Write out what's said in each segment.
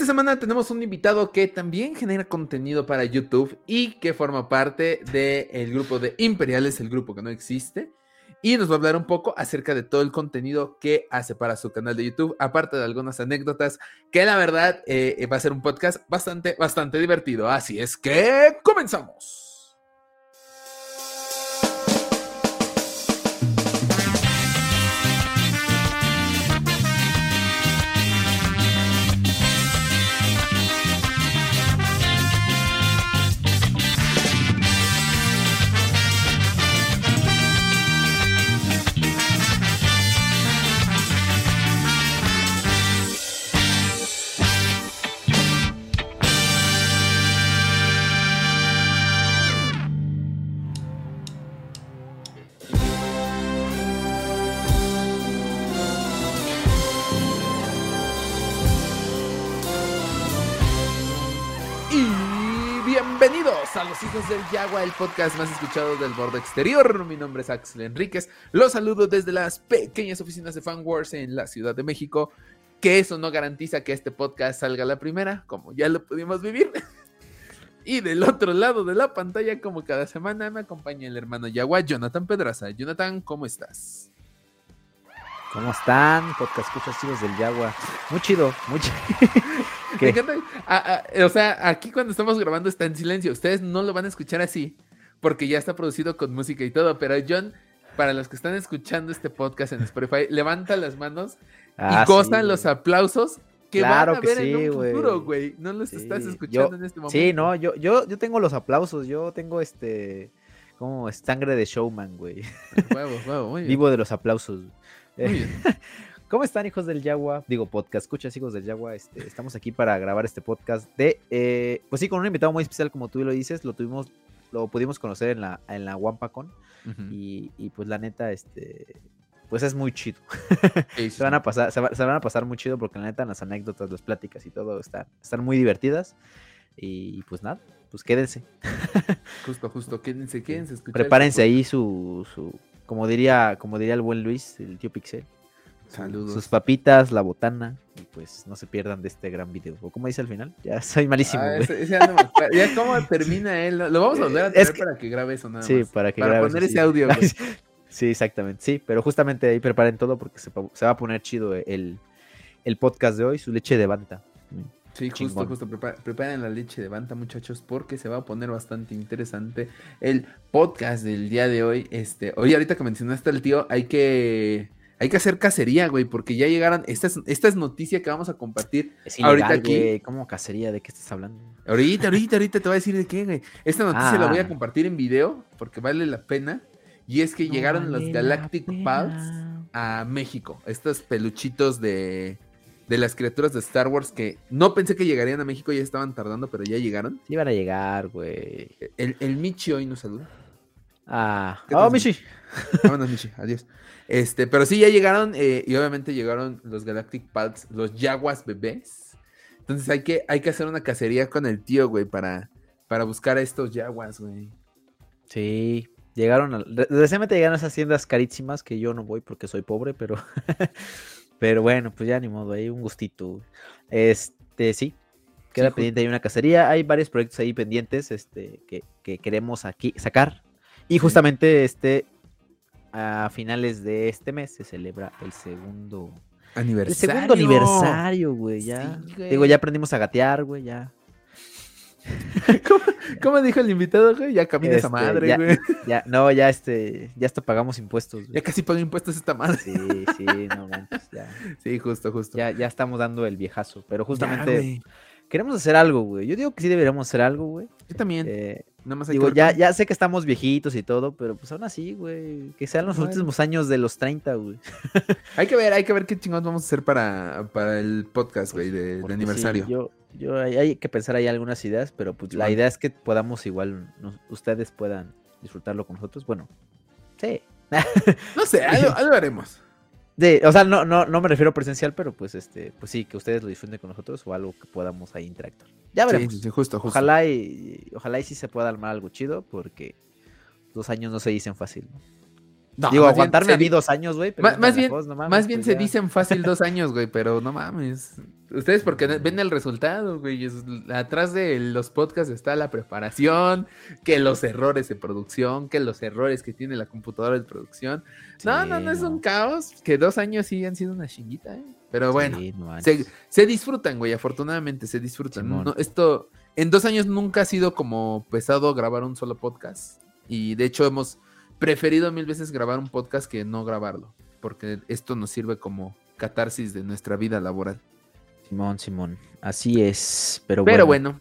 Esta semana tenemos un invitado que también genera contenido para YouTube y que forma parte del grupo de Imperiales, el grupo que no existe. Y nos va a hablar un poco acerca de todo el contenido que hace para su canal de YouTube, aparte de algunas anécdotas, que la verdad eh, va a ser un podcast bastante, bastante divertido. Así es que comenzamos. Del Yagua, el podcast más escuchado del borde exterior. Mi nombre es Axel Enríquez. Los saludo desde las pequeñas oficinas de Fan Wars en la Ciudad de México. Que eso no garantiza que este podcast salga la primera, como ya lo pudimos vivir. y del otro lado de la pantalla, como cada semana, me acompaña el hermano Yagua, Jonathan Pedraza. Jonathan, ¿cómo estás? ¿Cómo están? Podcast escuchas chicos del Yagua. Muy chido, muy chido. Me encanta. o sea, aquí cuando estamos grabando está en silencio. Ustedes no lo van a escuchar así, porque ya está producido con música y todo. Pero John, para los que están escuchando este podcast en Spotify, levanta las manos y ah, gozan los aplausos que van a ver en un futuro, güey. No los estás escuchando en este momento. Sí, no, yo, yo, yo tengo los aplausos. Yo tengo este. Como sangre de showman, güey. Huevo, huevo, muy bien. Vivo de los aplausos. ¿Cómo están, hijos del Yagua? Digo, podcast, escuchas, hijos del Yagua. Este, estamos aquí para grabar este podcast de, eh, pues sí, con un invitado muy especial, como tú lo dices, lo tuvimos, lo pudimos conocer en la, en la Wampacon. y, pues la neta, este, pues es muy chido. se van a pasar, se, van a pasar muy chido porque la neta las anécdotas, las pláticas y todo están, están muy divertidas. Y pues nada, pues quédense. justo, justo, quédense, quédense. Prepárense ahí su, su, como diría, como diría el buen Luis, el tío Pixel. Saludos. Sus papitas, la botana, y pues no se pierdan de este gran video. ¿O como dice al final? Ya soy malísimo. Ah, ya cómo termina él. Lo vamos a volver a tener para que grabe eso nada sí, para que para poner ese audio. Sí, exactamente. Sí, pero justamente ahí preparen todo porque se, va a poner chido el, el podcast de hoy, su leche de banta. Sí, justo, justo. preparen la leche de Banta, muchachos, porque se va a poner bastante interesante el podcast del día de hoy. Este, oye, ahorita que mencionaste al tío, hay que. Hay que hacer cacería, güey, porque ya llegaron. Esta es, esta es noticia que vamos a compartir ahorita aquí. ¿Cómo cacería? ¿De qué estás hablando? Ahorita, ahorita, ahorita te voy a decir de qué, güey. Esta noticia la voy a ah. compartir en video porque vale la pena. Y es que llegaron los Galactic Pals a México. Estos peluchitos de de las criaturas de Star Wars que no pensé que llegarían a México, ya estaban tardando, pero ya llegaron. Sí, iban a llegar, güey. El, el Michi hoy nos saluda. Ah, oh, Michi. Vámonos, Michi, adiós. Este, pero sí, ya llegaron, eh, y obviamente llegaron los Galactic Pals, los Jaguas bebés. Entonces hay que, hay que hacer una cacería con el tío, güey, para, para buscar a estos Jaguas, güey. Sí, llegaron, recientemente llegaron a esas haciendas carísimas que yo no voy porque soy pobre, pero Pero bueno, pues ya ni modo, hay un gustito. Este, sí, queda pendiente, hay una cacería, hay varios proyectos ahí pendientes este, que, queremos aquí sacar. Y justamente este, a finales de este mes se celebra el segundo aniversario. El segundo aniversario, güey, ya. Digo, ya aprendimos a gatear, güey, ya. ¿Cómo, dijo el invitado, güey? Ya camina esa este, madre, güey. Ya, no, ya este, ya hasta pagamos impuestos. Ya casi pagan impuestos esta madre. Sí, sí, no manches, ya. Sí, justo, justo. Ya, ya estamos dando el viejazo, pero justamente queremos hacer algo, güey. Yo digo que sí deberíamos hacer algo, güey. Yo también. Eh, Nada más digo, ya, ya sé que estamos viejitos y todo, pero pues aún así, güey. Que sean los últimos años de los 30, güey. hay que ver, hay que ver qué chingados vamos a hacer para, para el podcast, güey, de, aniversario. yo, yo hay, que pensar ahí algunas ideas, pero pues la idea es que podamos igual, ustedes puedan disfrutarlo con nosotros. Bueno, sí. no sé, algo, haremos. O sea, no, no, no me refiero presencial, pero pues este, pues sí, que ustedes lo disfruten con nosotros o algo que podamos ahí interactuar. Ya veremos. Sí, justo, justo. Ojalá y, ojalá y sí se pueda armar algo chido, porque dos años no se dicen fácil. Digo, aguantarme a mí dos años, güey. Más, bien, más bien pues se dicen fácil dos años, güey, pero no mames. Ustedes porque ven el resultado, güey. atrás de los podcasts está la preparación, que los errores de producción, que los errores que tiene la computadora de producción. no, no, no es un caos. Que dos años sí han sido una chinguita, ¿eh? Pero bueno, se, disfrutan, güey, afortunadamente se disfrutan. esto, en dos años nunca ha sido como pesado grabar un solo podcast. Y de hecho hemos preferido mil veces grabar un podcast que no grabarlo, porque esto nos sirve como catarsis de nuestra vida laboral. Simón, Simón, así es, pero, pero bueno.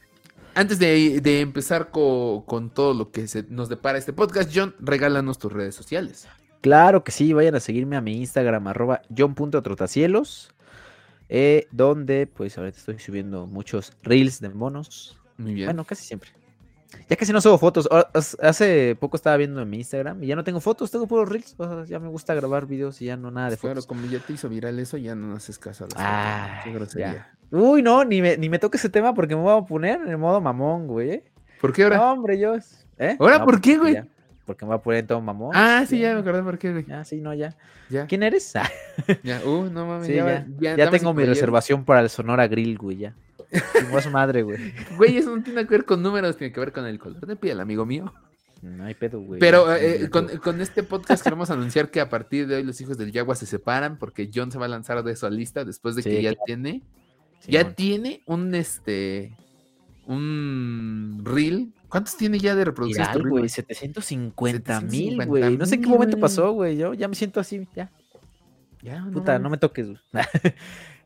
antes de, empezar con, todo lo que se nos depara este podcast, John, regálanos tus redes sociales. Claro que sí, vayan a seguirme a mi Instagram, arroba john.trotacielos, eh, donde pues ahorita estoy subiendo muchos reels de monos. Muy bien. Bueno, casi siempre. Ya casi no subo fotos. Hace poco estaba viendo en mi Instagram y ya no tengo fotos, tengo puros reels. ya me gusta grabar videos y ya no nada de fotos. Claro, como ya te hizo viral eso, ya no haces caso a las ah, Uy, no, ni me, ni me toque ese tema porque me voy a poner en el modo mamón, güey. ¿Por qué ahora? No, hombre, yo. ¿Eh? ¿Ahora por qué, güey? porque me voy a poner en todo mamón. Ah, sí, ya me acordé por qué, güey. Ah, sí, no, ya. ¿Ya? ¿Quién eres? ya, uh, no mames. ya, ya tengo mi reservación para el Sonora Grill, güey, ya. Su madre, güey. Güey, eso no tiene que ver con números, tiene que ver con el color de piel, amigo mío. No hay pedo, güey. Pero eh, con, este podcast queremos anunciar que a partir de hoy los hijos del Yagua se separan porque John se va a lanzar de su lista después de que ya tiene. ya tiene un este. Un reel. ¿Cuántos tiene ya de reproducción? Este güey, 750 mil, güey. No sé qué momento pasó, güey. Yo ya me siento así, ya. Ya, Puta, no, me toques, güey.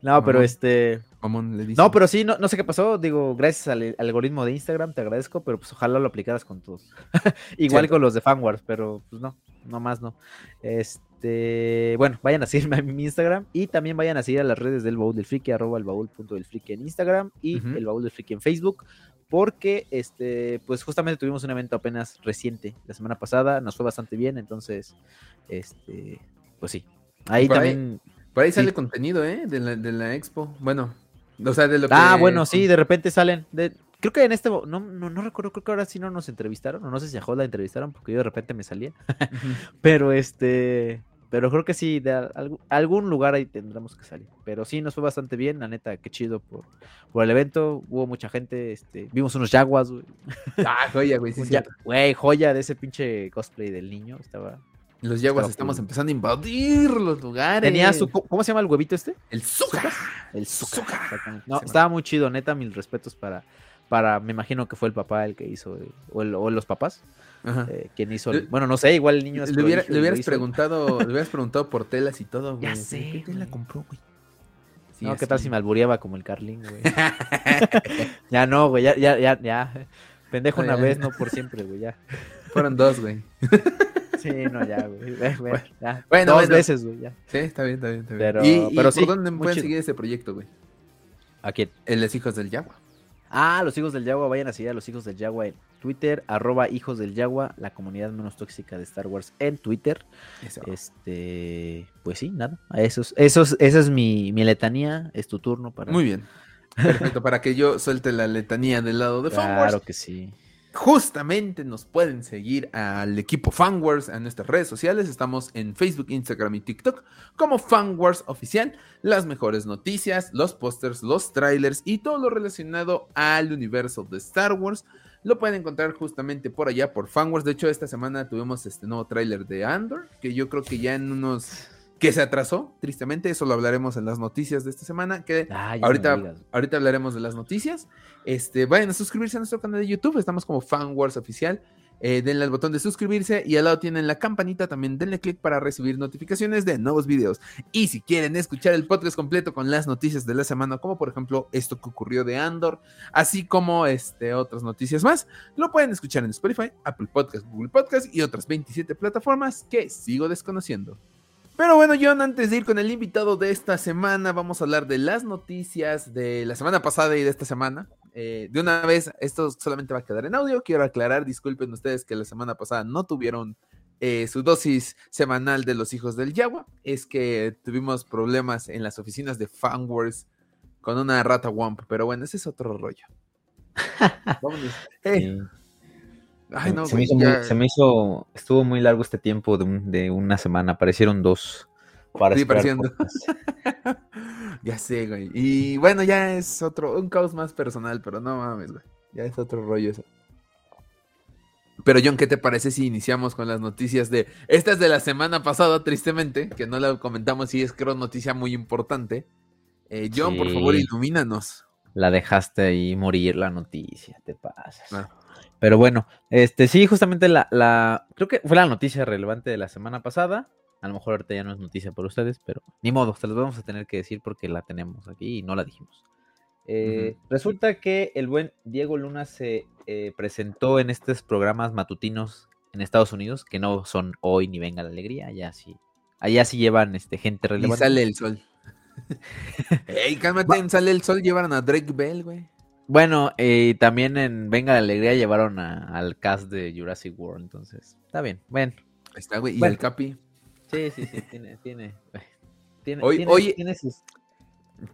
No, pero este. No, pero sí, no, no sé qué pasó. Digo, gracias al, algoritmo de Instagram, te agradezco, pero pues ojalá lo aplicaras con todos. Igual con los de Fanwars, pero pues no, no más no. Este, bueno, vayan a seguirme en mi Instagram y también vayan a seguir a las redes del baúl del friki, arroba el baúl punto del friki en Instagram y el baúl del friki en Facebook. Porque este, pues justamente tuvimos un evento apenas reciente la semana pasada, nos fue bastante bien, entonces, este, pues sí. Ahí también. Por ahí sale contenido, ¿eh? De la, de la expo. Bueno, o sea, de lo que... Ah, bueno, sí, de repente salen. De... Creo que en este, no, no, no, recuerdo, creo que ahora sí no nos entrevistaron, o no sé si a Jod la entrevistaron, porque yo de repente me salía. pero este, pero creo que sí, de algún lugar ahí tendremos que salir. Pero sí, nos fue bastante bien, la neta, qué chido por, por el evento. Hubo mucha gente, este, vimos unos yaguas, güey. Ah, joya, güey, sí, Güey, joya de ese pinche cosplay del niño, estaba los yaguas estamos empezando a invadir los lugares. Tenía su. ¿Cómo se llama el huevito este? El Zuka. El Zuka. No, estaba muy chido, neta, mil respetos para. Para, me imagino que fue el papá el que hizo, o, o los papás, eh, quien hizo, bueno, no sé, igual el niño. Le, le hubieras preguntado, le hubieras preguntado por telas y todo, güey. Ya sé. ¿Qué la compró, güey? no, ¿qué tal si me albureaba como el Carlín, güey? ya no, güey, ya, ya, ya, ya. Pendejo una vez, no por siempre, güey, ya. Fueron dos, güey. Sí, no, ya, güey. Bueno, ya. bueno dos veces, güey, ya. Sí, está bien, está bien, está bien. Pero, ¿Y, pero ¿por dónde pueden seguir ese proyecto, güey? ¿A quién? El los hijos del Yagua. Ah, los hijos del Yagua, vayan a seguir a los hijos del Yagua en Twitter, arroba hijos del Yagua, la comunidad menos tóxica de Star Wars en Twitter. Este, pues sí, nada. Esos, esos, esa es mi, mi letanía, es tu turno para. Muy bien. Perfecto, para que yo suelte la letanía del lado de Fanwars. Claro que sí. Justamente nos pueden seguir al equipo Fanwars en nuestras redes sociales. Estamos en Facebook, Instagram y TikTok como Fanwars Oficial. Las mejores noticias, los pósters, los trailers y todo lo relacionado al universo de Star Wars lo pueden encontrar justamente por allá por Fanwars. De hecho, esta semana tuvimos este nuevo tráiler de Andor, que yo creo que ya en unos que se atrasó, tristemente, eso lo hablaremos en las noticias de esta semana, que ahorita, ahorita hablaremos de las noticias. Este, vayan a suscribirse a nuestro canal de YouTube, estamos como Fan Wars Oficial. Eh, denle al botón de suscribirse y al lado tienen la campanita, también denle click para recibir notificaciones de nuevos videos. Y si quieren escuchar el podcast completo con las noticias de la semana, como por ejemplo esto que ocurrió de Andor, así como este, otras noticias más, lo pueden escuchar en Spotify, Apple Podcast, Google Podcast y otras 27 plataformas que sigo desconociendo. Pero bueno, John, antes de ir con el invitado de esta semana, vamos a hablar de las noticias de la semana pasada y de esta semana. Eh, de una vez, esto solamente va a quedar en audio. Quiero aclarar, disculpen ustedes que la semana pasada no tuvieron eh, su dosis semanal de los hijos del Yagua. Es que tuvimos problemas en las oficinas de Fanwars con una rata Womp. Pero bueno, ese es otro rollo. Vámonos. Ay, no, se, me hizo se, me hizo estuvo muy largo este tiempo de, de una semana, aparecieron dos. Para sí, pareciendo. ya sé, güey. Y bueno, ya es otro, un caos más personal, pero no mames, güey. Ya es otro rollo eso. Pero John, ¿qué te parece si iniciamos con las noticias de... Esta es de la semana pasada, tristemente, que no la comentamos y es creo noticia muy importante. Eh, John, por favor, ilumínanos. La dejaste ahí morir la noticia, te pasas. Ah. Pero bueno, este sí, justamente la, la, creo que fue la noticia relevante de la semana pasada. A lo mejor ahorita ya no es noticia por ustedes, pero ni modo, se los vamos a tener que decir porque la tenemos aquí y no la dijimos. Eh, resulta que el buen Diego Luna se eh, presentó en estos programas matutinos en Estados Unidos, que no son hoy ni venga la alegría, allá sí, allá sí llevan este, gente relevante. Y sale el sol. Ey, cálmate, sale el sol, llevaron a Drake Bell, güey. Bueno, y también en Venga la Alegría llevaron al cast de Jurassic World, entonces, está bien, bueno. Está, güey, y el Capi. Sí, sí, sí, tiene, tiene, tiene, hoy, tiene, sus...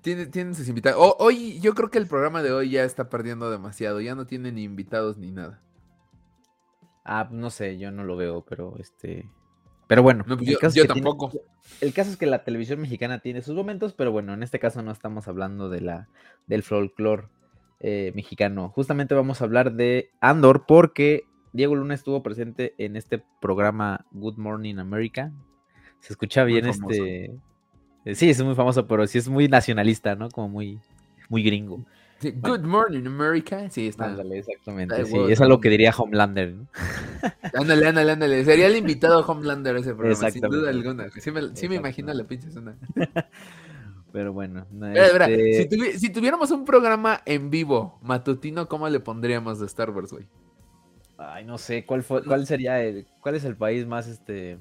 Tiene, sus invitados. hoy, yo creo que el programa de hoy ya está perdiendo demasiado, ya no tiene ni invitados ni nada. Ah, no sé, yo no lo veo, pero este... Pero bueno, pues yo, tampoco. el caso es que la televisión mexicana tiene sus momentos, pero bueno, en este caso no estamos hablando de la, del folclore eh, mexicano. Justamente vamos a hablar de Andor porque Diego Luna estuvo presente en este programa Good Morning America. Se escucha bien este... Eh, sí, es muy famoso, pero sí es muy nacionalista, ¿no? Como muy, muy gringo. Good Morning America. Sí, está. exactamente. Sí, es algo que diría Homelander. Ándale, ándale, ándale. Sería el invitado Homelander ese programa, sin duda alguna. Sí me, sí me imagino la pinche zona. Pero bueno. este... si, tuviéramos un programa en vivo, matutino, ¿cómo le pondríamos de Star Wars, güey? Ay, no sé, ¿cuál fue, cuál sería el, cuál es el país más este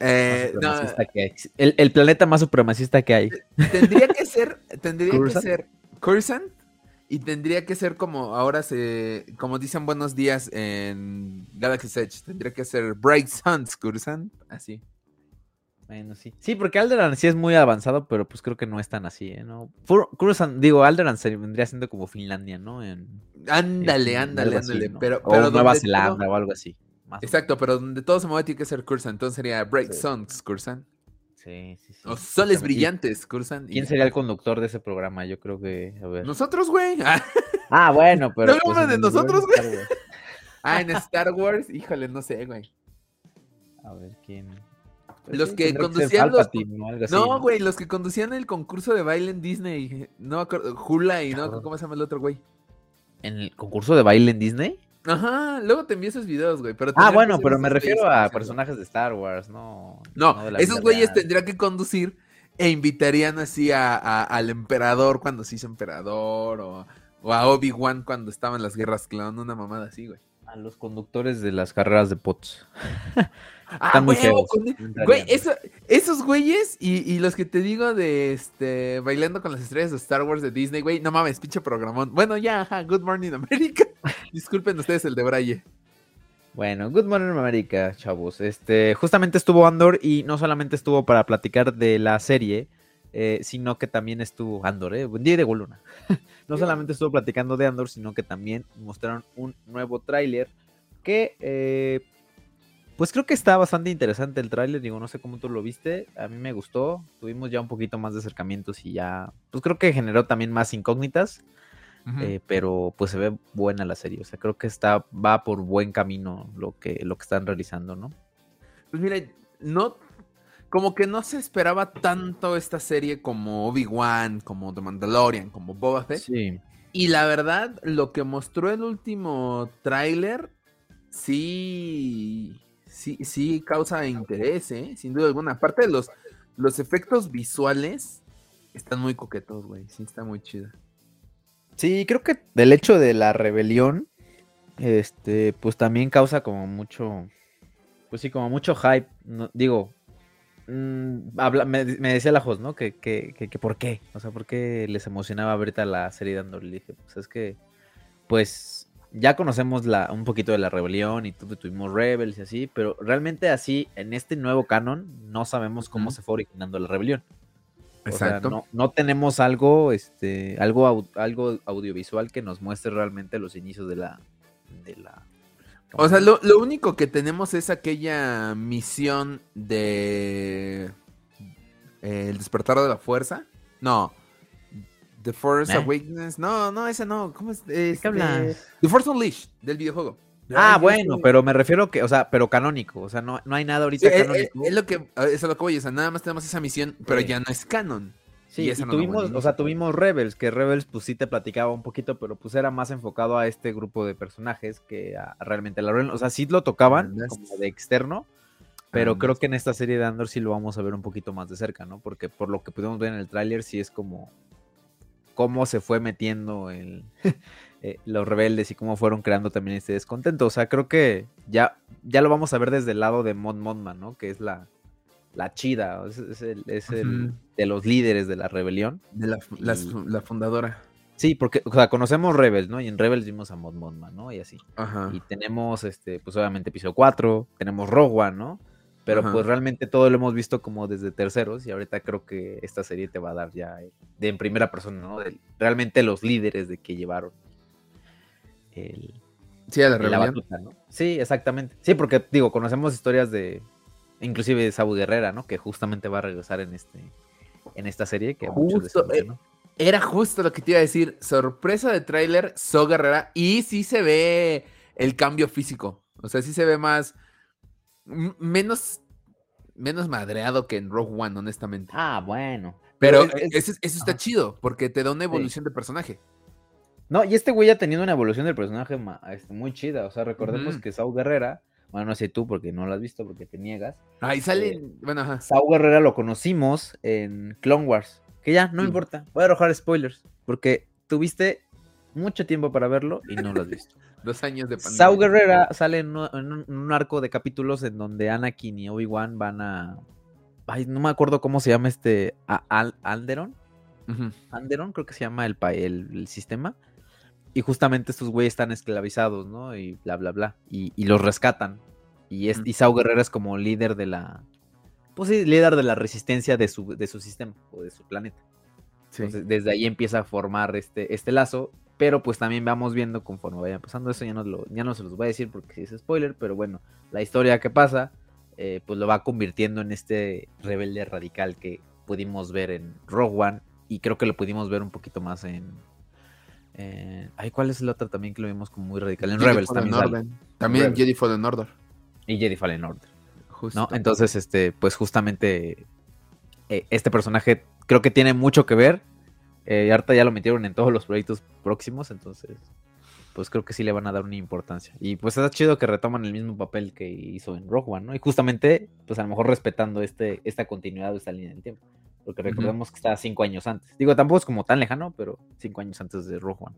eh, que El, planeta más supremacista que hay. Tendría que ser, tendría que ser Cursant y tendría que ser como ahora se, como dicen buenos días en Galaxy Edge, tendría que ser Bright Suns Cursant, así. Bueno, sí. Sí, porque Alderan sí es muy avanzado, pero pues creo que no es tan así, ¿eh? ¿no? digo, Alderan se vendría siendo como Finlandia, ¿no? En, ándale, ándale, ándale. Pero, o Nueva Zelanda o algo así. Exacto, pero donde todo se mueve tiene que ser Cursan. Entonces sería Bright Suns Cursan. Sí, sí, sí. O Soles Brillantes Cursan. ¿Quién sería el conductor de ese programa? Yo creo que, a ver. Nosotros, güey. Ah, bueno, pero. No, pues, de nosotros, güey. Ah, en Star Wars, híjole, no sé, güey. A ver, ¿quién? Pues los que conducían los... No, güey, los que conducían el concurso de baile en Disney. No acuerdo, Hula y no, ¿cómo se llama el otro güey? ¿En el concurso de baile en Disney? Ajá, luego te envío esos videos, güey. Pero ah, bueno, pero me refiero a personajes de Star Wars, no. No, esos güeyes tendrían que conducir e invitarían así a, al emperador cuando se hizo emperador o, o a Obi-Wan cuando estaban las guerras clon, una mamada así, güey. A los conductores de las carreras de POTS. Ah, muy Güey, esos güeyes y, los que te digo de este bailando con las estrellas de Star Wars de Disney, güey, no mames, pinche programón. Bueno, ya, ajá, Good Morning America. Disculpen ustedes el de Braille. Bueno, Good Morning America, chavos. Este, justamente estuvo Andor y no solamente estuvo para platicar de la serie, eh, sino que también estuvo Andor, ¿eh? Buen día de Goluna. no solamente estuvo platicando de Andor, sino que también mostraron un nuevo tráiler que eh, pues creo que está bastante interesante el tráiler, digo, no sé cómo tú lo viste, a mí me gustó, tuvimos ya un poquito más de acercamientos y ya, pues creo que generó también más incógnitas, eh, pero pues se ve buena la serie, o sea, creo que está, va por buen camino lo que, lo que están realizando, ¿no? Pues mira, no, como que no se esperaba tanto esta serie como Obi-Wan, como The Mandalorian, como Boba Fett. Sí. Y la verdad, lo que mostró el último tráiler, sí sí, sí causa interés, ¿eh? Sin duda alguna. Aparte de los, los efectos visuales, están muy coquetos, güey. Sí, está muy chida. Sí, creo que del hecho de la rebelión, este, pues también causa como mucho, pues sí, como mucho hype. digo, mm, habla, me, decía la host, ¿no? Que, que, que, que, por qué, o sea, por qué les emocionaba ahorita la serie de Andor. Le dije, pues es que, pues ya conocemos la, un poquito de la rebelión y tuvimos Rebels y así, pero realmente así, en este nuevo canon, no sabemos cómo se fue originando la rebelión. Exacto. no, tenemos algo, este, algo, algo audiovisual que nos muestre realmente los inicios de la, de la, O sea, lo, único que tenemos es aquella misión de eh, el despertar de la fuerza. No. The Force ¿Eh? Awakens. No, no, ese no. ¿Cómo es? ¿Qué hablas? The Force Unleashed del videojuego. Ah, bueno, pero me refiero que, o sea, pero canónico, o sea, no, no hay nada ahorita eh, canónico. es lo que, eso es lo que voy, o sea, nada más tenemos esa misión, pero ya no es canon. Sí, y, tuvimos, o sea, tuvimos Rebels, que Rebels pues sí te platicaba un poquito, pero pues era más enfocado a este grupo de personajes que a, realmente la O sea, sí lo tocaban como de externo, pero creo que en esta serie de Andor sí lo vamos a ver un poquito más de cerca, ¿no? Porque por lo que pudimos ver en el tráiler sí es como cómo se fue metiendo el, eh, los rebeldes y cómo fueron creando también este descontento. O sea, creo que ya, ya lo vamos a ver desde el lado de Mon Monma, ¿no? Que es la, la chida, es, el, de los líderes de la rebelión. De la, fundadora. Sí, porque, o sea, conocemos Rebels, ¿no? Y en Rebels vimos a Mon Monma, ¿no? Y así. Y tenemos, este, pues obviamente episodio 4, tenemos Rogue One, ¿no? Pero pues realmente todo lo hemos visto como desde terceros y ahorita creo que esta serie te va a dar ya de en primera persona, ¿no? realmente los líderes de que llevaron el, sí, a la, ¿no? Sí, exactamente. Sí, porque digo, conocemos historias de inclusive de Sabu Guerrera, ¿no? Que justamente va a regresar en este en esta serie que justo, eh, Era justo lo que te iba a decir, sorpresa de tráiler, So Guerrera y sí se ve el cambio físico. O sea, sí se ve más menos, menos madreado que en Rogue One, honestamente. Ah, bueno. Pero, eso, está chido, porque te da una evolución de personaje. No, y este güey ha tenido una evolución del personaje este, muy chida. O sea, recordemos que Saúl Guerrera, bueno, no sé tú porque no lo has visto, porque te niegas. Ahí sale, eh, bueno, ajá. Saúl Guerrera lo conocimos en Clone Wars. Que ya, no importa. Voy a arrojar spoilers, porque tuviste mucho tiempo para verlo y no lo has visto. Dos años de pandemia. Sau Guerrera sale en un, arco de capítulos en donde Anakin y Obi-Wan van a. Ay, no me acuerdo cómo se llama este. Alderon. Alderon, creo que se llama el, el, sistema. Y justamente estos güeyes están esclavizados, ¿no? Y bla, bla, bla. Y, los rescatan. Y, es, Guerrera es como líder de la. Pues sí, líder de la resistencia de su, de su sistema o de su planeta. Entonces, desde ahí empieza a formar este, este lazo pero pues también vamos viendo conforme vaya pasando eso, ya no, lo, ya no se los voy a decir porque si es spoiler, pero bueno, la historia que pasa, eh, pues lo va convirtiendo en este rebelde radical que pudimos ver en Rogue One y creo que lo pudimos ver un poquito más en... Eh, ay, ¿cuál es el otro también que lo vimos como muy radical? En Rebels también. También Jedi Fallen Order. Y Jedi Fallen Order. Justo. Entonces, este, pues justamente eh, este personaje creo que tiene mucho que ver eh, y ahorita ya lo metieron en todos los proyectos próximos, entonces pues creo que sí le van a dar una importancia. Y pues está chido que retoman el mismo papel que hizo en Rogue One, ¿no? Y justamente, pues a lo mejor respetando este, esta continuidad de esta línea del tiempo. Porque recordemos que está cinco años antes. Digo, tampoco es como tan lejano, pero cinco años antes de Rogue One.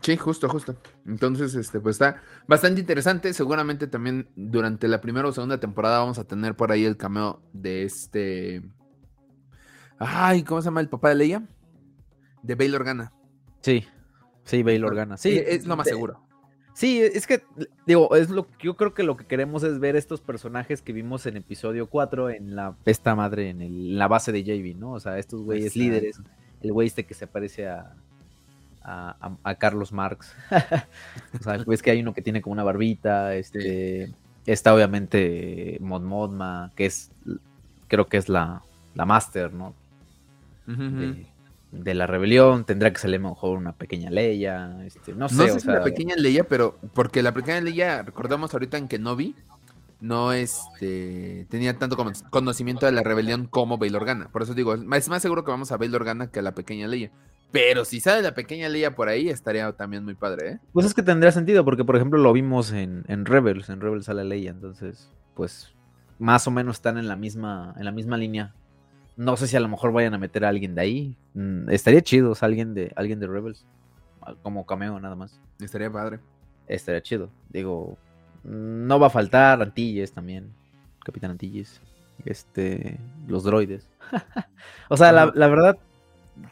Sí, justo, justo. Entonces, este, pues está bastante interesante. Seguramente también durante la primera o segunda temporada vamos a tener por ahí el cameo de este. Ay, ¿cómo se llama el papá de Leia? de Bail Organa. Sí, sí, Bail Organa. Sí, es lo más seguro. Sí, es que, digo, es lo yo creo que lo que queremos es ver estos personajes que vimos en episodio 4 en la esta madre, en, la base de JV, ¿no? O sea, estos güeyes líderes, el güey este que se parece a, a, Carlos Marx. o sea, pues que hay uno que tiene como una barbita, este, está obviamente Mod Modma, que es, creo que es la, la Master, ¿no? De la rebelión, tendrá que salir mejor una pequeña Leia, este, no sé. No sé si una pequeña Leia, pero porque la pequeña Leia, recordamos ahorita en Kenobi, no este, tenía tanto conocimiento de la rebelión como Bail Organa. Por eso digo, es más seguro que vamos a Bail Organa que a la pequeña Leia. Pero si sale la pequeña Leia por ahí, estaría también muy padre, ¿eh? Pues es que tendría sentido, porque por ejemplo lo vimos en, en Rebels, en Rebels sale Leia, entonces, pues más o menos están en la misma, en la misma línea no sé si a lo mejor vayan a meter a alguien de ahí. Mm, estaría chido, o sea, alguien de, alguien de Rebels. Como cameo nada más. Estaría padre. Estaría chido. Digo, no va a faltar Antilles también. Capitán Antilles. Este, los droides. o sea, la, verdad,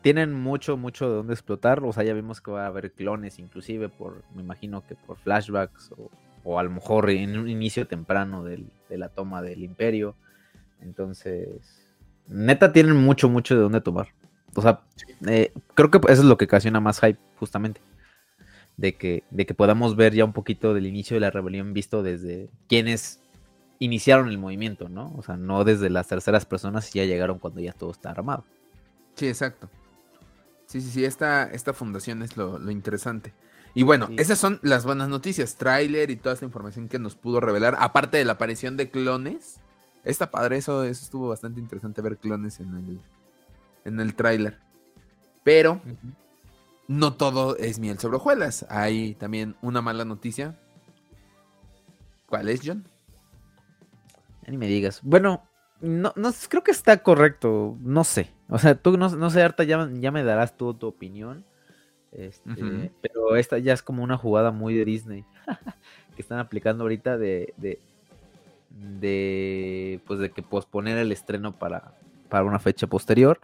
tienen mucho, mucho de dónde explotar. O sea, ya vimos que va a haber clones, inclusive, por, me imagino que por flashbacks o, o a lo mejor en un inicio temprano de la toma del imperio. Entonces, neta tienen mucho, mucho de dónde tomar. O sea, eh, creo que eso es lo que ocasiona más hype, justamente. de que, de que podamos ver ya un poquito del inicio de la rebelión visto desde quienes iniciaron el movimiento, ¿no? O sea, no desde las terceras personas y ya llegaron cuando ya todo está armado. Sí, exacto. Sí, sí, sí, esta, esta fundación es lo, interesante. Y bueno, esas son las buenas noticias, tráiler y toda esta información que nos pudo revelar, aparte de la aparición de clones. Está padre, eso, eso estuvo bastante interesante ver clones en el, en el tráiler. Pero no todo es miel sobre hojuelas. Hay también una mala noticia. ¿Cuál es, John? ni me digas. Bueno, no, no, creo que está correcto. No sé. O sea, tú no, no sé, Arta, ya, ya me darás tu opinión. Este, pero esta ya es como una jugada muy de Disney. que están aplicando ahorita de, de, de, pues de que posponer el estreno para, para una fecha posterior.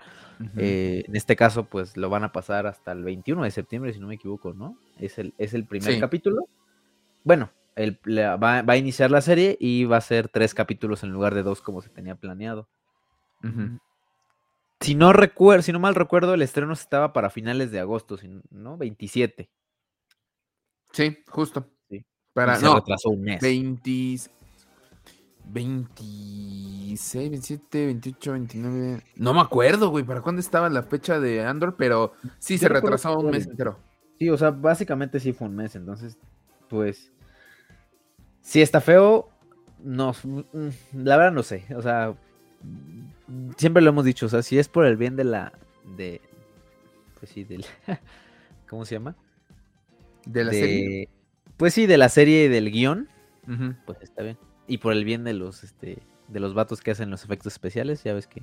Eh, en este caso, pues lo van a pasar hasta el 21 de septiembre, si no me equivoco, ¿no? Es el, es el primer capítulo. Bueno, va, a iniciar la serie y va a ser tres capítulos en lugar de dos como se tenía planeado. Si no recuerdo, si no mal recuerdo, el estreno estaba para finales de agosto, ¿no? 27. Sí, justo. Sí. Para, se retrasó un mes. 20, 26, 27, 28, 29. No me acuerdo, güey, para cuándo estaba la fecha de Andor, pero sí se retrasó un mes entero. Sí, o sea, básicamente sí fue un mes, entonces, pues si está feo, no, mm, la verdad no sé, o sea, siempre lo hemos dicho, o sea, si es por el bien de la, de, pues sí, del, ¿cómo se llama? De la serie. Pues sí, de la serie y del guion, pues está bien. Y por el bien de los, este, de los vatos que hacen los efectos especiales, ya ves que...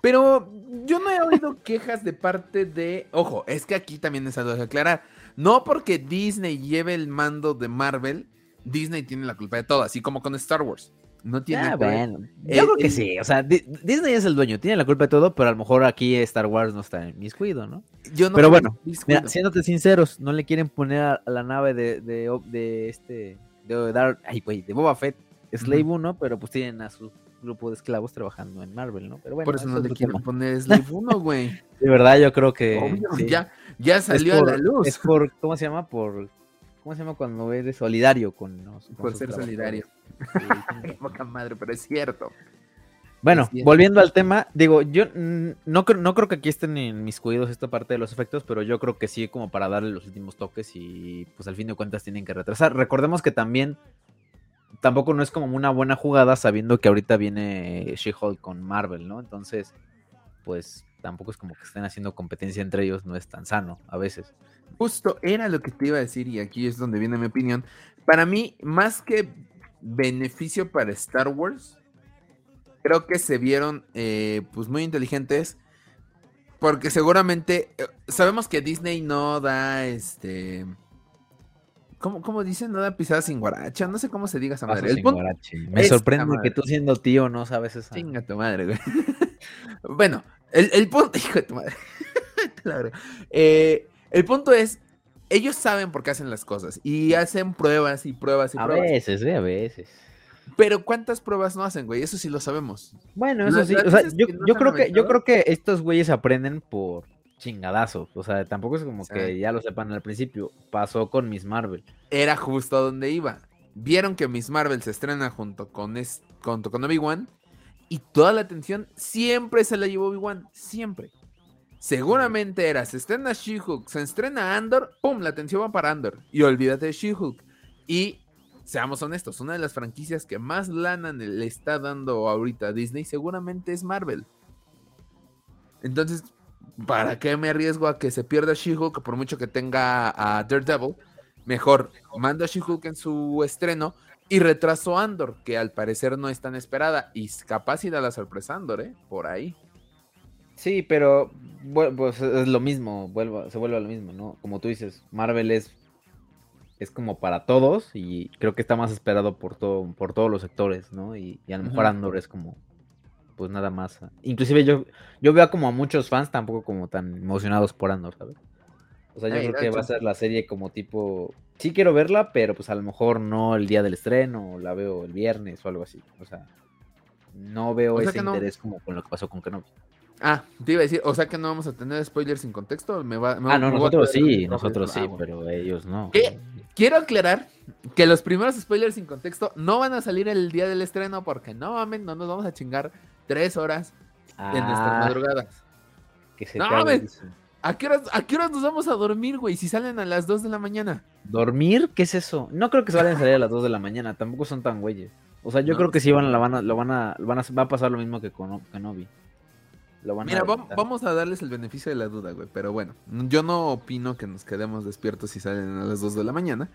Pero yo no he oído quejas de parte de. Ojo, es que aquí también es algo que aclarar. No porque Disney lleve el mando de Marvel, Disney tiene la culpa de todo, así como con Star Wars. No tiene. Ah, bueno. Yo creo que sí. O sea, Disney es el dueño, tiene la culpa de todo, pero a lo mejor aquí Star Wars no está en mis cuidos, ¿no? Yo no pero bueno, mira, siéndote sinceros, no le quieren poner a, la nave de, de, de este. De, dar, ay, güey, de Boba Fett, Slave 1, pero pues tienen a su grupo de esclavos trabajando en Marvel, ¿no? Pero bueno, Por eso, no le quieren poner Slave 1, güey. de verdad, yo creo que. ya, ya salió a la luz. Es por, ¿cómo se llama? Por ¿Cómo se llama cuando eres solidario con los Por ser solidario. poca madre, pero es cierto. Bueno, volviendo al tema, digo, yo no, no creo que aquí estén en mis cuidados esta parte de los efectos, pero yo creo que sí, como para darle los últimos toques y pues al fin de cuentas tienen que retrasar. Recordemos que también tampoco no es como una buena jugada sabiendo que ahorita viene She-Hulk con Marvel, ¿no? Entonces, pues tampoco es como que estén haciendo competencia entre ellos, no es tan sano a veces. Justo era lo que te iba a decir y aquí es donde viene mi opinión. Para mí, más que beneficio para Star Wars, creo que se vieron eh, pues muy inteligentes porque seguramente eh, sabemos que Disney no da este... ¿Cómo, dicen? No da pisadas sin guaracha. No sé cómo se diga esa madre. El Me sorprende que tú siendo tío no sabes eso. Chinga tu madre, güey. bueno, el, el punto... Hijo de tu madre. eh, el punto es, ellos saben por qué hacen las cosas y hacen pruebas y pruebas y a pruebas. A veces, ¿eh? a veces. Pero ¿cuántas pruebas no hacen, güey? Eso sí lo sabemos. Bueno, eso sí. O sea, yo, creo que, yo creo que estos güeyes aprenden por chingadazos. O sea, tampoco es como que ya lo sepan al principio. Pasó con Miss Marvel. Era justo a donde iba. Vieron que Miss Marvel se estrena junto con, junto con Obi-Wan y toda la atención siempre se la llevó Obi-Wan. Siempre. Seguramente era, se estrena She-Hulk, se estrena Andor, ¡pum! La atención va para Andor. Y olvídate de She-Hulk. Y seamos honestos, una de las franquicias que más lana le está dando ahorita a Disney seguramente es Marvel. Entonces, ¿para qué me arriesgo a que se pierda She-Hulk por mucho que tenga a Daredevil? Mejor mando a She-Hulk en su estreno y retraso Andor, que al parecer no es tan esperada. Y capaz irá la sorpresa Andor, ¿eh? Por ahí. Sí, pero pues es lo mismo, se vuelve a lo mismo, ¿no? Como tú dices, Marvel es, es como para todos y creo que está más esperado por todo, por todos los sectores, ¿no? Y, a lo mejor Andor es como, pues nada más. Inclusive yo, yo veo como a muchos fans tampoco como tan emocionados por Andor, ¿sabes? O sea, yo creo que va a ser la serie como tipo, sí quiero verla, pero pues a lo mejor no el día del estreno, o la veo el viernes o algo así. O sea, no veo ese interés como con lo que pasó con Kenobi. Ah, te iba a decir, o sea que no vamos a tener spoilers sin contexto. Me va, ah, no, nosotros sí, nosotros sí, pero ellos no. Quiero aclarar que los primeros spoilers sin contexto no van a salir el día del estreno porque no mames, no nos vamos a chingar tres horas en nuestras ah. madrugadas. Que se no. ¿A qué, horas, ¿A qué horas nos vamos a dormir, güey? Si salen a las 2 de la mañana. ¿Dormir? ¿Qué es eso? No creo que se vayan a salir a las 2 de la mañana. Tampoco son tan güeyes. O sea, yo creo que sí van, la van a, lo van a, van a, va a pasar lo mismo que con Kenobi. Mira, vamos a darles el beneficio de la duda, güey. Pero bueno, yo no opino que nos quedemos despiertos si salen a las 2 de la mañana.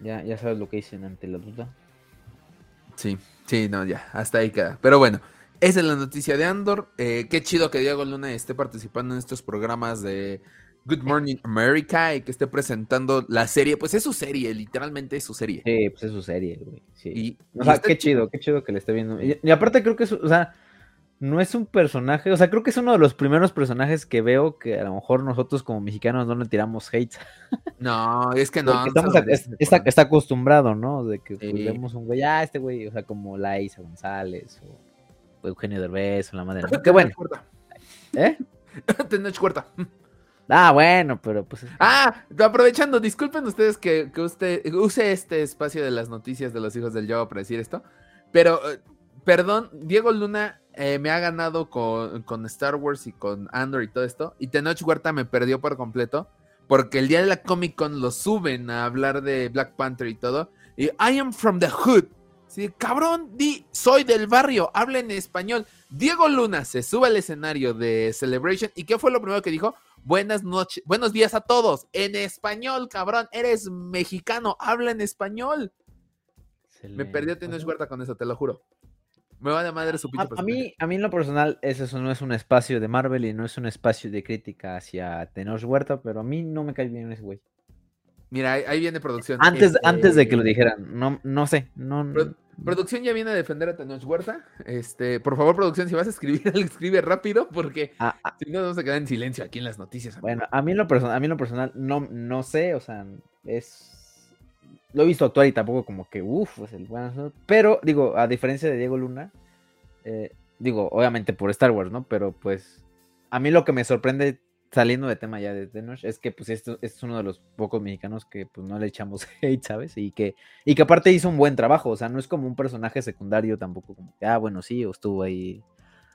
Ya, ya sabes lo que dicen ante la duda. Sí, sí, no, ya, hasta ahí queda. Pero bueno, esa es la noticia de Andor. Eh, qué chido que Diego Luna esté participando en estos programas de Good Morning America y que esté presentando la serie. Pues es su serie, literalmente es su serie. Sí, pues es su serie, güey. Sí. o sea, qué chido, qué chido que le esté viendo. Y, aparte creo que es, o sea, no es un personaje, o sea, creo que es uno de los primeros personajes que veo que a lo mejor nosotros como mexicanos no le tiramos hate. No, es que no. está, acostumbrado, ¿no? De que pues, vemos un güey, ah, este güey, o sea, como Laisa González o, Eugenio Derbez o la madre. Qué bueno. ¿Eh? Tenoch Cuarta. Ah, bueno, pero pues. Ah, aprovechando, disculpen ustedes que, usted use este espacio de las noticias de los hijos del Yoga para decir esto. Pero, eh, perdón, Diego Luna eh, me ha ganado con, Star Wars y con Andor y todo esto. Y Tenoch Huerta me perdió por completo. Porque el día de la Comic Con lo suben a hablar de Black Panther y todo. Y I am from the hood. Sí, cabrón, di, soy del barrio, habla en español. Diego Luna se sube al escenario de Celebration. ¿Y qué fue lo primero que dijo? Buenas noches, buenos días a todos. En español, cabrón, eres mexicano, habla en español. Me perdió Tenoch Huerta con eso, te lo juro. Me va de madre su a, a, mí, a mí en lo personal, eso no es un espacio de Marvel y no es un espacio de crítica hacia Tenoch Huerta, pero a mí no me cae bien ese güey. Mira, ahí, viene producción. Antes, este, antes de que lo dijeran, no, no sé, no, Producción ya viene a defender a Tenoch Huerta. Este, por favor, producción, si vas a escribir, escribe rápido, porque ah, ah. si no vamos a quedar en silencio aquí en las noticias. Bueno, a mí en lo personal, a mí en lo personal, no, no sé, o sea, es lo he visto actuar y tampoco como que, uff, es el bueno. Pero, digo, a diferencia de Diego Luna, eh, digo, obviamente por Star Wars, ¿no? Pero pues, a mí lo que me sorprende, saliendo de tema ya de Tenoch, es que pues esto, este es uno de los pocos mexicanos que pues no le echamos hate, ¿sabes? Y que, y que aparte hizo un buen trabajo, o sea, no es como un personaje secundario tampoco, como que, ah, bueno, sí, o estuvo ahí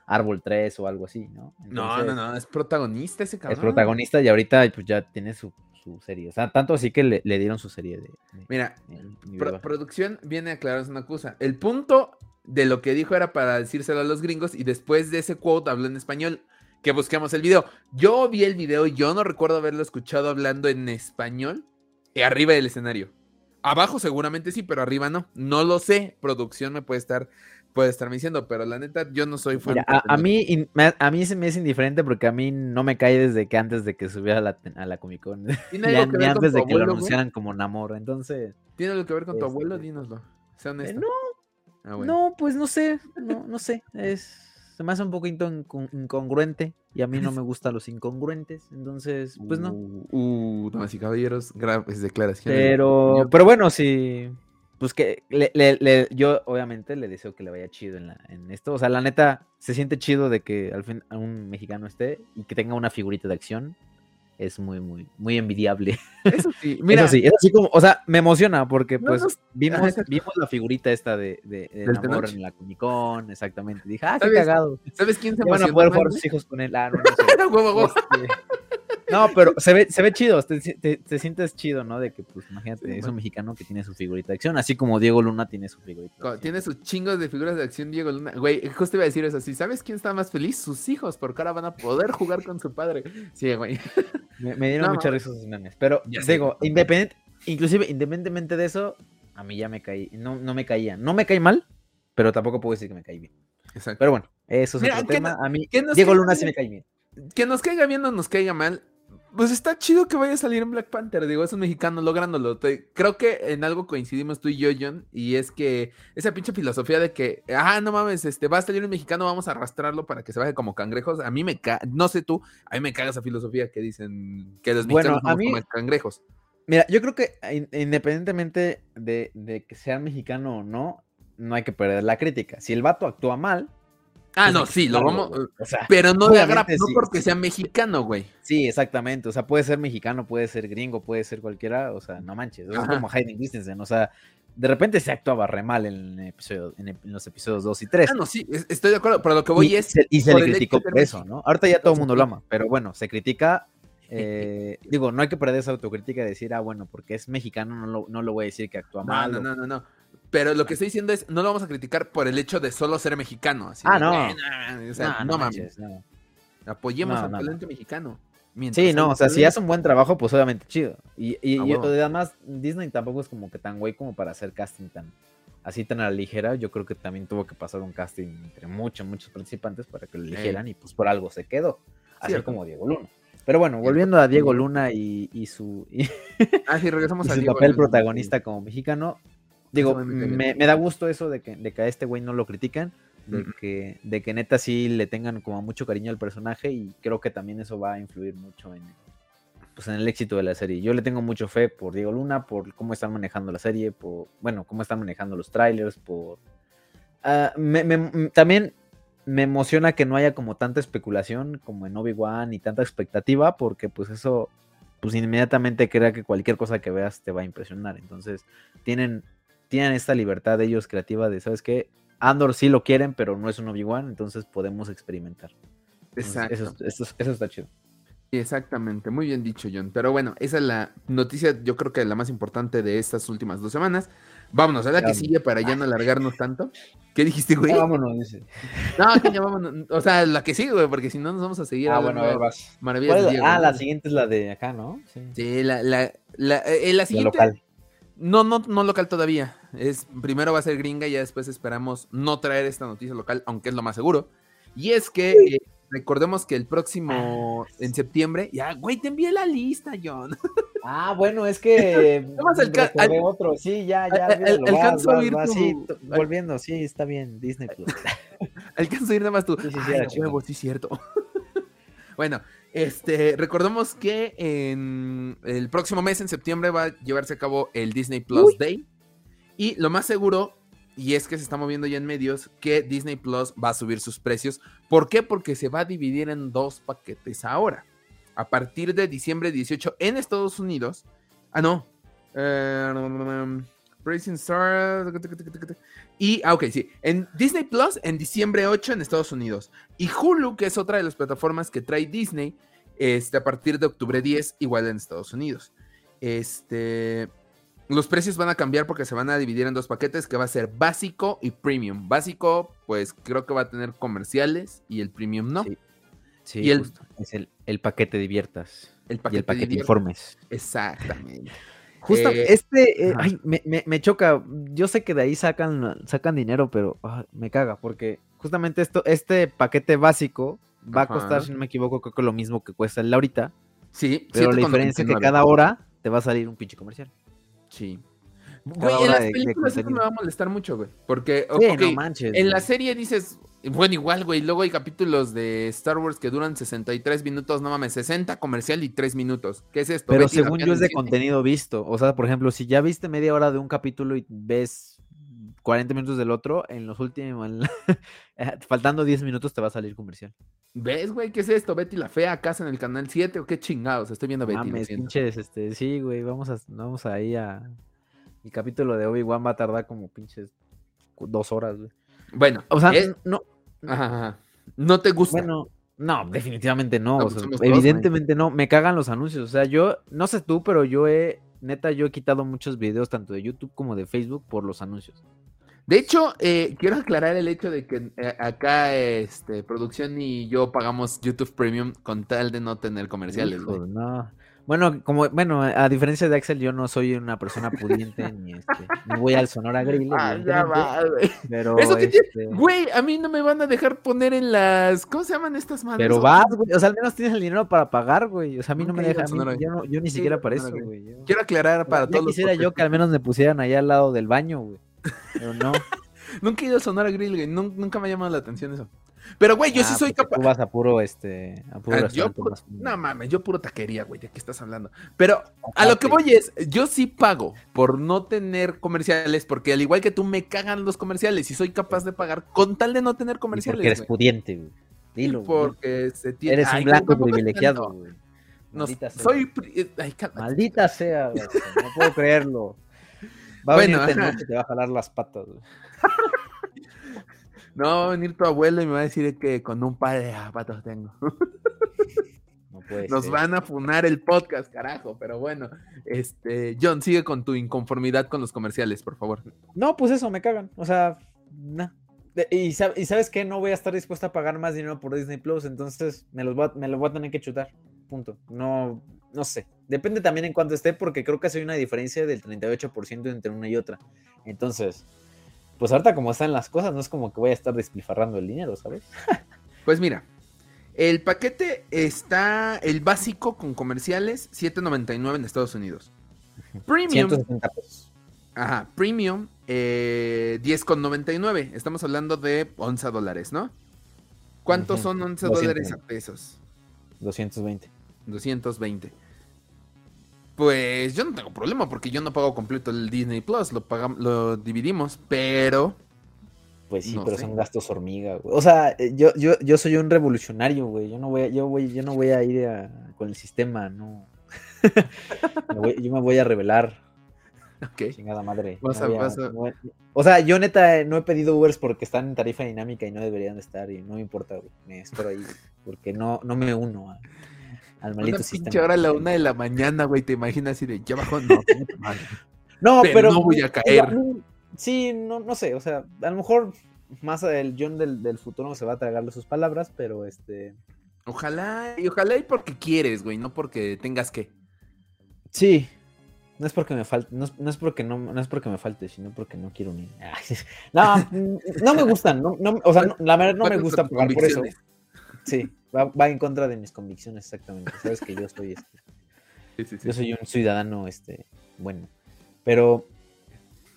Árbol 3 o algo así, ¿no? no, no, no, es protagonista ese cabrón. Es protagonista y ahorita pues ya tiene su su serie. O sea, tanto así que le, dieron su serie de. Mira, producción viene a aclararnos una cosa. El punto de lo que dijo era para decírselo a los gringos y después de ese quote habló en español. Que busquemos el video. Yo vi el video y yo no recuerdo haberlo escuchado hablando en español arriba del escenario. Abajo seguramente sí, pero arriba no. No lo sé. Producción me puede estar puede estarme diciendo, pero la neta, yo no soy fan. a, mí, a mí se me es indiferente porque a mí no me cae desde que antes de que subiera a la, a la Comic Con. ni, antes de que lo anunciaran como Namor, entonces. ¿Tiene algo que ver con tu abuelo? Este, Dínoslo. Eh, no, ah, no, pues no sé, no, no sé. Es, se me hace un poco incongruente y a mí no me gustan los incongruentes, entonces, pues no. Uh, uh damas y caballeros, graves declaraciones. Pero, pero bueno, sí pues que le, yo obviamente le deseo que le vaya chido en, la, en esto. O sea, la neta, se siente chido de que al fin un mexicano esté y que tenga una figurita de acción. Es muy, muy, muy envidiable. Eso sí, mira. Eso sí, es así como, o sea, me emociona porque pues vimos, vimos la figurita esta de, de, de en la Comic Con, exactamente. Dije, ah, qué cagado. ¿Sabes quién se Van a poder jugar sus hijos con él. Ah, no, no sé. No, pero se ve, se ve chido, te, sientes chido, ¿no? De que, pues, imagínate, es un mexicano que tiene su figurita de acción, así como Diego Luna tiene su figurita. Tiene sus chingos de figuras de acción, Diego Luna. Güey, justo iba a decir eso así. ¿Sabes quién está más feliz? Sus hijos, porque ahora van a poder jugar con su padre. Sí, güey. Me, dieron muchas risas esos memes. Pero, digo, independiente, inclusive, independientemente de eso, a mí ya me caí, no, no me caía. No me cae mal, pero tampoco puedo decir que me caí bien. Exacto. Pero bueno, eso es otro tema. a mí, Diego Luna sí me cae bien. Que nos caiga bien o nos caiga mal, pues está chido que vaya a salir en Black Panther. Digo, es un mexicano lográndolo. creo que en algo coincidimos tú y yo, John. Y es que esa pinche filosofía de que, ah, no mames, este, va a salir un mexicano, vamos a arrastrarlo para que se baje como cangrejos. A mí me caga, no sé tú, a mí me caga esa filosofía que dicen que los mexicanos bueno, como cangrejos. Mira, yo creo que independientemente de, de que sea mexicano o no, no hay que perder la crítica. Si el vato actúa mal, Ah, no, sí, lo vamos. pero no de agrapa, no porque sea mexicano, güey. Sí, exactamente. O sea, puede ser mexicano, puede ser gringo, puede ser cualquiera. O sea, no manches. Es como Hayden Christensen. O sea, de repente se actuaba re mal en, episodio, en, los episodios 2 y 3. Ah, no, sí, estoy de acuerdo. Pero lo que voy y, es. y se le criticó por eso, ¿no? Ahorita ya todo el mundo lo ama. Pero bueno, se critica. Eh, digo, no hay que perder esa autocrítica de decir, ah, bueno, porque es mexicano, no lo, no lo voy a decir que actúa mal. No, no, no, no. Pero lo que estoy diciendo es, no lo vamos a criticar por el hecho de solo ser mexicano. ah, no. o sea, no, mames. Apoyemos al talento mexicano. Sí, no, o sea, si hace un buen trabajo, pues obviamente chido. Y, y, además, Disney tampoco es como que tan güey como para hacer casting tan así tan a la ligera. Yo creo que también tuvo que pasar un casting entre muchos, muchos participantes para que lo eligieran y pues por algo se quedó. Así como Diego Luna. Pero bueno, volviendo a Diego Luna y, su, ah, sí, regresamos a su papel protagonista como mexicano, Digo, me, da gusto eso de que, de que a este güey no lo critican, de, que, de que neta sí le tengan como mucho cariño al personaje y creo que también eso va a influir mucho en, pues, en el éxito de la serie. Yo le tengo mucho fe por Diego Luna, por cómo están manejando la serie, por, bueno, cómo están manejando los trailers, por... Ah, también me emociona que no haya como tanta especulación como en Obi-Wan y tanta expectativa, porque pues eso, pues inmediatamente crea que cualquier cosa que veas te va a impresionar. Entonces, tienen tienen esta libertad de ellos creativa de, ¿sabes qué? Andor sí lo quieren, pero no es un Obi-Wan, entonces podemos experimentar. Exacto. Eso, está chido. Exactamente, muy bien dicho, John. Pero bueno, esa es la noticia, yo creo que la más importante de estas últimas dos semanas. Vámonos a la que sigue para ya no alargarnos tanto. ¿Qué dijiste, güey? vámonos, dice. No, que ya vámonos. O sea, la que sigue, güey, porque si no nos vamos a seguir. Ah, bueno, a ver, vas. Maravillas. ah, la siguiente es la de acá, ¿no? Sí, la, la, la, eh, la siguiente. local. No, no, no local todavía. Es, primero va a ser gringa y ya después esperamos no traer esta noticia local, aunque es lo más seguro. Y es que eh, recordemos que el próximo, en septiembre, ya, güey, te envié la lista, John. Ah, bueno, es que Vamos al, otro, sí, ya, ya. alcanzo a ir volviendo, sí, está bien, Disney Plus. alcanzo a ir nada más tú. Sí, sí, sí, sí, cierto. bueno, este, recordemos que en el próximo mes, en septiembre, va a llevarse a cabo el Disney Plus Day. Y lo más seguro, y es que se está moviendo ya en medios, que Disney Plus va a subir sus precios. ¿Por qué? Porque se va a dividir en dos paquetes ahora. A partir de diciembre 18 en Estados Unidos. Ah, no. Eh, Star. Y, ah, ok, sí. En Disney Plus en diciembre 8 en Estados Unidos. Y Hulu, que es otra de las plataformas que trae Disney, este, a partir de octubre 10, igual en Estados Unidos. Este. Los precios van a cambiar porque se van a dividir en dos paquetes que va a ser básico y premium. Básico, pues creo que va a tener comerciales y el premium no. Sí, y el, es el, paquete diviertas. El paquete, y el paquete informes. Exactamente. Justo, eh, este, eh, ay, me, me, choca. Yo sé que de ahí sacan, sacan dinero, pero ah, me caga, porque justamente esto, este paquete básico va a costar, si no me equivoco, creo que lo mismo que cuesta el ahorita. Sí, pero la diferencia es que cada hora te va a salir un pinche comercial. Sí. Güey, en las películas me va a molestar mucho, güey. Porque, en la serie dices, bueno, igual, güey. Luego hay capítulos de Star Wars que duran 63 minutos, no mames, 60 comercial y 3 minutos. ¿Qué es esto? Pero según yo es de contenido visto. O sea, por ejemplo, si ya viste media hora de un capítulo y ves 40 minutos del otro, en los últimos, faltando 10 minutos te va a salir comercial. ¿Ves, güey? ¿Qué es esto? Betty la Fea, casa en el canal 7 o qué chingados? Estoy viendo Betty. Mames, pinches, este, sí, güey, vamos a, vamos ahí a... El capítulo de Obi-Wan va a tardar como pinches dos horas, güey. Bueno, o sea, no, ¿No te gusta? Bueno, no, definitivamente no. Pues evidentemente no. Me cagan los anuncios. O sea, yo, no sé tú, pero yo he, neta, yo he quitado muchos videos tanto de YouTube como de Facebook por los anuncios. De hecho, eh, quiero aclarar el hecho de que eh, acá este, producción y yo pagamos YouTube Premium con tal de no tener comerciales. no. Bueno, como, bueno, a diferencia de Axel, yo no soy una persona pudiente ni este, no voy al Sonora Grill. Ah, ya va, güey. Pero, Eso que este... güey, a mí no me van a dejar poner en las, ¿cómo se llaman estas madres? Pero vas, güey, o sea, al menos tienes el dinero para pagar, güey. O sea, a mí no, me dejan, yo, yo, ni siquiera para eso, güey. Quiero aclarar para todos. quisiera yo que al menos me pusieran allá al lado del baño, güey. Pero no. nunca he ido a Sonora Grill, güey. Nunca me ha llamado la atención eso. Pero, güey, yo sí Ah, soy capaz. Tú vas a puro, este, a puro Ah, yo puro- no mames, yo puro taquería, güey, ¿de qué estás hablando? Pero a lo que voy es, yo sí pago por no tener comerciales, porque al igual que tú me cagan los comerciales y soy capaz de pagar con tal de no tener Y porque comerciales. eres pudiente, güey. Dilo, güey. porque se tiene. Eres Ay, un blanco privilegiado, güey. No, Maldita sea. soy. pri- Ay. Maldita sea, güey. No puedo creerlo. Va a Bueno, venirte y te va a jalar las patas, güey. No va a venir tu abuelo y me va a decir que con un par de zapatos tengo. No puede Nos ser. van a funar el podcast, carajo. Pero bueno, este, John, sigue con tu inconformidad con los comerciales, por favor. No, pues eso, me cagan. O sea, nah. De- Y, sab- y sabes qué, no voy a estar dispuesto a pagar más dinero por Disney Plus, entonces me los voy a, me los voy a tener que chutar. Punto. No, no sé. Depende también en cuánto esté, porque creo que hay una diferencia del 38% entre una y otra. Entonces, pues ahorita como están las cosas, no es como que voy a estar despilfarrando el dinero, ¿sabes? Pues mira, el paquete está, el básico con comerciales, 7.99 en Estados Unidos. Premium, 170 pesos. ajá, premium, eh, 10.99. Estamos hablando de 11 dólares, ¿no? ¿Cuántos Ujú, son 11 220. dólares a pesos? 220. 220. Pues yo no tengo problema porque yo no pago completo el Disney Plus, lo pagamos, lo dividimos, pero Pues sí, No pero sé. son gastos hormiga, güey. O sea, eh, yo, yo, yo soy un revolucionario, güey. Yo no voy a, yo voy, yo no voy a ir a- con el sistema, no. Me voy- yo me voy a revelar, ok. chingada madre. Vas No a- a- vas a- no O sea, yo neta no he pedido Ubers porque están en tarifa dinámica y no deberían de estar y no me importa, güey. Me espero ahí porque no, no me uno a- al maldito Una sistema. pinche hora a la una de la mañana, güey, te imaginas así de ya bajó, no, madre. No, pero pero, no voy a caer. no, Sí, no, no sé, o sea, a lo mejor más el John del, del futuro se va a tragarle sus palabras, pero este... Ojalá, y ojalá y porque quieres, güey, no porque tengas que. Sí. No es porque me falte, no es, no es porque no, no es porque me falte, sino porque no quiero ni. Ay, No, no me gustan, no, no, o sea, no- la verdad no me gusta pagar por eso. Sí, va, va en contra de mis convicciones, exactamente. Sabes que yo soy este, Sí, sí, sí. yo soy un ciudadano este, bueno. Pero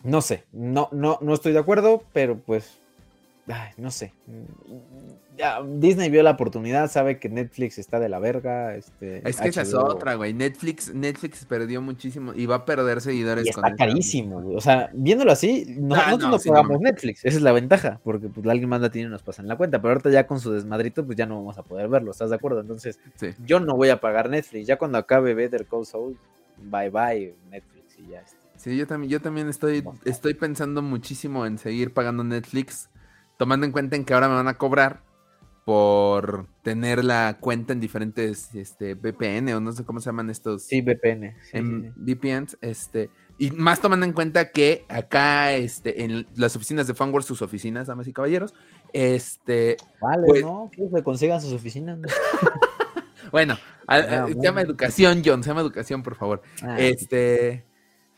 no sé, no, no, no estoy de acuerdo, pero pues. Ay, no sé. Ya, Disney vio la oportunidad, sabe que Netflix está de la verga. Este, Es que esa es otra, güey. Netflix, Netflix perdió muchísimo y va a perder seguidores Y con está esa- carísimo, güey. O sea, viéndolo así, no- Ah, nosotros no, pagamos. Netflix. Esa es la ventaja, porque pues alguien más la tiene y nos pasa en la cuenta. Pero ahorita ya con su desmadrito, pues ya no vamos a poder verlo, ¿estás de acuerdo? Entonces, Sí. yo no voy a pagar Netflix. Ya cuando acabe Better Call Saul, bye bye Netflix y ya está. Sí, yo también, yo también estoy, estoy pensando muchísimo en seguir pagando Netflix, tomando en cuenta en que ahora me van a cobrar por tener la cuenta en diferentes este, VPN o no sé cómo se llaman estos Sí, VPN. sí, en sí, sí. VPNs, este, y más tomando en cuenta que acá, este, en las oficinas de Fanwars, sus oficinas, damas y caballeros, este, Vale, pues- ¿no? Que se consigan sus oficinas. ¿no? bueno, a- a- Ah, se bueno. llama educación, John, se llama educación, por favor. Ah, Este,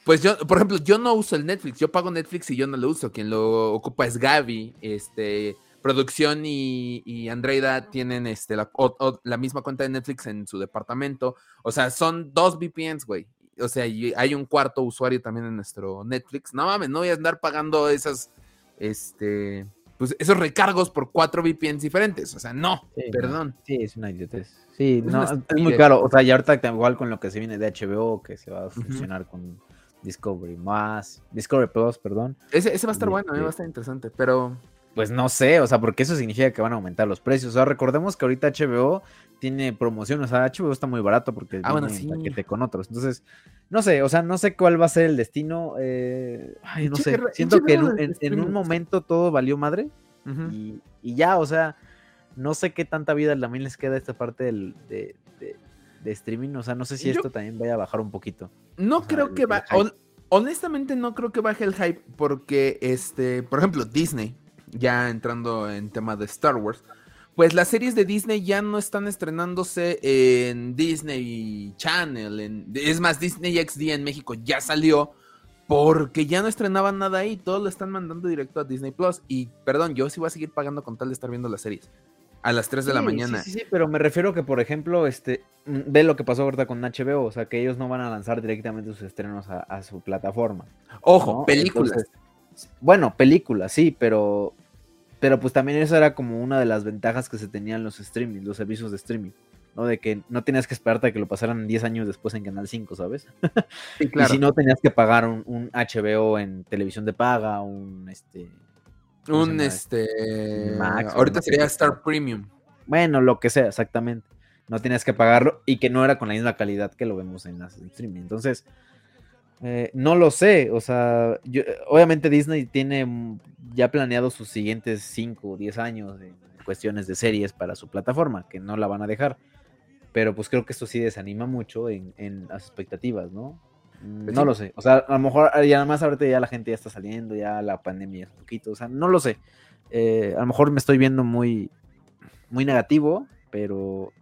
pues yo, por ejemplo, yo no uso el Netflix, yo pago Netflix y yo no lo uso. Quien lo ocupa es Gaby, este, producción y, y Andreida tienen este, la, o- o- la misma cuenta de Netflix en su departamento. O sea, son dos VPNs, güey. O sea, y hay un cuarto usuario también en nuestro Netflix. No mames, no voy a andar pagando esas, este, pues esos recargos por cuatro VPNs diferentes. O sea, no, Sí, no. perdón. Sí, es una idiotez. Sí, Es no, es muy caro. O sea, y ahorita igual con lo que se viene de HBO, que se va a funcionar con Discovery más, Discovery Plus, perdón. Ese, ese va a estar bueno, eh, este- va a estar interesante, pero Pues no sé, o sea, porque eso significa que van a aumentar los precios. O sea, recordemos que ahorita HBO tiene promoción, o sea, HBO está muy barato porque Ah, bueno, sí. paquete con otros. Entonces, no sé, o sea, no sé cuál va a ser el destino. eh, ay, no sé. Siento que en un, de en- en streaming. un momento todo valió madre y, y ya, o sea, no sé qué tanta vida también les queda esta parte del, de, de- de streaming. O sea, no sé si Yo- esto también vaya a bajar un poquito. No O sea, creo el- que va. hon- honestamente, no creo que baje el hype. Porque, este, por ejemplo, Disney, ya entrando en tema de Star Wars, pues las series de Disney ya no están estrenándose en Disney Channel. en- es más, Disney XD en México ya salió. Porque ya no estrenaban nada ahí, todo lo están mandando directo a Disney Plus. Y perdón, yo sí voy a seguir pagando con tal de estar viendo las series. A las 3 de la Sí, mañana. Sí, sí, sí, pero me refiero que, por ejemplo, este, mm, ve lo que pasó ahorita con HBO, o sea, que ellos no van a lanzar directamente sus estrenos a, a su plataforma. Ojo, ¿no? películas. Entonces, bueno, películas, sí, pero pero pues también eso era como una de las ventajas que se tenían los streaming, los servicios de streaming. ¿no? De que no tenías que esperarte a que lo pasaran 10 años después en Canal 5, ¿sabes? y si no tenías que pagar un, HBO en televisión de paga, un este un este Max, ahorita sería Star Premium. Bueno, lo que sea, exactamente. No tenías que pagarlo y que no era con la misma calidad que lo vemos en las streaming. Entonces, eh, no lo sé, o sea, obviamente Disney tiene ya planeado sus siguientes 5 o 10 años en cuestiones de series para su plataforma, que no la van a dejar. Pero pues creo que esto sí desanima mucho en, las expectativas, ¿no? Pues no lo sé. O sea, a lo mejor, y además ahorita ya la gente ya está saliendo, ya la pandemia es un poquito, o sea, no lo sé. Eh, a lo mejor me estoy viendo muy, muy negativo, pero,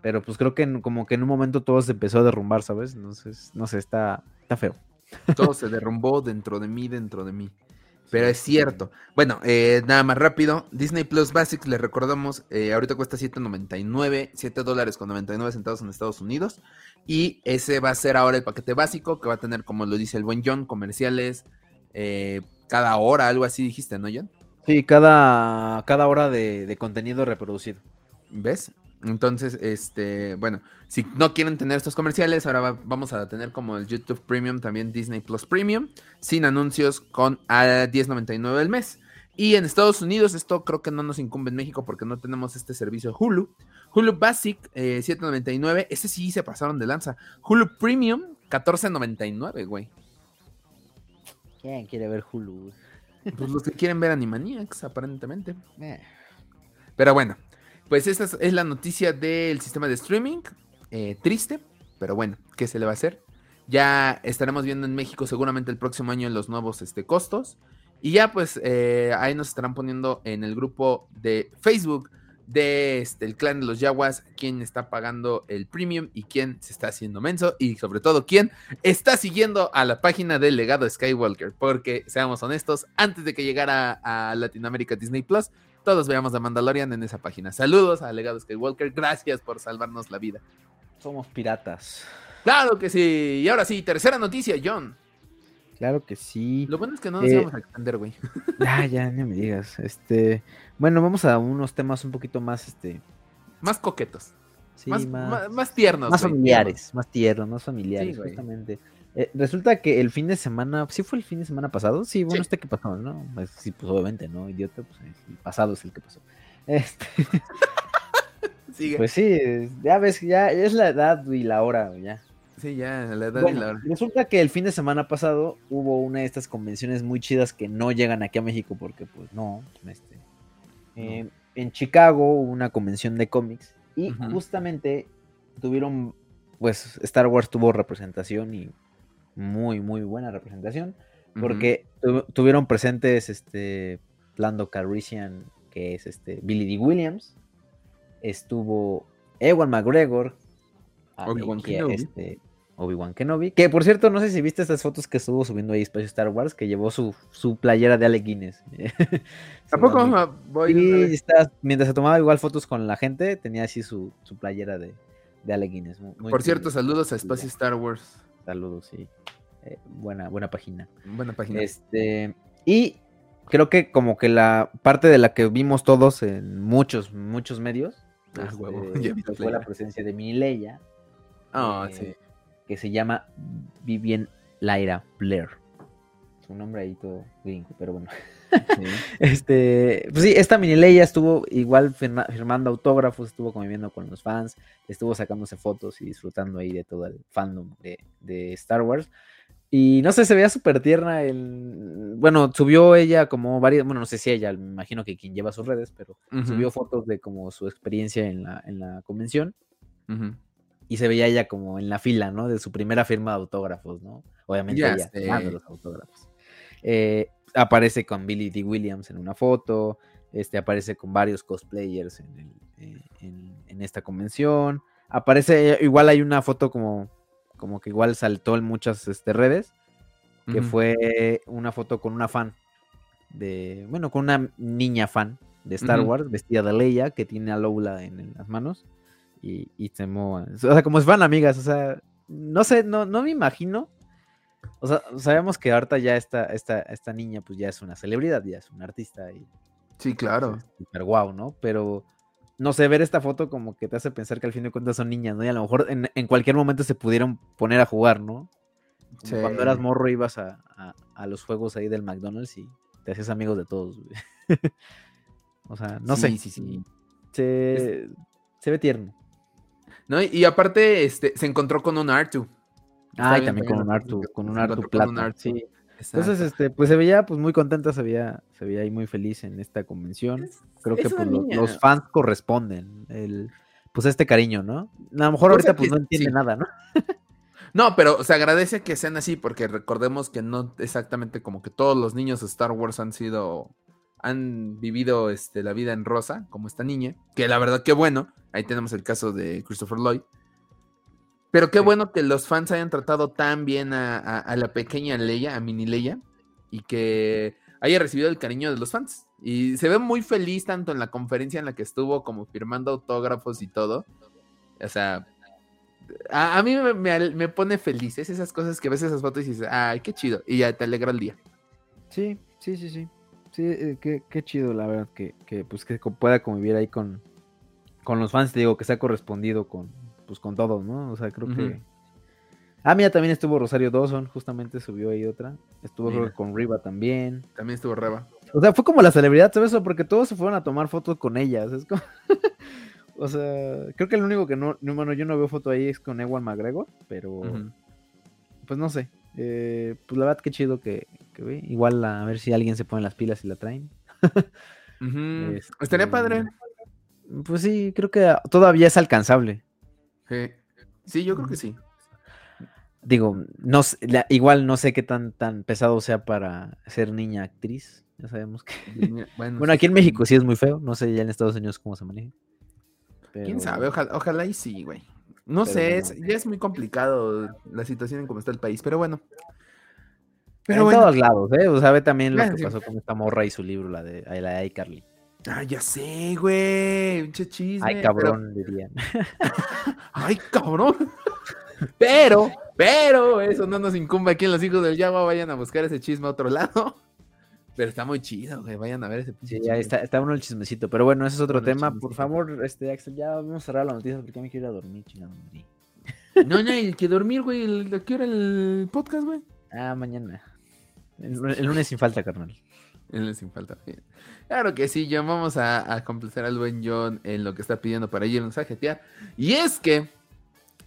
pero pues creo que como que en un momento todo se empezó a derrumbar, ¿sabes? Entonces, no sé, está, está feo. Todo se derrumbó dentro de mí, dentro de mí. Pero es cierto. Bueno, eh, nada más rápido. Disney Plus Basics, les recordamos, eh, ahorita cuesta 7.99, 7 dólares con 99 centavos en Estados Unidos. Y ese va a ser ahora el paquete básico, que va a tener, como lo dice el buen John, comerciales eh, cada hora, algo así dijiste, ¿no, John? Sí, cada, cada hora de contenido reproducido. ¿Ves? Entonces, este, bueno, si no quieren tener estos comerciales, ahora vamos a tener como el YouTube Premium, también Disney Plus Premium, sin anuncios con a 10.99 el mes. Y en Estados Unidos, esto creo que no nos incumbe en México porque no tenemos este servicio Hulu. Hulu Basic, 7.99, eh, ese sí se pasaron de lanza. Hulu Premium, 14.99, güey. ¿Quién quiere ver Hulu? Pues los que quieren ver Animaniacs, aparentemente. Eh. Pero bueno, pues esta es la noticia del sistema de streaming. Eh, triste, pero bueno, ¿qué se le va a hacer? Ya estaremos viendo en México seguramente el próximo año los nuevos este, costos. Y ya pues eh, ahí nos estarán poniendo en el grupo de Facebook de este, el clan de los Yaguas quién está pagando el premium y quién se está haciendo menso y sobre todo quién está siguiendo a la página del legado Skywalker. Porque seamos honestos, antes de que llegara a Latinoamérica Disney Plus, todos veamos a Mandalorian en esa página. Saludos a Legado Skywalker, gracias por salvarnos la vida. Somos piratas. Claro que sí. Y ahora sí, tercera noticia, John. Claro que sí. Lo bueno es que no nos eh, a extender, güey. Ya, ya, no me digas. Este, bueno, vamos a unos temas un poquito más, este, más coquetos. Sí, más, más, tiernos. Más familiares, más tiernos, más familiares, justamente. Eh, resulta que el fin de semana, ¿sí fue el fin de semana pasado? Sí, bueno, este que pasó, ¿no? Pues, sí, pues obviamente, ¿no? Idiota, pues el pasado es el que pasó. Este... Sigue. Pues sí, ya ves, ya es la edad y la hora, ya. Sí, ya, la edad y la hora. Resulta que el fin de semana pasado hubo una de estas convenciones muy chidas que no llegan aquí a México porque, pues, no, este... Eh, en Chicago hubo una convención de cómics y justamente tuvieron, pues, Star Wars tuvo representación y muy, muy buena representación, porque tuvieron presentes este Lando Calrissian, que es este Billy D. Williams, estuvo Ewan McGregor, Obi-Wan Kenobi. Este, Obi-Wan Kenobi, que por cierto, no sé si viste estas fotos que estuvo subiendo ahí Espacio Star Wars, que llevó su, su playera de Alec Guinness. Tampoco voy mientras se tomaba igual fotos con la gente, tenía así su, su playera de, de Alec Guinness. por cierto, saludos a Espacio Star Wars. Saludos, sí. Eh, buena, buena página. Buena página. Este, y creo que como que la parte de la que vimos todos en muchos, muchos medios, ah, este, fue la presencia de Mini Leia. Ah, eh, que se llama Vivian Lyra Blair. Su nombre ahí todo gringo, pero bueno. este, pues sí, esta mini Leia estuvo igual firmando autógrafos, estuvo conviviendo con los fans, estuvo sacándose fotos y disfrutando ahí de todo el fandom de, de Star Wars. Y no sé, se veía súper tierna. El... Bueno, subió ella como varias, bueno, no sé si ella, me imagino que quien lleva sus redes, pero subió fotos de como su experiencia en la, en la convención. Y se veía ella como en la fila, ¿no? De su primera firma de autógrafos, ¿no? Obviamente ella, de los autógrafos. Eh, aparece con Billy D. Williams en una foto, este, aparece con varios cosplayers en, eh, en esta convención. Aparece, igual hay una foto como como que igual saltó en muchas este, redes, que fue una foto con una fan de, bueno, con una niña fan de Star Wars, vestida de Leia, que tiene a Lola en, las manos, y, y se O sea, como si fueran amigas, o sea, no sé, no, no me imagino. O sea, sabemos que ahorita ya esta, esta, esta niña pues ya es una celebridad, ya es una artista y Sí, claro. Super guau, ¿no? Pero no sé, ver esta foto como que te hace pensar que al fin de cuentas son niñas, ¿no? Y a lo mejor en, cualquier momento se pudieron poner a jugar, ¿no? Cuando eras morro ibas a, los juegos ahí del McDonald's y te hacías amigos de todos, o sea, no sé. Sí, sí. Se, se ve tierno. No, y, aparte, este, se encontró con un Artu. Ah, y también con un Artu, con un Artu plata. Sí. Entonces, este, pues se veía pues muy contenta, se veía, se veía ahí muy feliz en esta convención. Creo que pues, los, fans corresponden el, pues este cariño, ¿no? A lo mejor ahorita pues no entiende nada, ¿no? no, pero se agradece que sean así, porque recordemos que no exactamente como que todos los niños de Star Wars han sido, han vivido este, la vida en rosa, como esta niña, que la verdad que bueno, ahí tenemos el caso de Christopher Lloyd. Pero qué bueno que los fans hayan tratado tan bien a, la pequeña Leia, a Mini Leia, y que haya recibido el cariño de los fans. Y se ve muy feliz tanto en la conferencia en la que estuvo como firmando autógrafos y todo. O sea, a, mí me, pone feliz. Es esas cosas que ves esas fotos y dices, ay, qué chido. Y ya te alegra el día. Sí, sí, sí, sí. Sí, eh, qué, chido, la verdad, que, pues que pueda convivir ahí con, con los fans, te digo, que se ha correspondido con, pues con todos, ¿no? O sea, creo que. Ah, mira, también estuvo Rosario Dawson, justamente subió ahí otra. Estuvo con Riva también. También estuvo Riva. O sea, fue como la celebridad, ¿sabes? Porque todos se fueron a tomar fotos con ellas. Es como... o sea, creo que el único que no, bueno, yo no veo foto ahí es con Ewan McGregor, pero pues no sé. Eh, pues la verdad que chido que, que igual a ver si alguien se pone las pilas y la traen. Estaría padre. Pues sí, creo que todavía es alcanzable. Sí, yo creo que sí. Digo, no, igual no sé qué tan, tan pesado sea para ser niña actriz. Ya sabemos que. Bueno, aquí en México sí es muy feo. No sé ya en Estados Unidos cómo se maneja. Quién sabe, ojalá, y sí, güey. No sé, ya es muy complicado la situación en cómo está el país, pero bueno. Pero en todos lados, ¿eh? O sea, también lo que pasó con esta morra y su libro, la de, la de iCarly. Ah, ya sé, güey. Un chisme. Ay, cabrón, dirían. Ay, cabrón. Pero, pero, eso no nos incumbe aquí en los hijos del Yagua. Vayan a buscar ese chisme a otro lado. Pero está muy chido, güey. Vayan a ver ese Sí, ya está, está uno el chismecito. Pero bueno, ese es otro tema. Por favor, este, Axel, ya vamos a cerrar la noticia porque me quiero ir a dormir, chingado. No, no, hay que dormir, güey. ¿A qué hora el podcast, güey? Ah, mañana. El, lunes sin falta, carnal. Sin falta. Claro que sí, John. Vamos a, complacer al buen John en lo que está pidiendo para irnos a jetear. Y es que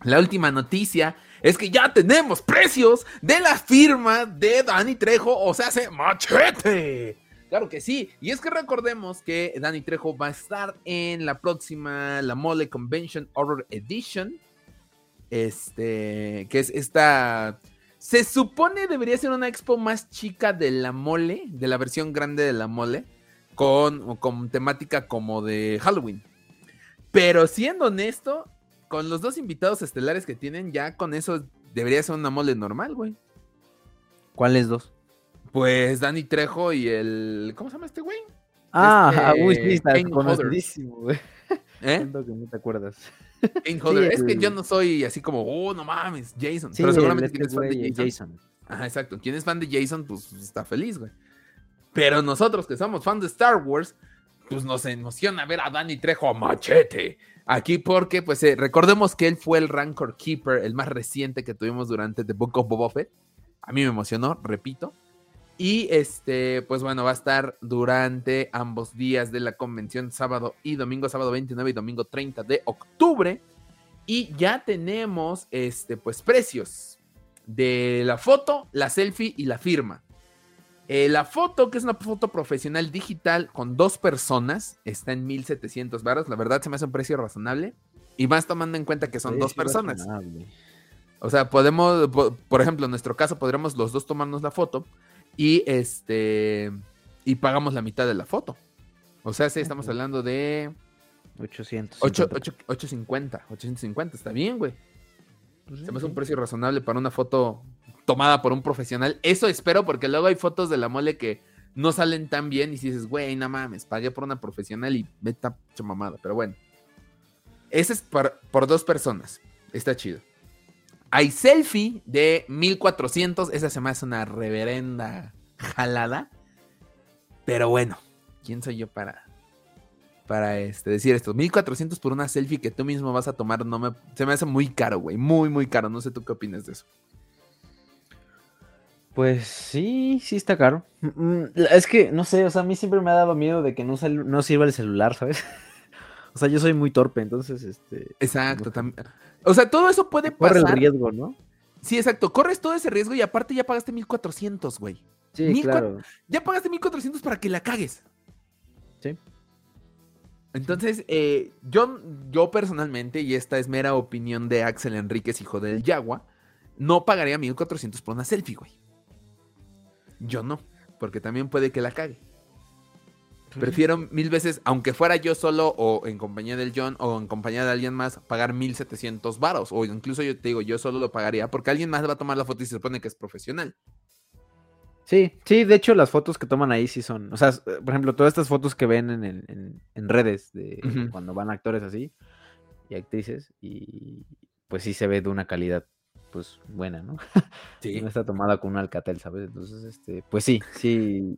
la última noticia es que ya tenemos precios de la firma de Dani Trejo, o sea, hace machete. Claro que sí. Y es que recordemos que Dani Trejo va a estar en la próxima La Mole Convention Horror Edition. Este, que es esta. Se supone debería ser una expo más chica de la mole, de la versión grande de la mole con, con temática como de Halloween. Pero siendo honesto, con los dos invitados estelares que tienen, ya con eso debería ser una mole normal, güey. ¿Cuáles dos? Pues Dani Trejo y el. ¿Cómo se llama este güey? Ah, este, uy, sí, está conocidísimo, güey. ¿Eh? Siento que no te acuerdas. Es que yo no soy así como, oh, no mames, Jason. pero seguramente quien es fan de Jason. Jason. Ajá, exacto. Quien es fan de Jason, pues está feliz, güey. Pero nosotros que somos fans de Star Wars, pues nos emociona ver a Danny Trejo a machete. Aquí porque, pues, eh, recordemos que él fue el Rancor Keeper, el más reciente que tuvimos durante The Book of Boba Fett. A mí me emocionó, repito. Y este, pues bueno, va a estar durante ambos días de la convención, sábado y domingo, sábado 29 y domingo 30 de octubre. Y ya tenemos, este, pues, precios de la foto, la selfie y la firma. Eh, la foto, que es una foto profesional digital con dos personas, está en 1700 baros. La verdad se me hace un precio razonable. Y más tomando en cuenta que son dos personas. O sea, podemos, por ejemplo, en nuestro caso, podríamos los dos tomarnos la foto y este y pagamos la mitad de la foto. O sea, sí, estamos hablando de 800. 850, 850, está bien, güey. Pues se me hace un precio razonable para una foto tomada por un profesional. Eso espero porque luego hay fotos de la mole que no salen tan bien y si dices, güey, no mames, pagué por una profesional y me está mamada. Pero bueno, ese es por, por dos personas. Está chido. Hay selfie de 1400. Esa se me hace una reverenda jalada. Pero bueno, ¿quién soy yo para, para este, decir esto? 1400 por una selfie que tú mismo vas a tomar, no me, se me hace muy caro, güey. Muy, muy caro. No sé tú qué opinas de eso. Pues sí, sí está caro. Mm, mm, es que, no sé, o sea, a mí siempre me ha dado miedo de que no, no sirva el celular, ¿sabes? o sea, yo soy muy torpe, entonces, este... Exacto, también. O sea, todo eso puede pasar. Corre el riesgo, ¿no? Sí, exacto. Corres todo ese riesgo y aparte ya pagaste 1400, güey. Sí, claro. Ya pagaste 1400 para que la cagues. Sí. Entonces, eh, yo, yo personalmente, y esta es mera opinión de Axel Enríquez, hijo del Yagua, no pagaría 1400 por una selfie, güey. Yo no, porque también puede que la cague. Prefiero mil veces, aunque fuera yo solo o en compañía del John o en compañía de alguien más, pagar 1700 varos. O incluso yo te digo, yo solo lo pagaría porque alguien más va a tomar la foto y se supone que es profesional. Sí, sí, de hecho las fotos que toman ahí sí son, o sea, por ejemplo, todas estas fotos que ven en, redes de cuando van actores así y actrices y pues sí se ve de una calidad pues buena, ¿no? Sí. no está tomada con un alcatel, ¿sabes? Entonces, este, pues sí, sí,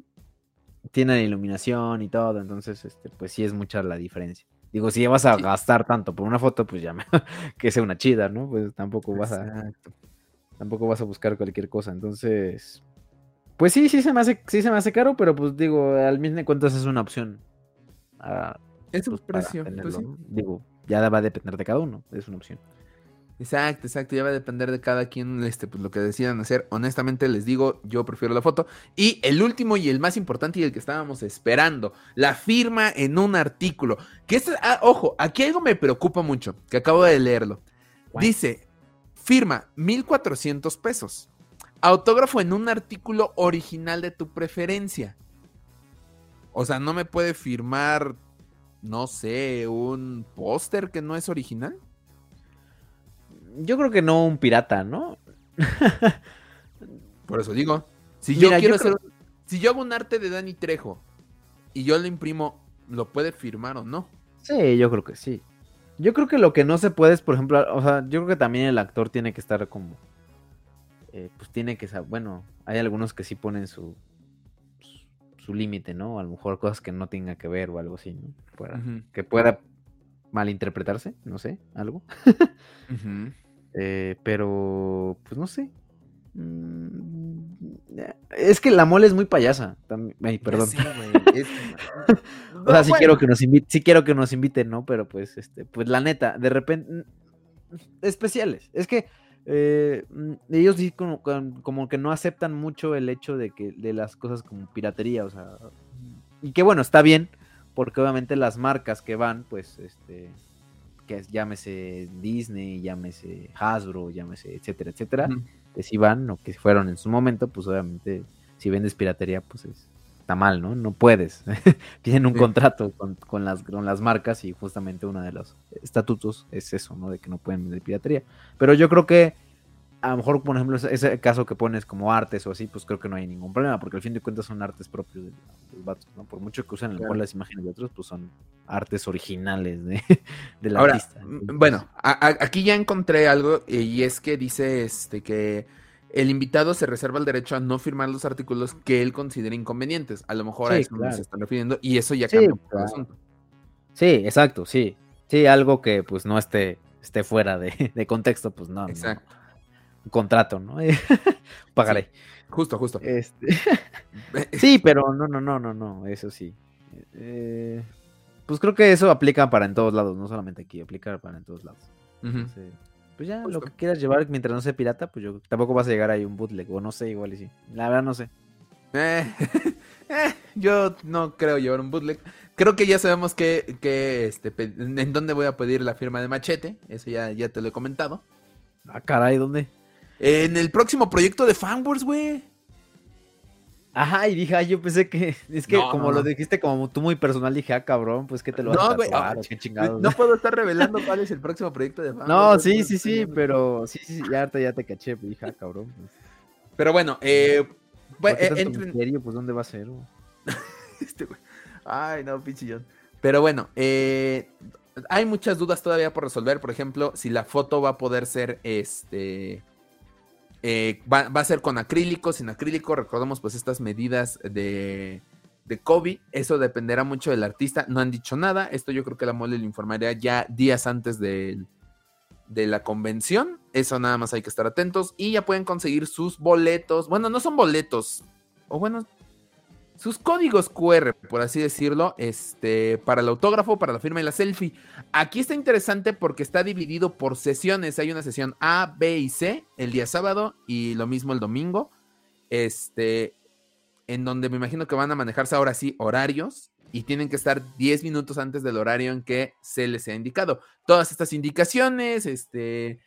tiene iluminación y todo, entonces, este, pues sí es mucha la diferencia. Digo, si vas a gastar tanto por una foto, pues ya que sea una chida, ¿no? Pues tampoco vas a tampoco vas a buscar cualquier cosa. Entonces, pues sí, sí se me hace, sí se me hace caro, pero pues digo, al mismo de cuentas es una opción. es un pues, precio. Pues digo, ya va a depender de cada uno, es una opción. Exacto, exacto. Ya va a depender de cada quien este, pues, lo que decidan hacer. Honestamente, les digo, yo prefiero la foto. Y el último y el más importante y el que estábamos esperando, la firma en un artículo. Que es, ah, ojo, aquí algo me preocupa mucho, que acabo de leerlo. Dice, firma 1400 pesos. Autógrafo en un artículo original de tu preferencia. O sea, no me puede firmar, no sé, un póster que no es original yo creo que no un pirata, ¿no? Por eso digo, si yo quiero hacer, si yo hago un arte de Dani Trejo y yo lo imprimo, ¿lo puede firmar o no? Sí, yo creo que sí. Yo creo que lo que no se puede es, por ejemplo, o sea, yo creo que también el actor tiene que estar como, eh, pues tiene que saber, bueno, hay algunos que sí ponen su, su límite, ¿no? A lo mejor cosas que no tengan que ver o algo así, ¿no? Que pueda malinterpretarse, no sé, algo. Eh, pero, pues no sé. Mm, es que la mole es muy payasa. Ay, perdón. o sea, sí quiero que nos inviten, sí quiero que nos inviten, ¿no? Pero pues, este, pues la neta, de repente, especiales. Es que eh, mm, ellos sí como, como, que no aceptan mucho el hecho de que de las cosas como piratería, o sea, y que bueno, está bien, porque obviamente las marcas que van, pues, este, que llámese Disney, llámese Hasbro, llámese, etcétera, etcétera, que si van o que fueron en su momento, pues obviamente si vendes piratería, pues está mal, ¿no? No puedes. Tienen un contrato con, las, con las marcas y justamente uno de los estatutos es eso, ¿no? De que no pueden vender piratería. Pero yo creo que a lo mejor, por ejemplo, ese caso que pones como artes o así, pues creo que no hay ningún problema, porque al fin de cuentas son artes propios de, los vatos, ¿no? Por mucho que usen las imágenes de otros, pues son artes originales de, del artista. Bueno, aquí ya encontré algo y es que dice este que el invitado se reserva el derecho a no firmar los artículos que él considere inconvenientes. A lo mejor a eso se están refiriendo y eso ya cambia el asunto. Sí, exacto, sí. Sí, algo que pues no esté, esté fuera de, contexto, pues no. Exacto contrato, ¿no? Pagaré. justo, justo. Este... sí, pero no, no, no, no, no, eso sí. Eh, pues creo que eso aplica para en todos lados, no solamente aquí, aplica para en todos lados. pues ya, lo que quieras llevar mientras no sea pirata, pues yo tampoco vas a llegar ahí un bootleg, o no sé, igual y sí. La verdad no sé. Eh, eh, yo no creo llevar un bootleg. Creo que ya sabemos que, que este, en dónde voy a pedir la firma de machete. Eso ya, ya te lo he comentado. Ah, caray, ¿dónde? En el próximo proyecto de Fanwars, güey. Ajá, y dije, yo pensé que. Es que como lo dijiste como tú muy personal, dije, ah, cabrón, pues que te lo vas no, a güey, ah, qué chingados. No puedo estar revelando cuál es el próximo proyecto de Fanwars. No, sí, sí, sí, pero sí, sí, ya, ya te caché, dije, ah, cabrón. Pues. Pero bueno, eh. Pues, eh, entre... serio? Pues, ¿dónde va a ser? este, güey. Ay, no, pinchillón. Pero bueno, eh, hay muchas dudas todavía por resolver. Por ejemplo, si la foto va a poder ser este eh, va, a ser con acrílico, sin acrílico. Recordemos pues estas medidas de, de Kobe. Eso dependerá mucho del artista. No han dicho nada. Esto yo creo que la mole le informaría ya días antes de, de la convención. Eso nada más hay que estar atentos. Y ya pueden conseguir sus boletos. Bueno, no son boletos. O bueno, sus códigos QR, por así decirlo, este, para el autógrafo, para la firma y la selfie. Aquí está interesante porque está dividido por sesiones. Hay una sesión A, B y C el día sábado y lo mismo el domingo. Este, en donde me imagino que van a manejarse ahora sí horarios y tienen que estar 10 minutos antes del horario en que se les ha indicado. Todas estas indicaciones, este,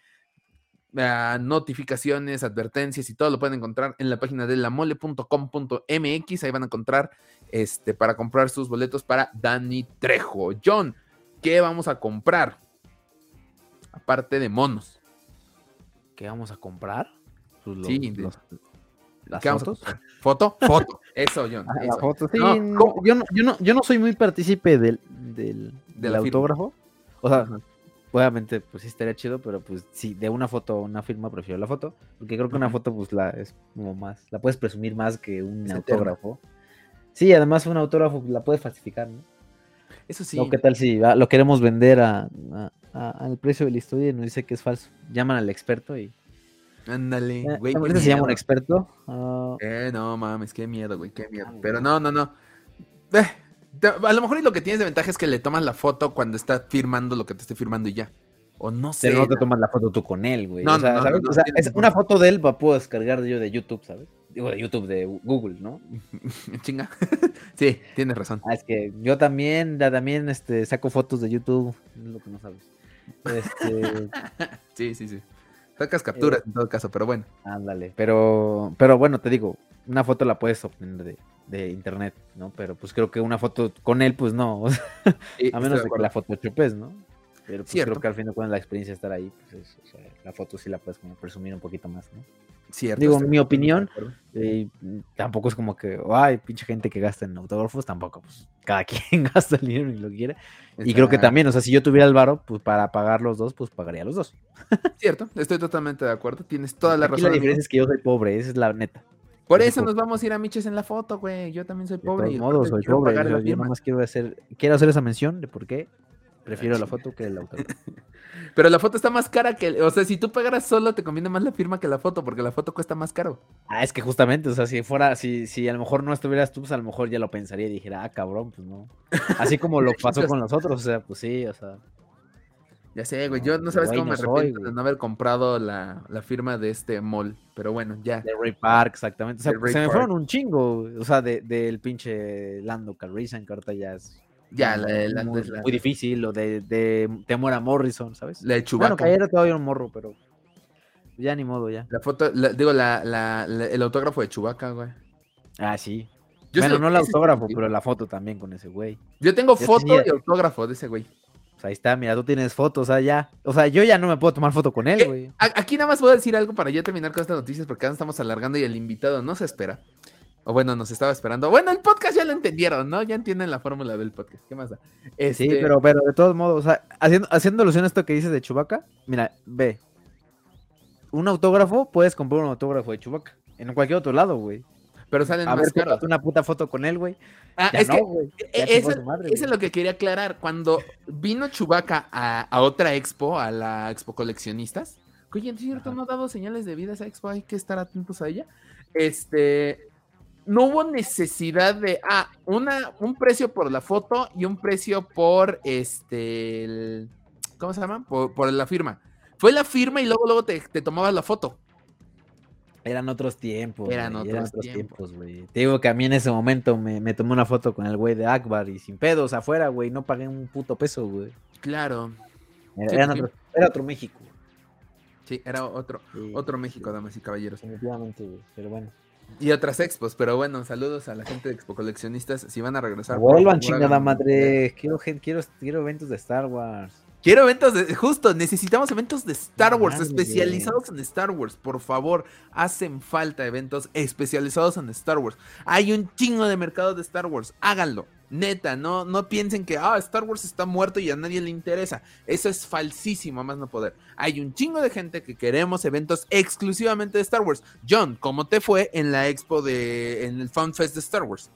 notificaciones, advertencias y todo lo pueden encontrar en la página de lamole.com.mx. Ahí van a encontrar este, para comprar sus boletos para Dani Trejo. John, ¿qué vamos a comprar? Aparte de monos. ¿Qué vamos a comprar? Pues sí, ¿Qué fotos? ¿Foto? Foto. Eso, John. Ah, foto, sí. yo, no, yo, no, yo no soy muy partícipe del, del, del autógrafo. O sea, obviamente, pues sí estaría chido, pero pues sí, de una foto a una firma prefiero la foto, porque creo que una foto, pues la es como más, la puedes presumir más que un autógrafo. Sí, además un autógrafo la puedes falsificar, ¿no? Eso sí. O qué tal si lo queremos vender a, al precio de la historia y nos dice que es falso. Llaman al experto y. Ándale, eh, güey. se llama un experto? Ah. eh, no mames, qué miedo, güey, qué miedo. Pero no, no, no. Eh, a lo mejor lo que tienes de ventaja es que le tomas la foto cuando está firmando lo que te esté firmando y ya. O no sé. Pero no te tomas la foto tú con él, güey. No, o sea, ¿sabes? o sea, es una foto de él la puedo descargar yo de YouTube, ¿sabes? Digo, de YouTube, de Google, ¿no? Chinga. sí, tienes razón. Ah, es que yo también, también este, saco fotos de YouTube, es lo que no sabes. Este... sí, sí, sí. Sacas capturas eh, en todo caso, pero bueno. Ándale, pero, pero bueno, te digo, una foto la puedes obtener de, de internet, ¿no? Pero pues creo que una foto con él, pues no. a menos de, que la foto chupes, ¿no? Pero pues creo que al fin de cuentas la experiencia de estar ahí, pues la foto sí la puedes como presumir un poquito más, ¿no? Cierto. Digo, en mi opinión, eh, tampoco es como que, ay, pinche gente que gasta en autógrafos, tampoco, pues cada quien gasta el dinero y lo quiere. Y creo que también, o sea, si yo tuviera el varo, pues para pagar los dos, pues pagaría los dos. Cierto, estoy totalmente de acuerdo, tienes toda la razón. La diferencia es que yo soy pobre, esa es la neta. Por eso nos vamos a ir a Miches en la foto, güey. Yo también soy pobre. De todos modos, soy pobre. Yo, yo nomás quiero hacer, quiero hacer esa mención de por qué prefiero la foto que el autógrafo. Pero la foto está más cara que, o sea, si tú pagaras solo te conviene más la firma que la foto, porque la foto cuesta más caro. Ah, es que justamente, o sea, si fuera, si, si a lo mejor no estuvieras tú, pues a lo mejor ya lo pensaría y dijera, ah, cabrón, pues no. Así como lo pasó con los otros, o sea, pues sí, o sea. Ya sé, güey. Yo no sabes cómo me arrepiento de no haber comprado la, firma de este mall. Pero bueno, ya. De Ray Park, exactamente. O sea, se me fueron un chingo. O sea, del de, pinche Lando Calrissian, que ahorita ya es. Ya, la, muy, muy, difícil. O de, de Temora Morrison, ¿sabes? La de Chewbacca. Bueno, que era todavía un morro, pero. Ya ni modo, ya. La foto, digo, la, el autógrafo de Chewbacca, güey. Ah, sí. bueno, no el autógrafo, pero la foto también con ese güey. Yo tengo foto y autógrafo de ese güey ahí está, mira, tú tienes fotos, o sea, ya. O sea, yo ya no me puedo tomar foto con él, eh, güey. Aquí nada más voy a decir algo para ya terminar con estas noticias, porque ahora estamos alargando y el invitado no se espera. O bueno, nos estaba esperando. Bueno, el podcast ya lo entendieron, ¿no? Ya entienden la fórmula del podcast. ¿Qué más da? Sí, este pero, pero de todos modos, o sea, haciendo, haciendo alusión a esto que dices de Chubaca, mira, ve. Un autógrafo, puedes comprar un autógrafo de Chubaca. En cualquier otro lado, güey. Pero salen a más ver, una puta foto con él, güey. Ah, es que e, eso, es lo que quería aclarar. Cuando vino Chubaca a, otra expo, a la expo coleccionistas, que oye, es cierto, no ha dado señales de vida esa expo, hay que estar atentos a ella. Este, no hubo necesidad de, ah, una, un precio por la foto y un precio por, este, ¿cómo se llama? Por, la firma. Fue la firma y luego, luego te, te tomabas la foto. Eran otros tiempos. Eran, otros, tiempos, güey. Te digo que a mí en ese momento me, tomé una foto con el güey de Akbar y sin pedos afuera, güey. No pagué un puto peso, güey. Claro. Era, otro, México. Sí, era otro, otro México, damas y caballeros. Definitivamente, güey. Pero bueno. Y otras expos, pero bueno, saludos a la gente de Expo Coleccionistas. Si van a regresar. Vuelvan, chingada madre. Quiero, quiero, quiero eventos de Star Wars. Quiero eventos de, justo, necesitamos eventos de Star Wars, especializados en Star Wars. Por favor, hacen falta eventos especializados en Star Wars. Hay un chingo de mercado de Star Wars, háganlo. Neta, no, no piensen que ah, Star Wars está muerto y a nadie le interesa. Eso es falsísimo, más no poder. Hay un chingo de gente que queremos eventos exclusivamente de Star Wars. John, ¿cómo te fue en la expo de, en el Fan Fest de Star Wars?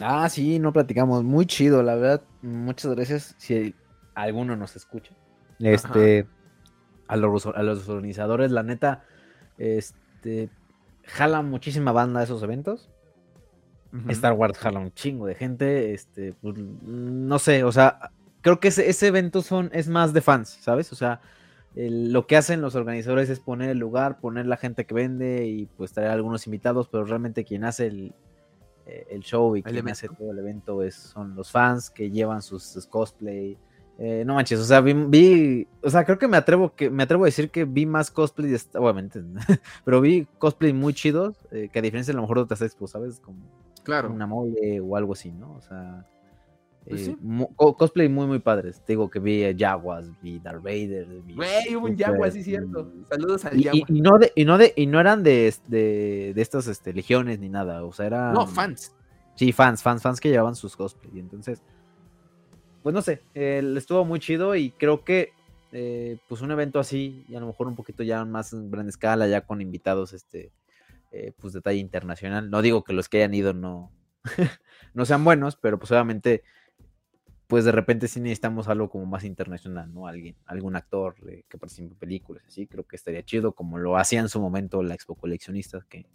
Ah, sí, no platicamos. Muy chido, la verdad. Muchas gracias. Si alguno nos escucha. Este, a los, a los organizadores, la neta, este, jala muchísima banda esos eventos. Star Wars jala un chingo de gente. Este, pues, no sé, o sea, creo que ese, ese, evento son, es más de fans, ¿sabes? O sea, lo que hacen los organizadores es poner el lugar, poner la gente que vende y pues traer algunos invitados, pero realmente quien hace el, eh, el show y quien hace todo el evento es, son los fans que llevan sus, cosplay. Eh, no manches, o sea, vi, o sea, creo que me atrevo que me atrevo a decir que vi más cosplay, obviamente, pero vi cosplay muy chidos, eh, que a diferencia de lo mejor de otras expos, ¿sabes? Como claro. una mole o algo así, ¿no? O sea, pues eh, cosplay muy, muy padres. Te digo que vi a Jaguars, vi Darth Vader. Güey, hubo un Jaguar, sí, cierto. Saludos al y, Y, no de, y, no de, y no eran de, de, de estas este, legiones ni nada. O sea, eran. No, fans. Sí, fans, fans, fans que llevaban sus cosplay. Y entonces, pues no sé, estuvo muy chido y creo que, eh, pues un evento así, y a lo mejor un poquito ya más en gran escala, ya con invitados, este, eh, pues de talla internacional. No digo que los que hayan ido no, no sean buenos, pero pues obviamente pues de repente sí necesitamos algo como más internacional, ¿no? Alguien, algún actor que participe en películas, así, creo que estaría chido, como lo hacía en su momento la Expo Coleccionista, que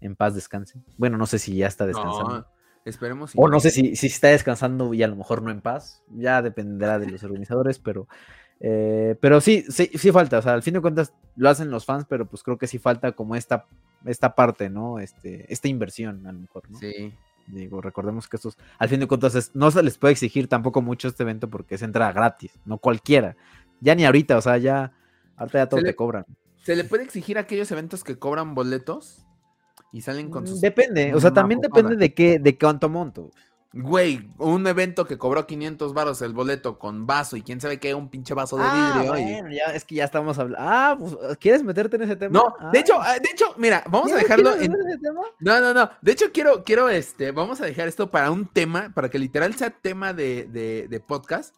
en paz descanse. Bueno, no sé si ya está descansando. esperemos. O no sé si, si está descansando y a lo mejor no en paz, ya dependerá de los organizadores, pero, eh, pero sí, sí, sí falta, o sea, al fin de cuentas lo hacen los fans, pero pues creo que sí falta como esta, esta parte, ¿no? Este, esta inversión a lo mejor, ¿no? Sí. Digo, recordemos que estos, al fin de cuentas, no se les puede exigir tampoco mucho este evento porque es entrada gratis, no cualquiera. Ya ni ahorita, o sea, ya, ahorita ya todo te cobran. ¿Se le puede exigir a aquellos eventos que cobran boletos y salen con mm, sus... Depende, o sea, también depende de qué, de cuánto monto. Güey, un evento que cobró 500 varos el boleto con vaso y quién sabe qué, un pinche vaso de ah, vidrio. Bueno, ya, es que ya estamos hablando. Ah, pues, ¿quieres meterte en ese tema? No, de ah. hecho, ah, de hecho, mira, vamos a dejarlo en... Ese tema? No, no, no. De hecho, quiero, quiero, este, vamos a dejar esto para un tema, para que literal sea tema de, de, podcast,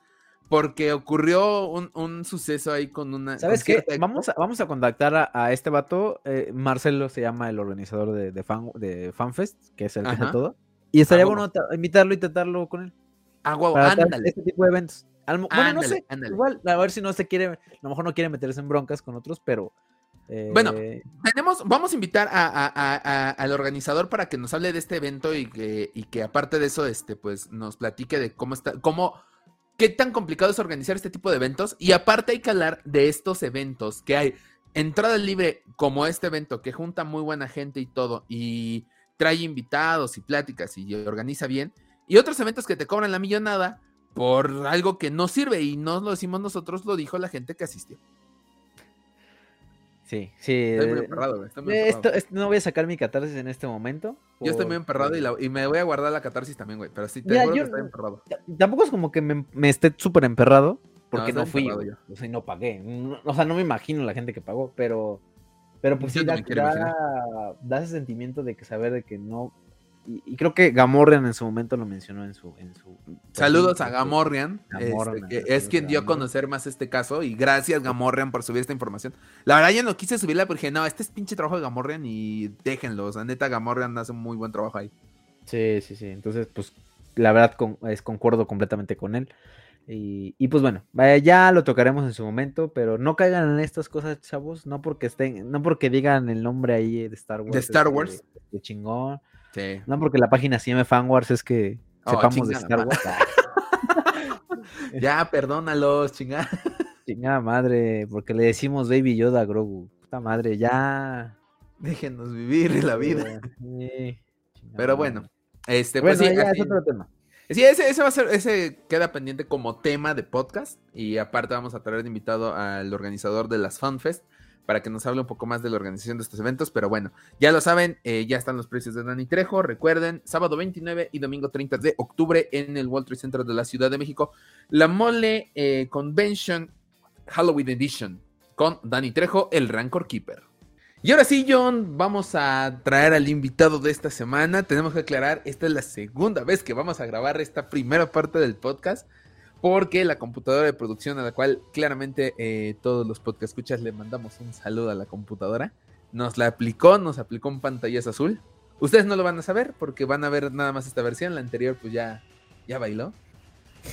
porque ocurrió un, suceso ahí con una... ¿Sabes qué? Vamos a, vamos a contactar a, este vato, eh, Marcelo se llama el organizador de, de, fan, de FanFest, que es el que hace todo. Y estaría bueno invitarlo y tratarlo con él. Ah, guau, ándale. Este tipo de eventos. bueno, no sé, igual, a ver si no se quiere, a lo mejor no quiere meterse en broncas con otros, pero... Bueno, eh, tenemos, vamos a invitar al organizador para que nos hable de este evento y que, y que aparte de eso, este, pues nos platique de cómo está, cómo, qué tan complicado es organizar este tipo de eventos. Y aparte hay que hablar de estos eventos que hay entrada libre como este evento que junta muy buena gente y todo. Y trae invitados y pláticas y organiza bien. Y otros eventos que te cobran la millonada por algo que no sirve y no lo decimos nosotros, lo dijo la gente que asistió. Sí, sí. Estoy muy eh, emperrado, no voy a sacar mi catarsis en este momento. Yo estoy muy emperrado y, me voy a guardar la catarsis también, güey. Pero sí, te que estoy emperrado. Tampoco es como que me, esté súper emperrado, porque no, fui. Yo. O sea, no pagué. o sea, no me imagino la gente que pagó, pero pero pues sí, da, ese sentimiento de que saber de que no. Y, creo que Gamorrean en su momento lo mencionó en su. En su Saludos a Gamorrean, este, que es quien dio a conocer más este caso. Y gracias, Gamorrean, por subir esta información. La verdad, yo no quise subirla porque no, este es pinche trabajo de Gamorrean y déjenlo. O sea, neta, Gamorrean hace un muy buen trabajo ahí. Sí, sí, sí. Entonces, pues, la verdad, es, concuerdo completamente con él. Y, pues bueno, ya lo tocaremos en su momento, pero no caigan en estas cosas, chavos, no porque estén, no porque digan el nombre ahí de Star Wars. De Star Wars. De, chingón. No porque la página llame Fanwars es que oh, sepamos de Star Wars. ya, perdónalos, chingada. Chingada madre, porque le decimos Baby Yoda a Grogu. Puta madre, ya. Déjenos vivir la vida. pero bueno, este, pues ya es otro tema. Sí, ese, va a ser, ese queda pendiente como tema de podcast. Y aparte vamos a traer invitado al organizador de las FunFest para que nos hable un poco más de la organización de estos eventos. Pero bueno, ya lo saben, eh, ya están los precios de Dani Trejo. Recuerden, sábado 29 y domingo 30 de octubre en el World Trade Center de la Ciudad de México, la Mole eh, Convention Halloween Edition con Dani Trejo, el Rancor Keeper. Y ahora sí, John, vamos a traer al invitado de esta semana. Tenemos que aclarar, esta es la segunda vez que vamos a grabar esta primera parte del podcast, porque la computadora de producción a la cual claramente eh, todos los podcast escuchas le mandamos un saludo a la computadora, nos la aplicó, nos aplicó un pantallazo azul Ustedes no lo van a saber porque van a ver nada más esta versión. La anterior, pues ya, ya bailó.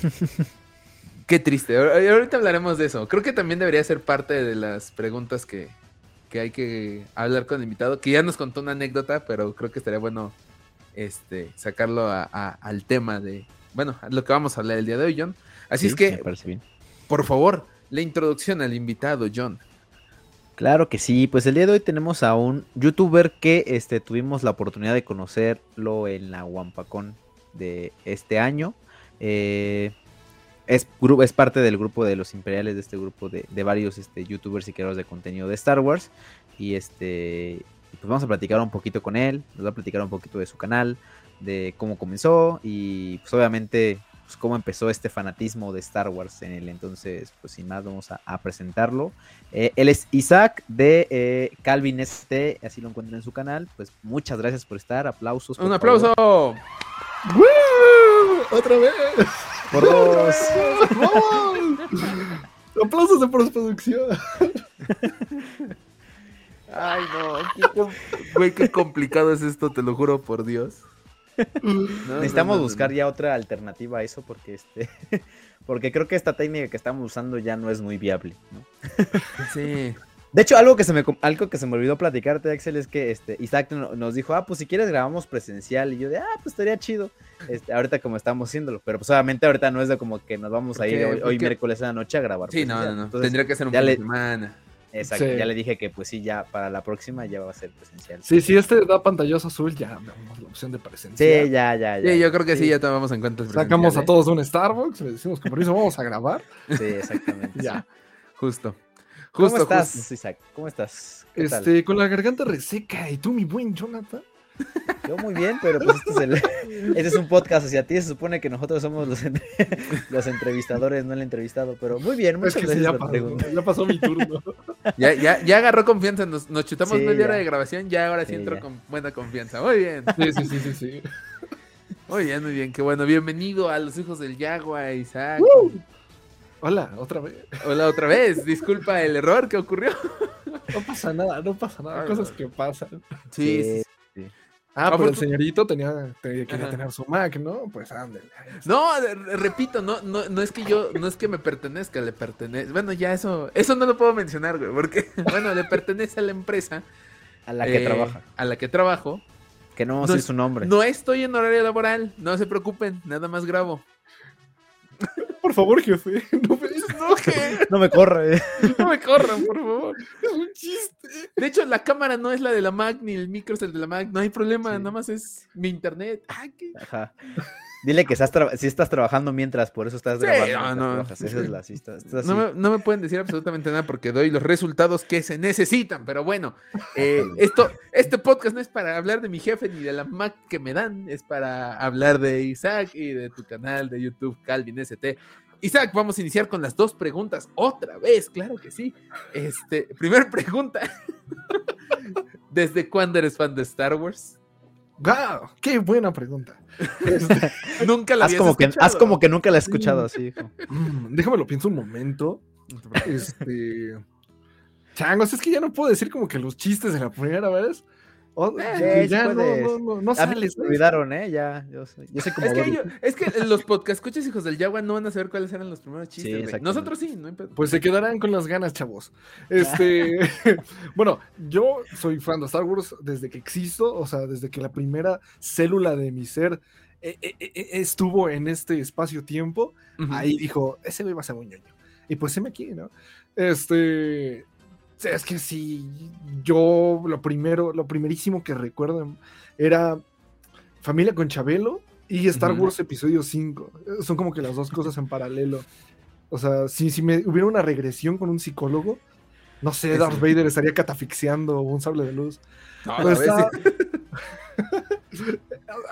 Qué triste. Ahorita hablaremos de eso. Creo que también debería ser parte de las preguntas que, que hay que hablar con el invitado, que ya nos contó una anécdota, pero creo que estaría bueno este, sacarlo al tema de, bueno, lo que vamos a hablar el día de hoy, John. Así es que, por favor, la introducción al invitado, John. Claro que sí, pues el día de hoy tenemos a un youtuber que este, tuvimos la oportunidad de conocerlo en la Wampacón de este año. Eh, es, es, parte del grupo de los imperiales, de este grupo de, varios este, youtubers y creadores de contenido de Star Wars. Y este, pues vamos a platicar un poquito con él, nos va a platicar un poquito de su canal, de cómo comenzó y pues obviamente pues, cómo empezó este fanatismo de Star Wars en él. Entonces, pues sin más, vamos a, presentarlo. Eh, él es Isaac de eh, Calvin ST, así lo encuentran en su canal. Pues muchas gracias por estar, aplausos. Un aplauso. ¡Otra vez! Por dos. Aplausos de postproducción. Ay, no. Güey, qué complicado es esto, te lo juro por Dios. Necesitamos buscar ya otra alternativa a eso porque este porque creo que esta técnica que estamos usando ya no es muy viable, Sí. De hecho, algo que se me algo que se me olvidó platicarte, Axel, es que este Isaac nos dijo, ah, pues si quieres grabamos presencial. Y yo de, ah, pues estaría chido. Este, ahorita como estamos haciéndolo. Pero pues obviamente ahorita no es de como que nos vamos a ir hoy, miércoles de la noche a grabar. Sí, no, no, no. Tendría que ser un fin de semana. Exacto, ya le dije que pues sí, ya para la próxima ya va a ser presencial. Sí, si este da pantallazo azul, ya damos la opción de presencial. Sí, ya, ya, ya. Sí, yo creo que sí, ya tomamos en cuenta. Sacamos a todos un Starbucks, le decimos que por eso vamos a grabar. Sí, exactamente. ya. Justo. Justo, ¿Cómo estás, Isaac? ¿Cómo estás? Este, con la garganta reseca. ¿Y tú, mi buen Jonathan? Yo muy bien, pero pues este es, el, este es un podcast hacia ti. Se supone que nosotros somos los, los entrevistadores, no el entrevistado. Pero muy bien, muchas gracias ya, pasó, ya, pasó, mi turno. Ya, ya, ya agarró confianza. Nos, nos chutamos media hora de grabación. Ya ahora sí, entro con buena confianza. Muy bien. Sí, sí, sí, sí, sí. Muy bien, muy bien. Qué bueno. Bienvenido a los hijos del Yagua, Isaac. Hola, otra vez. Hola, otra vez. Disculpa el error que ocurrió. No pasa nada, no pasa nada. Cosas que pasan. sí. sí. Ah, pero el señorito tenía, quería tener su Mac, ¿no? Pues ándale. No, repito, no, no, no es que yo, no es que me pertenezca, le pertenece. Bueno, ya eso, eso no lo puedo mencionar, güey, porque, bueno, le pertenece a la empresa. A la que eh, trabaja. A la que trabajo. Que no vamos a su nombre. No estoy en horario laboral, no se preocupen, nada más grabo. Por favor, jefe, no me, no, me corre. No me corran, por favor. Es un chiste. De hecho, la cámara no es la de la Mac, ni el micro es el de la Mac. No hay problema, nada más es mi internet. Ajá. Dile que estás si estás trabajando mientras, por eso estás grabando. No, no. Esa es la, no, me, no, me, pueden decir absolutamente nada porque doy los resultados que se necesitan. Pero bueno, eh, esto, este podcast no es para hablar de mi jefe ni de la Mac que me dan, es para hablar de Isaac y de tu canal de YouTube Calvin ST. Isaac, vamos a iniciar con las dos preguntas. Otra vez, claro que sí. Este, primera pregunta. ¿Desde cuándo eres fan de Star Wars? ¡Wow! ¡Qué buena pregunta! Este, nunca la haz como que Haz como que nunca la he escuchado así, hijo. Mm, déjame lo pienso un momento. Este. Changos, es que ya no puedo decir como que los chistes de la primera vez. Oh, eh, ya no, no, no, no sales, me olvidaron, ¿eh? Ya, yo sé, yo sé cómo. Es que, es que los podcast escuchas hijos del Yagua no van a saber cuáles eran los primeros chistes. Nosotros sí, no Pues se quedarán con las ganas, chavos. Este, bueno, yo soy fan de Star Wars desde que existo, o sea, desde que la primera célula de mi ser eh, eh, estuvo en este espacio-tiempo. Ahí dijo, ese güey va a ser un ñoño. Y pues se me aquí, ¿no? Este, es que sí, yo lo primero, lo primerísimo que recuerdo era Familia con Chabelo y Star Wars Episodio 5. Son como que las dos cosas en paralelo. O sea, si, si me hubiera una regresión con un psicólogo, no sé, Darth Vader estaría catafixiando un sable de luz. a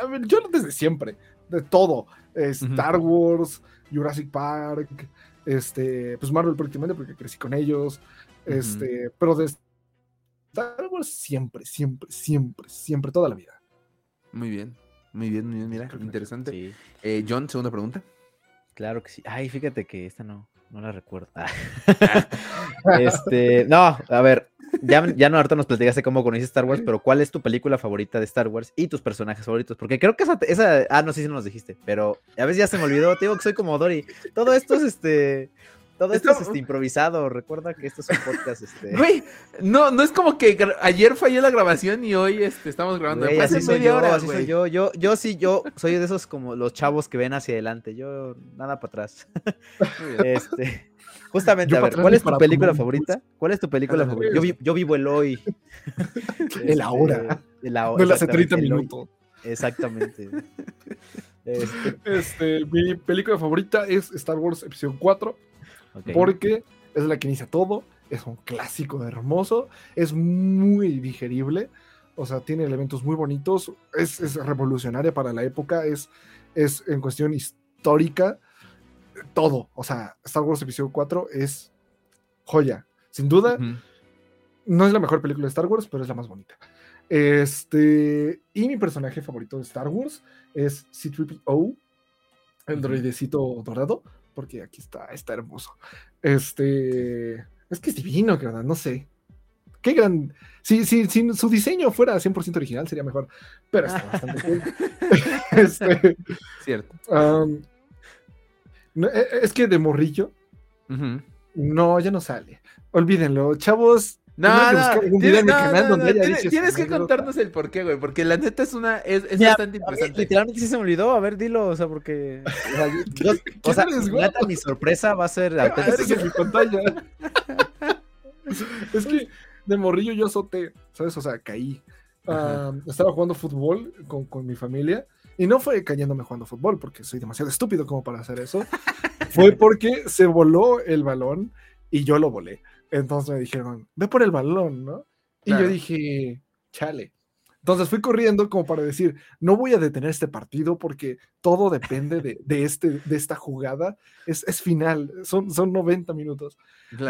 ver, yo desde siempre, de todo. Star Wars, Jurassic Park, este, pues Marvel prácticamente porque crecí con ellos. Este, pero de Star Wars siempre, siempre, siempre, siempre, toda la vida. Muy bien, muy bien, muy bien, mira, interesante. Eh, John, segunda pregunta. Claro que sí. Ay, fíjate que esta no, no la recuerdo. este, no, a ver, ya, ya no, ahorita nos platicaste cómo conociste Star Wars, pero ¿cuál es tu película favorita de Star Wars y tus personajes favoritos? Porque creo que esa, esa ah, no sé si no nos dijiste, pero a veces ya se me olvidó, te digo que soy como Dory. Todo esto es este, todo esto, es este, improvisado. Recuerda que esto es un podcast. Este... Güey, no, no es como que ayer falló la grabación y hoy este, estamos grabando. Güey, así soy yo, así soy yo. Yo, yo sí, yo soy de esos como los chavos que ven hacia adelante. Yo nada para atrás. este, justamente, a ver, ¿cuál es tu película favorita? ¿Cuál es tu película favorita? Yo, vivo el hoy. el ahora. El ahora. De hace 30 minutos. Exactamente. Este. este, mi película favorita es Star Wars Episodio 4 porque es la que inicia todo, es un clásico hermoso, es muy digerible, o sea, tiene elementos muy bonitos, es, revolucionaria para la época, es, es en cuestión histórica, todo, o sea, Star Wars Episodio 4 es joya, sin duda. No es la mejor película de Star Wars, pero es la más bonita. Este, y mi personaje favorito de Star Wars es C-3PO, el droidecito dorado porque aquí está, está hermoso. Este, es que es divino, ¿verdad? No sé. Qué gran. Si, si, si su diseño fuera 100% original sería mejor, pero está bastante cool. este, Cierto. E, e, es que de morrillo, no, ya no sale. Olvídenlo, chavos. No, no, tienes, que contarnos el por qué, güey, porque la neta es una, es, es bastante interesante. Literalmente sí se me olvidó, a ver, dilo, o sea, porque, o sea, mi sorpresa va a ser ah, en mi pantalla. es que de morrillo yo azoté, ¿sabes? O sea, caí. estaba jugando fútbol con, con mi familia y no fue cayéndome jugando fútbol porque soy demasiado estúpido como para hacer eso. fue porque se voló el balón y yo lo volé. Entonces me dijeron, ve por el balón, ¿no? Y yo dije, chale. Entonces fui corriendo como para decir, no voy a detener este partido porque todo depende de, de este, de esta jugada. Es, es final, son, son 90 minutos.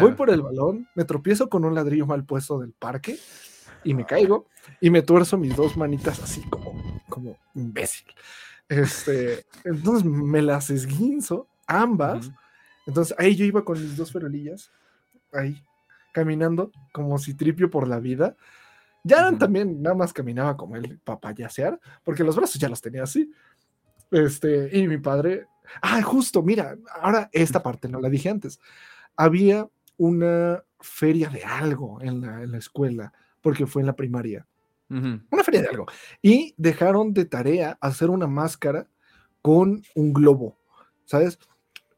Voy por el balón, me tropiezo con un ladrillo mal puesto del parque y me caigo y me tuerzo mis dos manitas así como, como imbécil. Este, entonces me las esguinzo, ambas. Entonces ahí yo iba con mis dos ferolillas, ahí caminando como si tripio por la vida. Ya también nada más caminaba como el papayasear, porque los brazos ya los tenía así. Este, y mi padre, ah, justo, mira, ahora esta parte no la dije antes. Había una feria de algo en la, en la escuela, porque fue en la primaria. Una feria de algo. Y dejaron de tarea hacer una máscara con un globo, ¿sabes?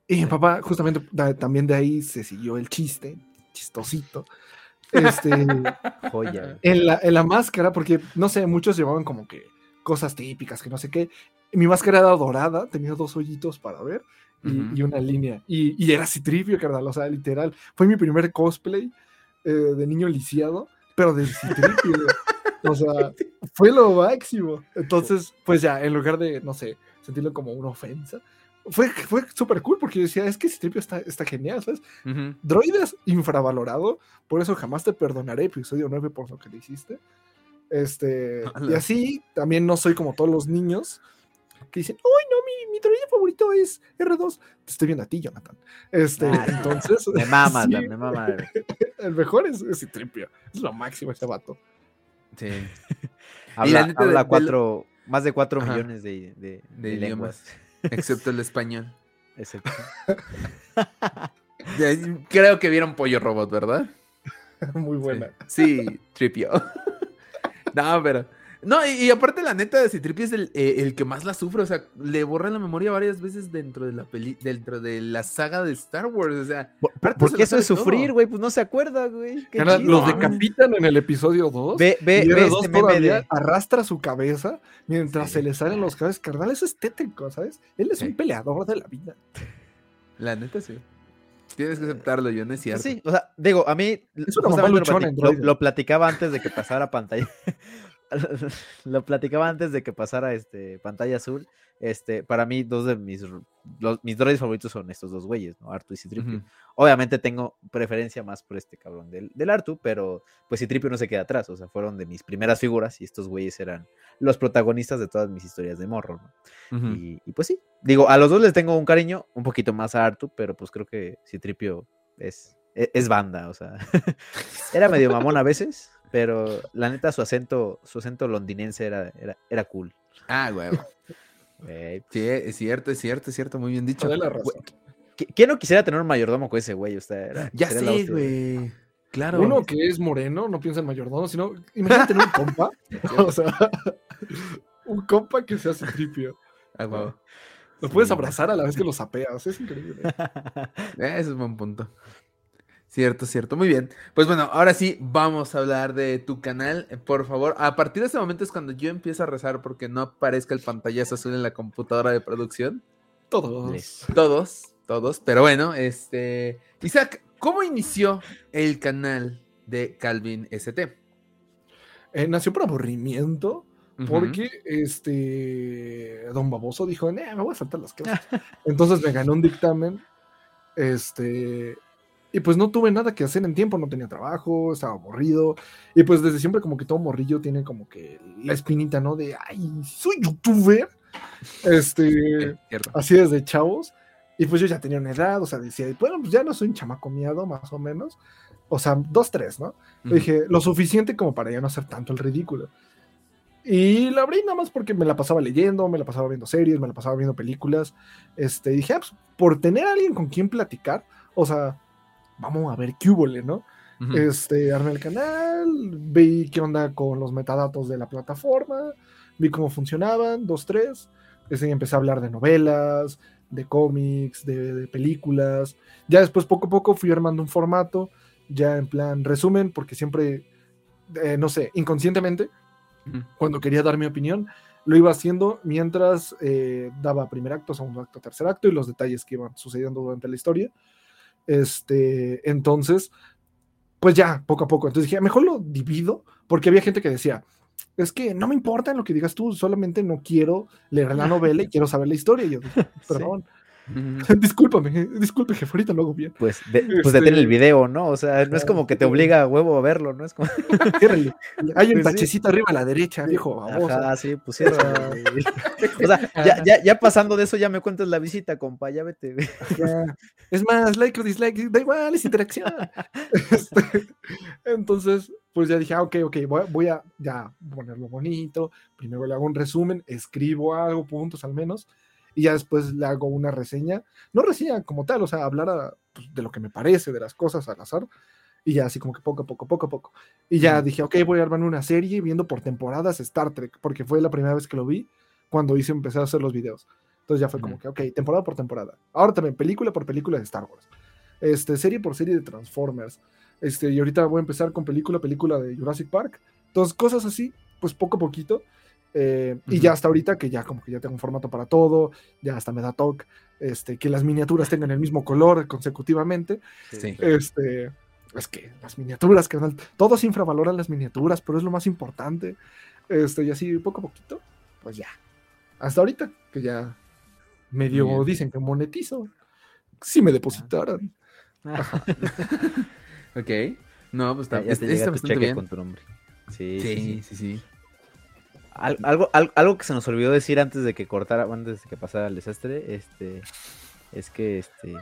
Y mi papá, justamente también de ahí se siguió el chiste, chistosito. Este, Joya. En la, en la máscara, porque no sé, muchos llevaban como que cosas típicas, que no sé qué. Mi máscara era dorada, tenía dos hoyitos para ver y, una línea. Y, y era citripio, carnal, o sea, literal. Fue mi primer cosplay eh, de niño lisiado, pero de citripio. o sea, fue lo máximo. Entonces, pues ya, en lugar de, no sé, sentirlo como una ofensa, fue, fue súper cool porque decía, es que Citripio está, está genial, ¿sabes? Droides infravalorado, por eso jamás te perdonaré episodio 9 por lo que le hiciste. Este, y así también no soy como todos los niños que dicen, ¡ay, no, mi, mi droide favorito es R2! Te estoy viendo a ti, Jonathan. Este, ah, entonces. me mama, me mama. El mejor es, Citripio. Es lo máximo ese vato. Sí. habla, habla cuatro, más de 4 millones de, de, de lenguas. Excepto el español. Excepto. Creo que vieron Pollo Robot, ¿verdad? Muy buena. Sí, Tripio. no, pero no, y, aparte la neta de Citripio es el, eh, el, que más la sufre, o sea, le borra la memoria varias veces dentro de la peli, dentro de la saga de Star Wars, o sea, porque eso es sufrir, güey, pues no se acuerda, güey. los decapitan en el episodio 2. Ve, ve, y ve este arrastra su cabeza mientras se le salen los cabezas. Carnal, eso es tétrico, ¿sabes? Él es un peleador de la vida. La neta sí. Tienes que aceptarlo, yo no es cierto. Sí, o sea, digo, a mí lo, lo, platicaba antes de que pasara pantalla. lo platicaba antes de que pasara este pantalla azul. Este, para mí, dos de mis, mis droides favoritos son estos dos güeyes, ¿no? Artu y Citripio. Obviamente tengo preferencia más por este cabrón del, del Artu, pero pues Citripio no se queda atrás, o sea, fueron de mis primeras figuras y estos güeyes eran los protagonistas de todas mis historias de morro, ¿no? y, y, pues sí, digo, a los dos les tengo un cariño, un poquito más a Artu, pero pues creo que Citripio es e, es, banda, o sea. era medio mamón a veces, pero la neta su acento, su acento londinense era, era, era cool. Ah, güey. Sí, es cierto, es cierto, es cierto, muy bien dicho. ¿Quién no quisiera tener un mayordomo con ese güey? O sea, ya sé, güey. Claro. Uno que es moreno, no piensa en mayordomo, sino imagínate tener un compa. o sea, un compa que se hace tripio. Ah, wow. Lo puedes abrazar a la vez que lo sapeas, es increíble. Ese es un buen punto. Cierto, cierto. Muy bien. Pues bueno, ahora sí vamos a hablar de tu canal. Por favor, a partir de ese momento es cuando yo empiezo a rezar porque no aparezca el pantallazo azul en la computadora de producción. Todos. Todos, todos. Pero bueno, este. Isaac, ¿cómo inició el canal de Calvin ST? Eh, nació por aburrimiento. Porque este Don Baboso dijo, me voy a saltar las cosas. Entonces me ganó un dictamen. Este, y pues no tuve nada que hacer en tiempo, no tenía trabajo, estaba aburrido. Y pues desde siempre como que todo morrillo tiene como que la espinita, ¿no? De, ay, soy youtuber. Este, así desde chavos. Y pues yo ya tenía una edad, o sea, decía, bueno, pues ya no soy un chamaco miado, más o menos. O sea, dos, tres, ¿no? Dije, lo suficiente como para ya no hacer tanto el ridículo. Y la abrí nada más porque me la pasaba leyendo, me la pasaba viendo series, me la pasaba viendo películas. Este, dije, ah, pues, por tener a alguien con quien platicar, o sea, vamos a ver qué hubo, ¿no? Este, armé el canal, vi qué onda con los metadatos de la plataforma, vi cómo funcionaban, dos, tres. Este, empecé a hablar de novelas, de cómics, de, películas. Ya después, poco a poco, fui armando un formato, ya en plan resumen, porque siempre, eh, no sé, inconscientemente, cuando quería dar mi opinión, lo iba haciendo mientras eh, daba primer acto, segundo acto, tercer acto y los detalles que iban sucediendo durante la historia. Este, entonces, pues ya, poco a poco. Entonces dije, mejor lo divido, porque había gente que decía, es que no me importa lo que digas tú, solamente no quiero leer la novela y quiero saber la historia. Y yo perdón. Discúlpame, disculpe, jefe, ahorita lo hago bien. Pues, de, pues el este, video, ¿no? O sea, no es como que te obliga a huevo a verlo, ¿no? Es como. Hay un pues arriba a la derecha, viejo. Ah, sí, pusieron. o sea, ya, ya, ya, pasando de eso, ya me cuentas la visita, compa, ya vete. Es más, like o dislike, da igual, es interacción. Este, entonces, pues ya dije, ah, ok, ok, voy, voy a ya ponerlo bonito. Primero le hago un resumen, escribo algo, puntos al menos y ya después le hago una reseña, no reseña como tal, o sea, hablar pues, de lo que me parece, de las cosas al azar, y ya así como que poco a poco, poco a poco. Y ya dije, ok, voy a armar una serie viendo por temporadas Star Trek, porque fue la primera vez que lo vi cuando hice, empecé a hacer los videos. Entonces ya fue como que, ok, temporada por temporada. Ahora también, película por película de Star Wars. Este, serie por serie de Transformers. Este, y ahorita voy a empezar con película, película de Jurassic Park. Entonces, cosas así, pues poco a poquito. Eh, y ya hasta ahorita que ya como que ya tengo un formato para todo, ya hasta me da talk, este, que las miniaturas tengan el mismo color consecutivamente. Este, es que las miniaturas, que todos infravaloran las miniaturas, pero es lo más importante. Este, y así poco a poquito, pues ya. Hasta ahorita que ya medio dicen que monetizo. Si me depositaran. ok. No, pues está, ya, bastante bien. Con tu nombre. sí, sí. sí. sí algo, algo, que se nos olvidó decir antes de que cortara, antes de que pasara el desastre, este, es que este,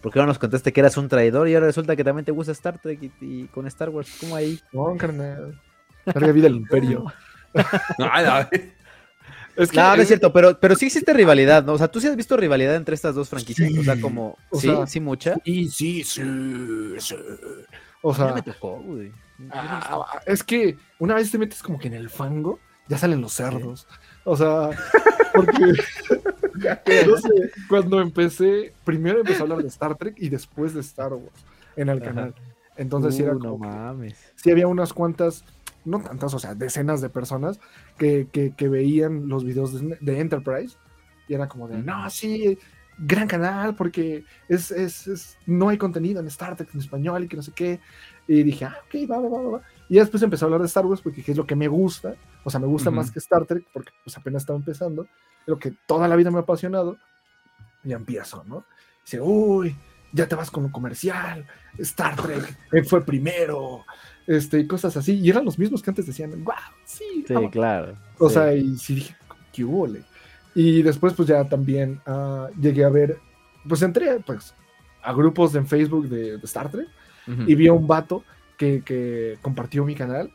¿por qué no nos contaste que eras un traidor y ahora resulta que también te gusta Star Trek y, con Star Wars? ¿Cómo ahí? No, carnal. Larga vida el imperio. no, no, es que, no, no es cierto, pero, pero sí existe rivalidad, ¿no? O sea, tú sí has visto rivalidad entre estas dos franquicias, o sea, como, sí, sí, mucha. Sí, sí, sí, sí. O sea, me tocó, güey. Ah, es que una vez te metes como que en el fango ya salen los cerdos. O sea, porque cuando empecé, primero empecé a hablar de Star Trek y después de Star Wars en el canal. Entonces sí era uh, como no mames. sí había unas cuantas, no tantas, o sea, decenas de personas que, que, veían los videos de, Enterprise y era como de, no, sí, gran canal porque es, es, es, no hay contenido en Star Trek en español y que no sé qué. Y dije, ah, ok, va, va, va, va. Y después empecé a hablar de Star Wars porque es lo que me gusta. O sea, me gusta más que Star Trek porque pues apenas estaba empezando. Lo que toda la vida me ha apasionado. Y empiezo, ¿no? Dice, uy, ya te vas con lo comercial. Star Trek fue primero. Este, y cosas así. Y eran los mismos que antes decían, wow, sí. Sí, claro. O sea, y sí dije, qué hubo, Y después, pues ya también uh, llegué a ver, pues entré, pues, a grupos en Facebook de, de Star Trek y vi a un vato que, que compartió mi canal,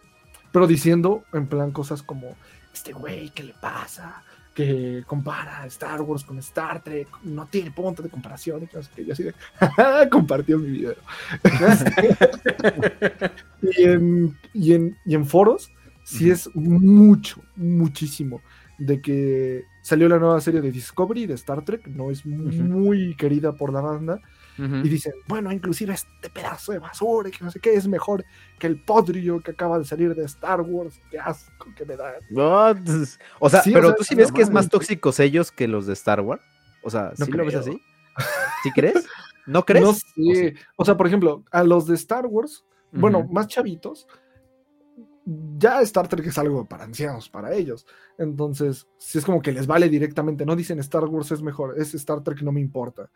pero diciendo en plan cosas como, este güey, ¿qué le pasa? que compara Star Wars con Star Trek, no tiene punto de comparación y yo así de, compartió mi video. y, en, y, en, y, en, foros, sí es mucho, muchísimo de que salió la nueva serie de Discovery de Star Trek, no es muy querida por la banda, y dicen, bueno, inclusive este pedazo de basura, que no sé qué, es mejor que el podrio que acaba de salir de Star Wars. Qué asco que me da. Pues, o sea, pero tú sí ves que es más tóxicos ellos que los de Star Wars. O sea, ¿sí lo ves así? ¿Sí crees? ¿No crees? No sé. O sea, por ejemplo, a los de Star Wars, bueno, más chavitos, ya Star Trek es algo para ancianos, para ellos. Entonces, si es como que les vale directamente, no dicen Star Wars es mejor, es Star Trek no me importa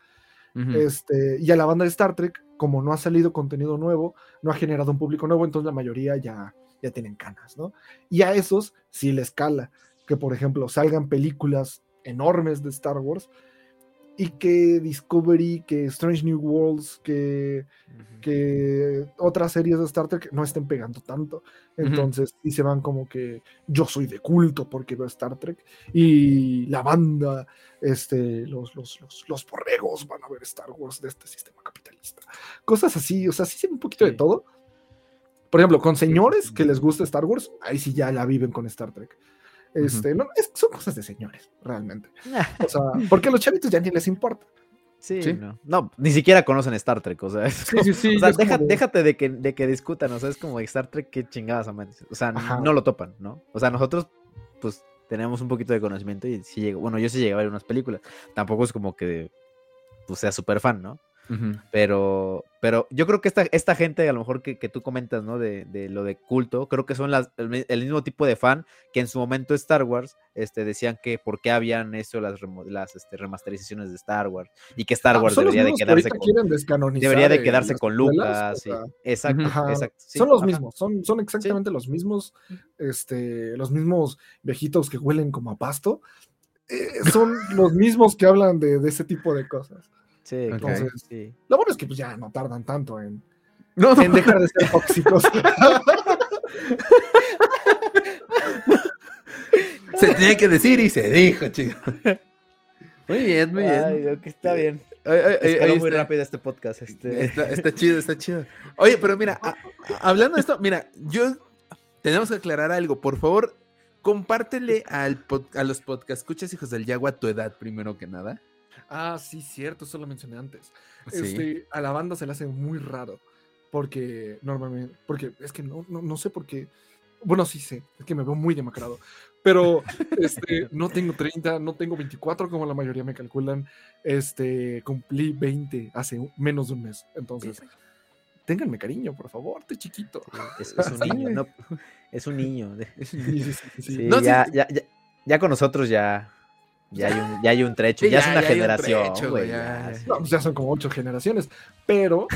este, y a la banda de Star Trek, como no ha salido contenido nuevo, no ha generado un público nuevo, entonces la mayoría ya, ya tienen canas, ¿no? Y a esos sí les cala que, por ejemplo, salgan películas enormes de Star Wars y que Discovery, que Strange New Worlds, que, que otras series de Star Trek no estén pegando tanto. Entonces, y se van como que yo soy de culto porque veo Star Trek y la banda, este, los, los, los, los borregos van a ver Star Wars de este sistema capitalista. Cosas así, o sea, sí se un poquito de todo. Por ejemplo, con señores que les gusta Star Wars, ahí sí ya la viven con Star Trek. Este, no, son cosas de señores, realmente. o sea, porque a los chavitos ya ni les importa. Sí, No. no. ni siquiera conocen Star Trek, o sea, déjate de que, de que discutan, o sea, es como Star Trek, qué chingadas O sea, no lo topan, ¿no? O sea, nosotros, pues, tenemos un poquito de conocimiento y si llego, bueno, yo sí llegué a ver unas películas. Tampoco es como que, pues, sea súper fan, ¿no? Pero, pero yo creo que esta, esta gente, a lo mejor que, que tú comentas, ¿no? De, de, lo de culto, creo que son las, el, mismo tipo de fan que en su momento Star Wars este, decían que por qué habían eso las, las este, remasterizaciones de Star Wars y que Star ah, Wars debería, de quedarse con, debería de quedarse con Lucas. exacto, exacto son los mismos, son, son exactamente los mismos, este, los mismos viejitos que huelen como a pasto. Eh, son los mismos que hablan de, de ese tipo de cosas. Sí, Entonces, sí. Lo bueno es que pues ya no tardan tanto en, en dejar de ser tóxicos. se tenía que decir y se dijo, chicos. Muy bien, muy bien. Ay, está bien. Ay, muy rápido este podcast. Este. Está, chido, está chido. Oye, pero mira, hablando de esto, mira, yo tenemos que aclarar algo. Por favor, compártele al a los podcast escuchas hijos del Yagua tu edad primero que nada. Ah, sí, cierto, eso lo mencioné antes. Este, a la banda se le hace muy raro. Porque normalmente, porque es que no, no, sé por qué. Bueno, sí sé, es que me veo muy demacrado. Pero este, no tengo 30, no tengo 24 como la mayoría me calculan. Este, cumplí 20 hace menos de un mes. Entonces, ténganme cariño, por favor, te chiquito. Es, un niño, no, es un niño. Sí, ya, ya, ya con nosotros ya ya hay un, ya hay un trecho, ya, es una generación. ya, No, pues ya son como ocho generaciones, pero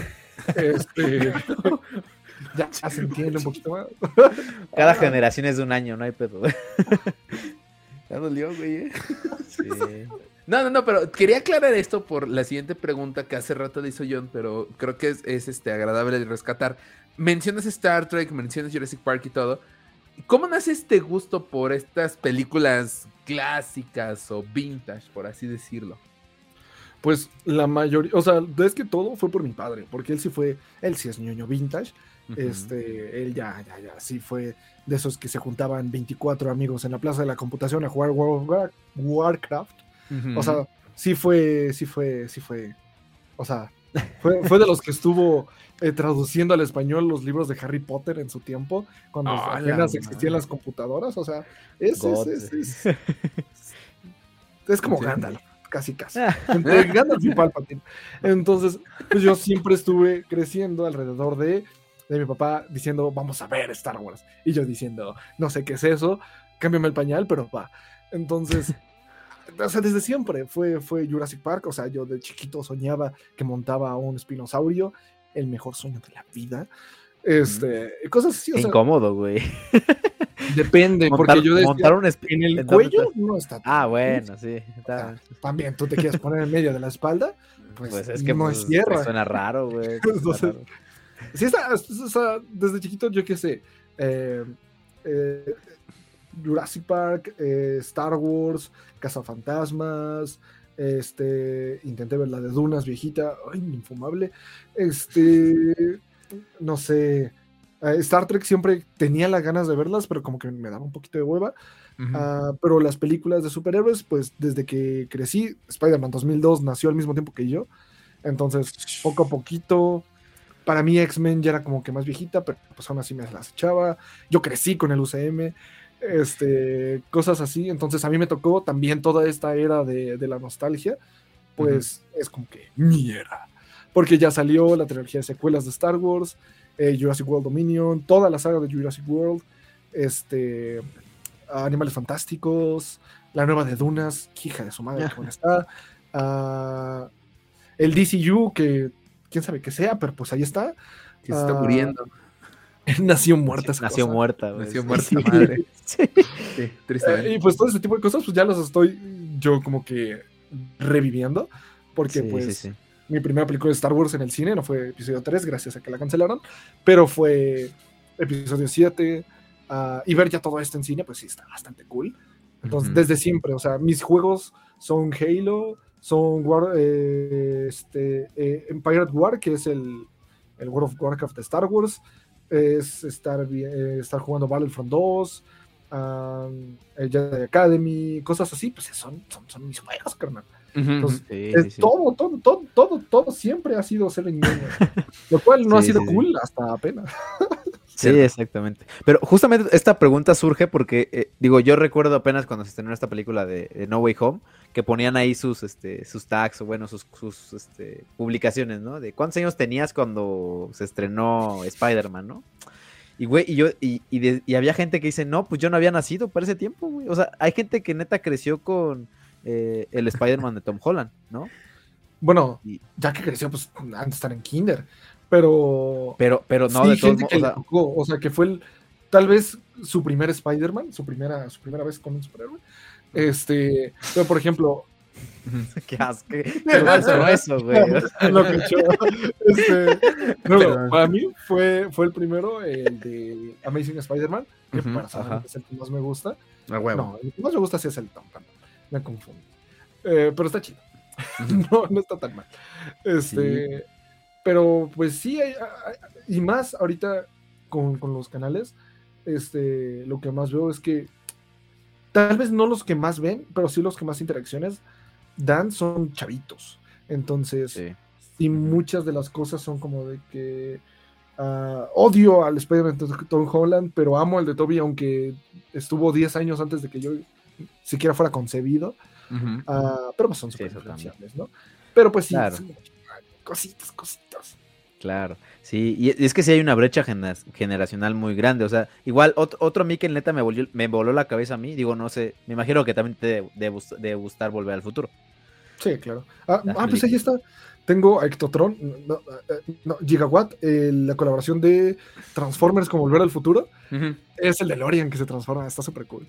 este, ya, se entiende un poquito más. Cada generación es de un año, no hay pedo. Ya dolió, güey. ¿eh? Sí. No, no, no, pero quería aclarar esto por la siguiente pregunta que hace rato le hizo John, pero creo que es, es este, agradable de rescatar. Mencionas Star Trek, mencionas Jurassic Park y todo. ¿Cómo nace este gusto por estas películas clásicas o vintage, por así decirlo? Pues la mayoría, o sea, es que todo fue por mi padre, porque él sí fue, él sí es ñoño vintage. Este, él ya, ya, ya, sí fue de esos que se juntaban 24 amigos en la plaza de la computación a jugar Warcraft. O sea, sí fue, sí fue, sí fue. O sea, fue, fue de los que estuvo eh, traduciendo al español los libros de Harry Potter en su tiempo, cuando apenas existían las computadoras. O sea, es, es, es, como Gandalf, casi casi. Entre Gandalf y Palpatine. Entonces, pues yo siempre estuve creciendo alrededor de, de mi papá diciendo, vamos a ver Star Wars. Y yo diciendo, no sé qué es eso, cámbiame el pañal, pero va. Entonces, o sea, desde siempre fue, fue Jurassic Park, o sea, yo de chiquito soñaba que montaba un espinosaurio el mejor sueño de la vida. Este, cosas así. Incómodo, güey. Depende, porque yo decía, en el cuello no está. Ah, bueno, sí. también tú te quieres poner en medio de la espalda, pues, pues es que no pues, es tierra. suena raro, güey. Sí, está, o sea, desde chiquito, yo qué sé. Eh, eh, Jurassic Park, eh, Star Wars, Cazafantasmas. Este, intenté ver la de Dunas viejita, ay, infumable. Este, no sé. Star Trek siempre tenía las ganas de verlas, pero como que me daba un poquito de hueva. Ah, pero las películas de superhéroes, pues desde que crecí, Spider-Man 2002 nació al mismo tiempo que yo. Entonces, poco a poquito, para mí X-Men ya era como que más viejita, pero pues aún así me las echaba. Yo crecí con el UCM, este, cosas así. Entonces a mí me tocó también toda esta era de, la nostalgia, pues es como que mi era. Porque ya salió la trilogía de secuelas de Star Wars, eh, Jurassic World Dominion, toda la saga de Jurassic World, este, Animales Fantásticos, la nueva de Dunas, hija de su madre, ¿cómo está? Uh, el DCU, que quién sabe qué sea, pero pues ahí está. Que se está ah, muriendo. Nació muerta. Nació muerta. Nació muerta, madre. Sí. Eh, y pues todo ese tipo de cosas, pues ya los estoy yo como que reviviendo. Porque pues mi primera película de Star Wars en el cine no fue episodio 3, gracias a que la cancelaron, pero fue episodio 7. Ah, y ver ya todo esto en cine, pues sí, está bastante cool. Entonces, desde siempre, o sea, mis juegos son Halo, son War, eh, este, eh, Empire War, que es el, el, World of Warcraft de Star Wars, es estar, eh, estar jugando Battlefront 2, um, Jedi Academy, cosas así, pues son, son, son mis juegos, carnal. Entonces, todo, todo, todo, todo, todo siempre ha sido ser niño, lo cual no ha sido cool hasta apenas. Sí, exactamente. Pero justamente esta pregunta surge porque, eh, digo, yo recuerdo apenas cuando se estrenó esta película de, No Way Home, que ponían ahí sus, este, sus tags o bueno, sus, sus este, publicaciones, ¿no? De cuántos años tenías cuando se estrenó Spider-Man, ¿no? Y, güey, y yo, y, y, había gente que dice, no, pues yo no había nacido para ese tiempo, güey. O sea, hay gente que neta creció con eh, el Spider-Man de Tom Holland, ¿no? Bueno, ya que creció, pues antes de estar en Kinder. Pero. Pero, pero no, de gente que o, sea, o sea, que fue el, tal vez su primer Spider-Man, su primera, su primera vez con un superhéroe. Este, pero por ejemplo. Qué asco. Qué eso, güey. Lo que este, no, para mí fue, fue el primero, el de Amazing Spider-Man, que para es el que más me gusta. Ah, no, el que más me gusta sí es el Tom Me confundo. Eh, pero está chido. no, no está tan mal. Este. Pero pues sí, y más ahorita con, los canales, este, lo que más veo es que tal vez no los que más ven, pero sí los que más interacciones dan son chavitos. Entonces, y muchas de las cosas son como de que ah, odio al Spider-Man de Tom Holland, pero amo al de Toby, aunque estuvo 10 años antes de que yo siquiera fuera concebido. Ah, pero pues son súper ¿no? Pero pues sí, cositas, cositas. Claro, sí, y es que sí hay una brecha generacional muy grande, o sea, igual otro, mí que neta me, volvió, me voló la cabeza a mí, digo, no sé, me imagino que también te debe gustar volver al futuro. Sí, claro. Ah, ah pues ahí está. Tengo a Ectotron, no, no, Gigawatt, la colaboración de Transformers con Volver al Futuro. Es el de Lorian que se transforma, está súper cool.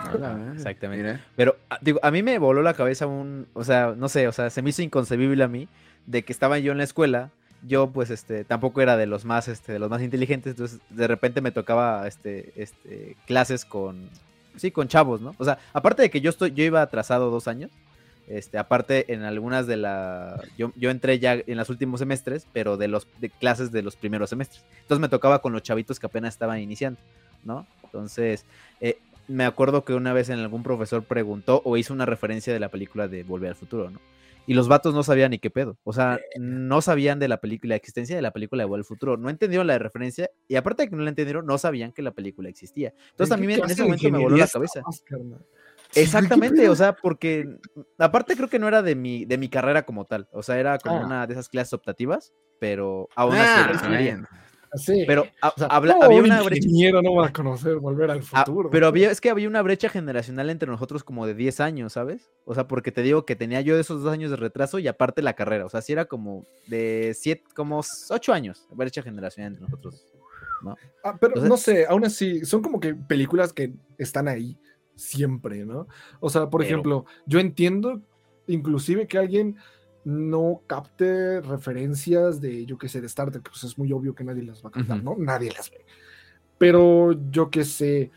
Ah, exactamente. Pero, ah, digo, a mí me voló la cabeza un, o sea, no sé, o sea, se me hizo inconcebible a mí de que estaba yo en la escuela, yo pues este tampoco era de los más este de los más inteligentes, entonces de repente me tocaba este este clases con sí, con chavos, ¿no? O sea, aparte de que yo estoy yo iba atrasado dos años, este aparte en algunas de la yo, yo entré ya en los últimos semestres, pero de los de clases de los primeros semestres. Entonces me tocaba con los chavitos que apenas estaban iniciando, ¿no? Entonces, eh, me acuerdo que una vez en algún profesor preguntó o hizo una referencia de la película de Volver al Futuro, ¿no? Y los vatos no sabían ni qué pedo. O sea, no sabían de la película, la existencia de la película de Vuelve al Futuro. No entendieron la referencia. Y aparte de que no la entendieron, no sabían que la película existía. Entonces a mí en ese momento me voló la cabeza. Exactamente, o sea, porque aparte creo que no era de mi, de mi carrera como tal. O sea, era como ah. una de esas clases optativas, pero aún así ah, pero había una brecha. no va a conocer volver al ah, futuro. pero había, es que había una brecha generacional entre nosotros como de 10 años, ¿sabes? O sea, porque te digo que tenía yo esos dos años de retraso y aparte la carrera. O sea, sí era como de 7, como 8 años, brecha generacional entre nosotros. ¿no? Ah, pero no sé, aún así, son como que películas que están ahí siempre, ¿no? O sea, por ejemplo, yo entiendo inclusive que alguien no capte referencias de, yo que sé, de Star Trek, pues es muy obvio que nadie las va a captar, ¿no? Nadie las ve. Pero yo que sé,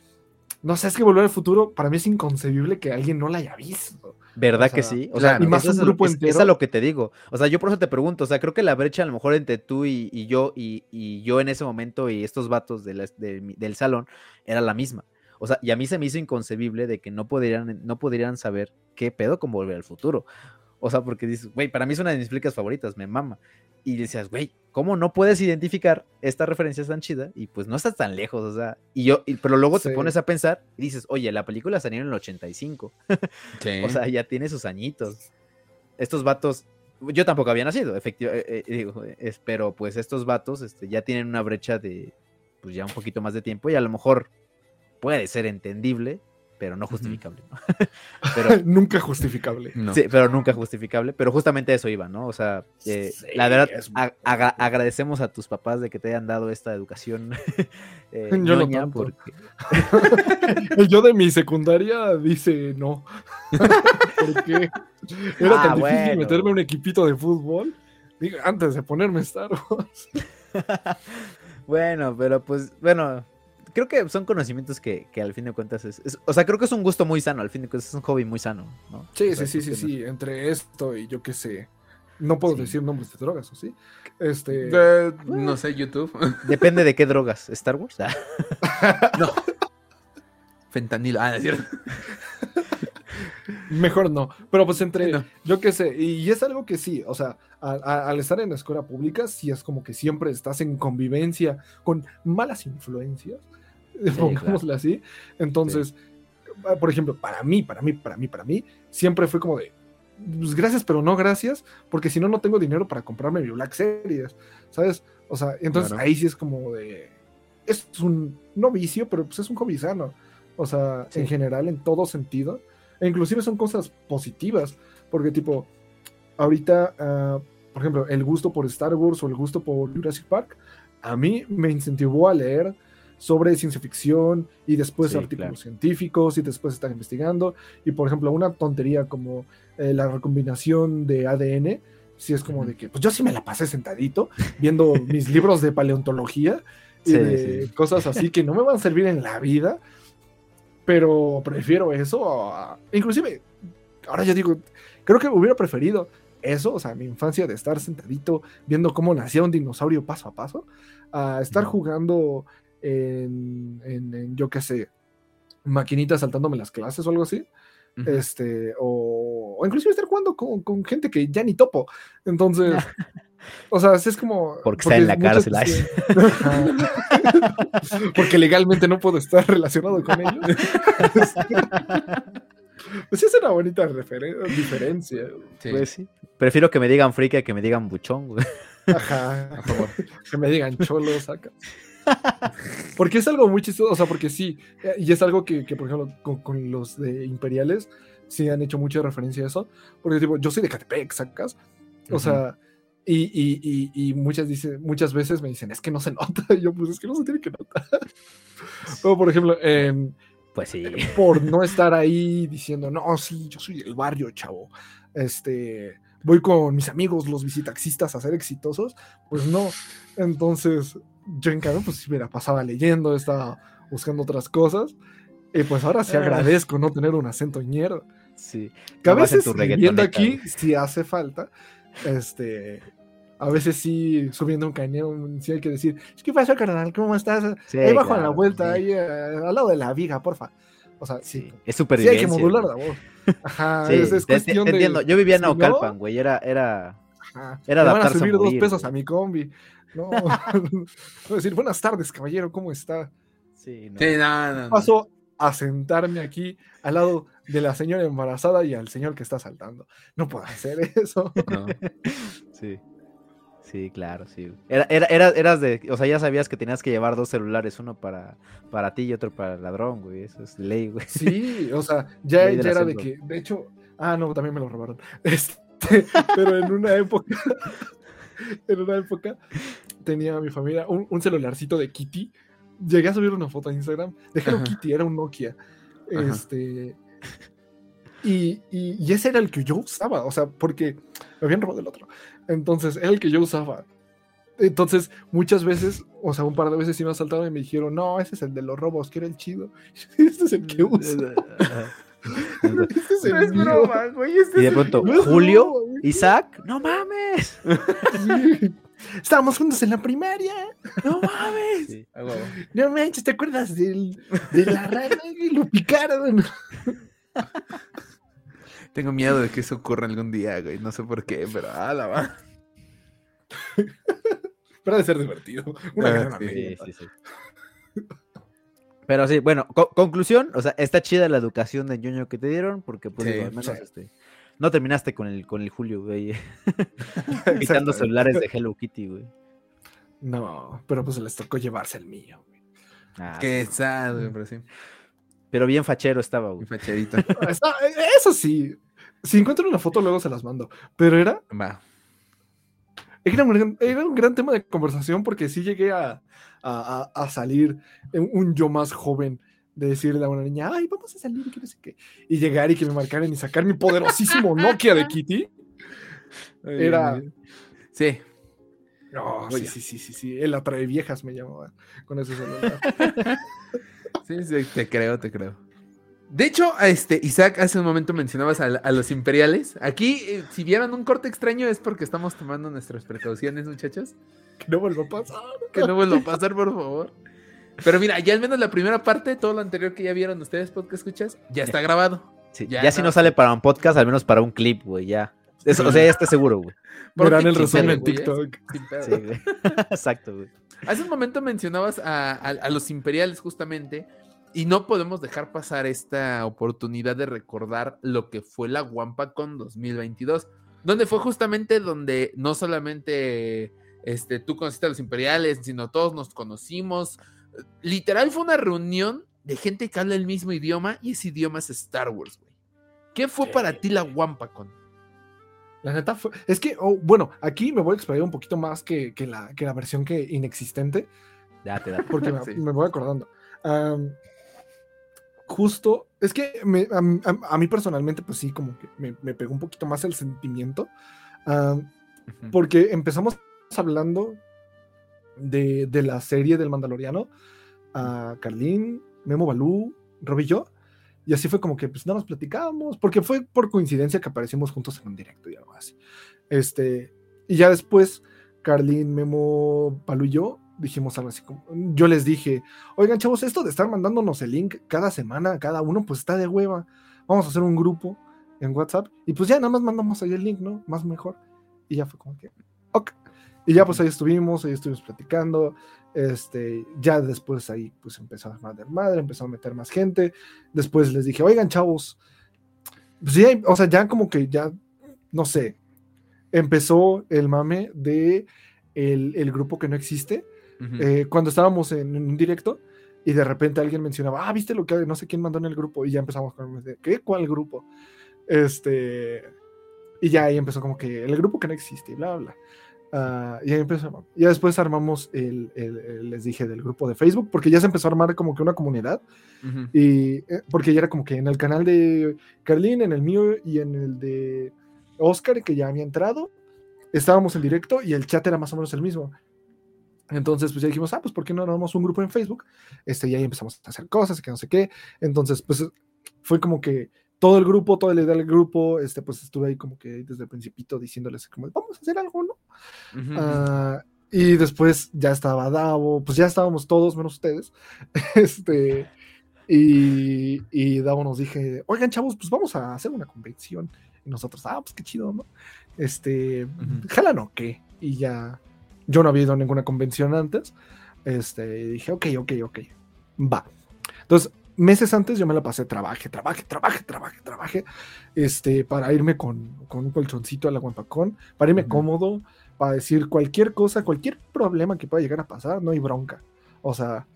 no sé, es que Volver al Futuro, para mí es inconcebible que alguien no la haya visto. ¿Verdad que sí? O sea, y más un grupo es, entero. Es a lo que te digo. O sea, yo por eso te pregunto, o sea, creo que la brecha a lo mejor entre tú y, yo y, yo en ese momento y estos vatos del salón era la misma. O sea, y a mí se me hizo inconcebible de que no podrían, no podrían saber qué pedo con Volver al Futuro. O sea, porque dices, güey, para mí es una de mis películas favoritas, me mama. Y decías, güey, ¿cómo no puedes identificar esta referencia tan chida? Y pues no estás tan lejos, o sea. Y yo, pero luego te pones a pensar y dices, oye, la película salió en el 85. o sea, ya tiene sus añitos. Estos vatos, yo tampoco había nacido, efectivamente, eh, eh, pero pues estos vatos este, ya tienen una brecha de, pues ya un poquito más de tiempo y a lo mejor puede ser entendible pero no justificable. pero, nunca justificable. Sí, pero nunca justificable. Pero justamente eso iba, ¿no? O sea, eh, la verdad, agradecemos a tus papás de que te hayan dado esta educación. eh, yo no porque... yo de mi secundaria dice no. porque era tan ah, difícil meterme un equipito de fútbol antes de ponerme Star Wars. bueno, pero pues, bueno, creo que son conocimientos que, al fin de cuentas es, O sea, creo que es un gusto muy sano, al fin de cuentas es un hobby muy sano, ¿no? Sí, sí, sí, sí, sí. Entre esto y yo qué sé. No puedo decir nombres de drogas, ¿o sí? Este. no sé, YouTube. Depende de qué drogas. ¿Star Wars? Ah. no. Fentanilo. Ah, es cierto. Mejor no. Pero pues entre, yo qué sé, y, es algo que sí, o sea, al estar en la escuela pública, sí es como que siempre estás en convivencia con malas influencias pongámosle así. Entonces, ah, por ejemplo, para mí, para mí, para mí, para mí, siempre fue como de, pues gracias, pero no gracias, porque si no, no tengo dinero para comprarme mi Black Series, ¿sabes? O sea, entonces ahí sí es como de, es un, no vicio, pero pues es un hobby sano. O sea, en general, en todo sentido. E inclusive son cosas positivas, porque tipo, ahorita, ah, por ejemplo, el gusto por Star Wars o el gusto por Jurassic Park, a mí me incentivó a leer sobre ciencia ficción y después artículos científicos y después estar investigando. Y por ejemplo, una tontería como eh, la recombinación de ADN, si es como de que, pues yo sí me la pasé sentadito viendo mis libros de paleontología y de cosas así que no me van a servir en la vida, pero prefiero eso. inclusive, ahora yo digo, creo que hubiera preferido eso, o sea, mi infancia de estar sentadito viendo cómo nacía un dinosaurio paso a paso, a estar jugando en, yo qué sé, maquinitas saltándome las clases o algo así. Este, o, o, inclusive estar jugando con, con, gente que ya ni topo. Entonces, o sea, es como. Porque, está en la cárcel. porque legalmente no puedo estar relacionado con ellos. pues es una bonita diferencia. Pues sí. Prefiero que me digan friki que me digan buchón, Ajá, a favor. Que me digan cholo, saca. Porque es algo muy chistoso, o sea, porque sí, eh, y es algo que, por ejemplo, con, los de imperiales sí han hecho mucha referencia a eso, porque tipo, yo soy de Catepec, ¿sacas? O sea, y, y, muchas, dice, muchas veces me dicen, es que no se nota, y yo pues es que no se tiene que notar. o por ejemplo, pues sí. Por no estar ahí diciendo, no, sí, yo soy del barrio, chavo. Este, voy con mis amigos, los visitaxistas, a ser exitosos. Pues no. Entonces, yo en cambio, pues me la pasaba leyendo, estaba buscando otras cosas. Y pues ahora sí ah. agradezco no tener un acento ñero. Sí. Que a veces viendo aquí, si hace falta, este, a veces sí, subiendo un cañón, sí hay que decir, ¿qué pasó, carnal? ¿Cómo estás? ahí bajo en la vuelta, ahí eh, al lado de la viga, porfa. O sea, sí. Es súper Sí, hay que modular la voz. Ajá, es, cuestión de... Entiendo. Yo vivía en Naucalpan, güey, era... era... Era van a subir dos pesos a mi combi. No, decir, buenas tardes, caballero, ¿cómo está? Sí, no. Sí, no, no, Paso a sentarme aquí al lado de la señora embarazada y al señor que está saltando. No puedo hacer eso. No. Sí. Sí, claro, sí. Era, era, eras de, o sea, ya sabías que tenías que llevar dos celulares, uno para, para ti y otro para el ladrón, güey. Eso es ley, güey. Sí, o sea, ya, ya era de que, de hecho, ah, no, también me lo robaron. Este, pero en una época, en una época tenía mi familia un, celularcito de Kitty. Llegué a subir una foto a Instagram. Déjalo Kitty, era un Nokia. Este. Y, y, ese era el que yo usaba. O sea, porque me habían robado el otro. Entonces, era el que yo usaba. Entonces, muchas veces, o sea, un par de veces sí me asaltaron y me dijeron, no, ese es el de los robos, que era el chido. Este es el que uso. Este es el broma, güey. Este y de pronto, Julio, Isaac, no mames. Estábamos juntos en la primaria. No mames. no manches, ¿te acuerdas del, de la rana y lo picaron? Tengo miedo de que eso ocurra algún día, güey. No sé por qué, pero ah, la va. pero ha de ser divertido. Una ah, gran sí, sí, sí. Pero sí, bueno, conclusión, o sea, está chida la educación de ñoño que te dieron, porque pues al menos este, no terminaste con el, con el Julio, güey. Quitando celulares de Hello Kitty, güey. No, pero pues les tocó llevarse el mío, güey. Ah, Qué sad, güey, pero sí. Pero bien fachero estaba, güey. Facherito. Eso sí. Si encuentro una foto, luego se las mando. Pero era. Va. Era un, era un gran tema de conversación porque sí llegué a, a, salir un yo más joven de decirle a una niña, ay, vamos a salir y que no sé qué. Y llegar y que me marcaran y sacar mi poderosísimo Nokia de Kitty. Era. Sí. sí, sí, sí, sí, sí. Él atrae viejas, me llamaba con ese celular. sí, sí, te creo, te creo. De hecho, este, Isaac, hace un momento mencionabas a, los imperiales. Aquí, eh, si vieron un corte extraño, es porque estamos tomando nuestras precauciones, muchachos. Que no vuelva a pasar. Que no vuelva a pasar, por favor. Pero mira, ya al menos la primera parte, todo lo anterior que ya vieron ustedes, podcast escuchas, ya está grabado. ya, si no sale para un podcast, al menos para un clip, güey, ya. Eso, o sea, ya está seguro, güey. Verán el resumen en TikTok. Sí, güey. Exacto, güey. Hace un momento mencionabas a los imperiales, justamente. Y no podemos dejar pasar esta oportunidad de recordar lo que fue la WampaCon 2022, donde fue justamente donde no solamente este, tú conociste a los imperiales, sino todos nos conocimos. Literal fue una reunión de gente que habla el mismo idioma y ese idioma es Star Wars, güey. ¿Qué fue para ti la WampaCon? La neta fue. Es que, oh, bueno, aquí me voy a explayar un poquito más que, la, que la versión que inexistente. Date, date. Porque me, voy acordando justo, es que a, mí personalmente, pues sí, como que me, pegó un poquito más el sentimiento, porque empezamos hablando de, la serie del Mandaloriano, a Carlín, Memo Balú, Rob y yo, y así fue como que pues nada más platicábamos, porque fue por coincidencia que aparecimos juntos en un directo y algo así. Este, y ya después, Carlín, Memo, Balú y yo dijimos algo así como, yo les dije, oigan chavos, esto de estar mandándonos el link cada semana, cada uno, pues está de hueva. Vamos a hacer un grupo en WhatsApp y pues ya nada más mandamos ahí el link, ¿no? Más mejor. Y ya fue como que, ok. Y ya pues ahí estuvimos, ahí estuvimos platicando. Este, ya después ahí pues empezó a armar madre, empezó a meter más gente. Después les dije, oigan chavos, pues ya, o sea, ya como que ya, no sé, empezó el mame de el, el grupo que no existe eh, cuando estábamos en, un directo y de repente alguien mencionaba, ah, viste lo que no sé quién mandó en el grupo y ya empezamos con, ¿qué? ¿Cuál grupo? Este, y ya ahí empezó como que el grupo que no existe bla, bla. Uh, y ahí empezó, ya después armamos el, les dije, del grupo de Facebook, porque ya se empezó a armar como que una comunidad, y eh, porque ya era como que en el canal de Carlín, en el mío y en el de Oscar, que ya había entrado, estábamos en directo y el chat era más o menos el mismo. Entonces, pues ya dijimos, ah, pues ¿por qué no armamos un grupo en Facebook? Este, y ahí empezamos a hacer cosas, que no sé qué. Entonces, pues fue como que todo el grupo, toda la idea del grupo, este, pues estuve ahí como que desde el principito diciéndoles como, vamos a hacer algo, ¿no? Ah, y después ya estaba Davo, pues ya estábamos todos menos ustedes. Este, y, y Davo nos dije, oigan, chavos, pues vamos a hacer una convención. Y nosotros, ah, pues qué chido, ¿no? Este, jala no, ¿qué? Y ya yo no había ido a ninguna convención antes. Este, y dije, ok, ok, ok, va. Entonces, meses antes yo me la pasé, trabaje, trabaje, trabaje, trabaje, trabaje, este, para irme con, con un colchoncito a la Guampacón, para irme cómodo, para decir cualquier cosa, cualquier problema que pueda llegar a pasar, no hay bronca. O sea,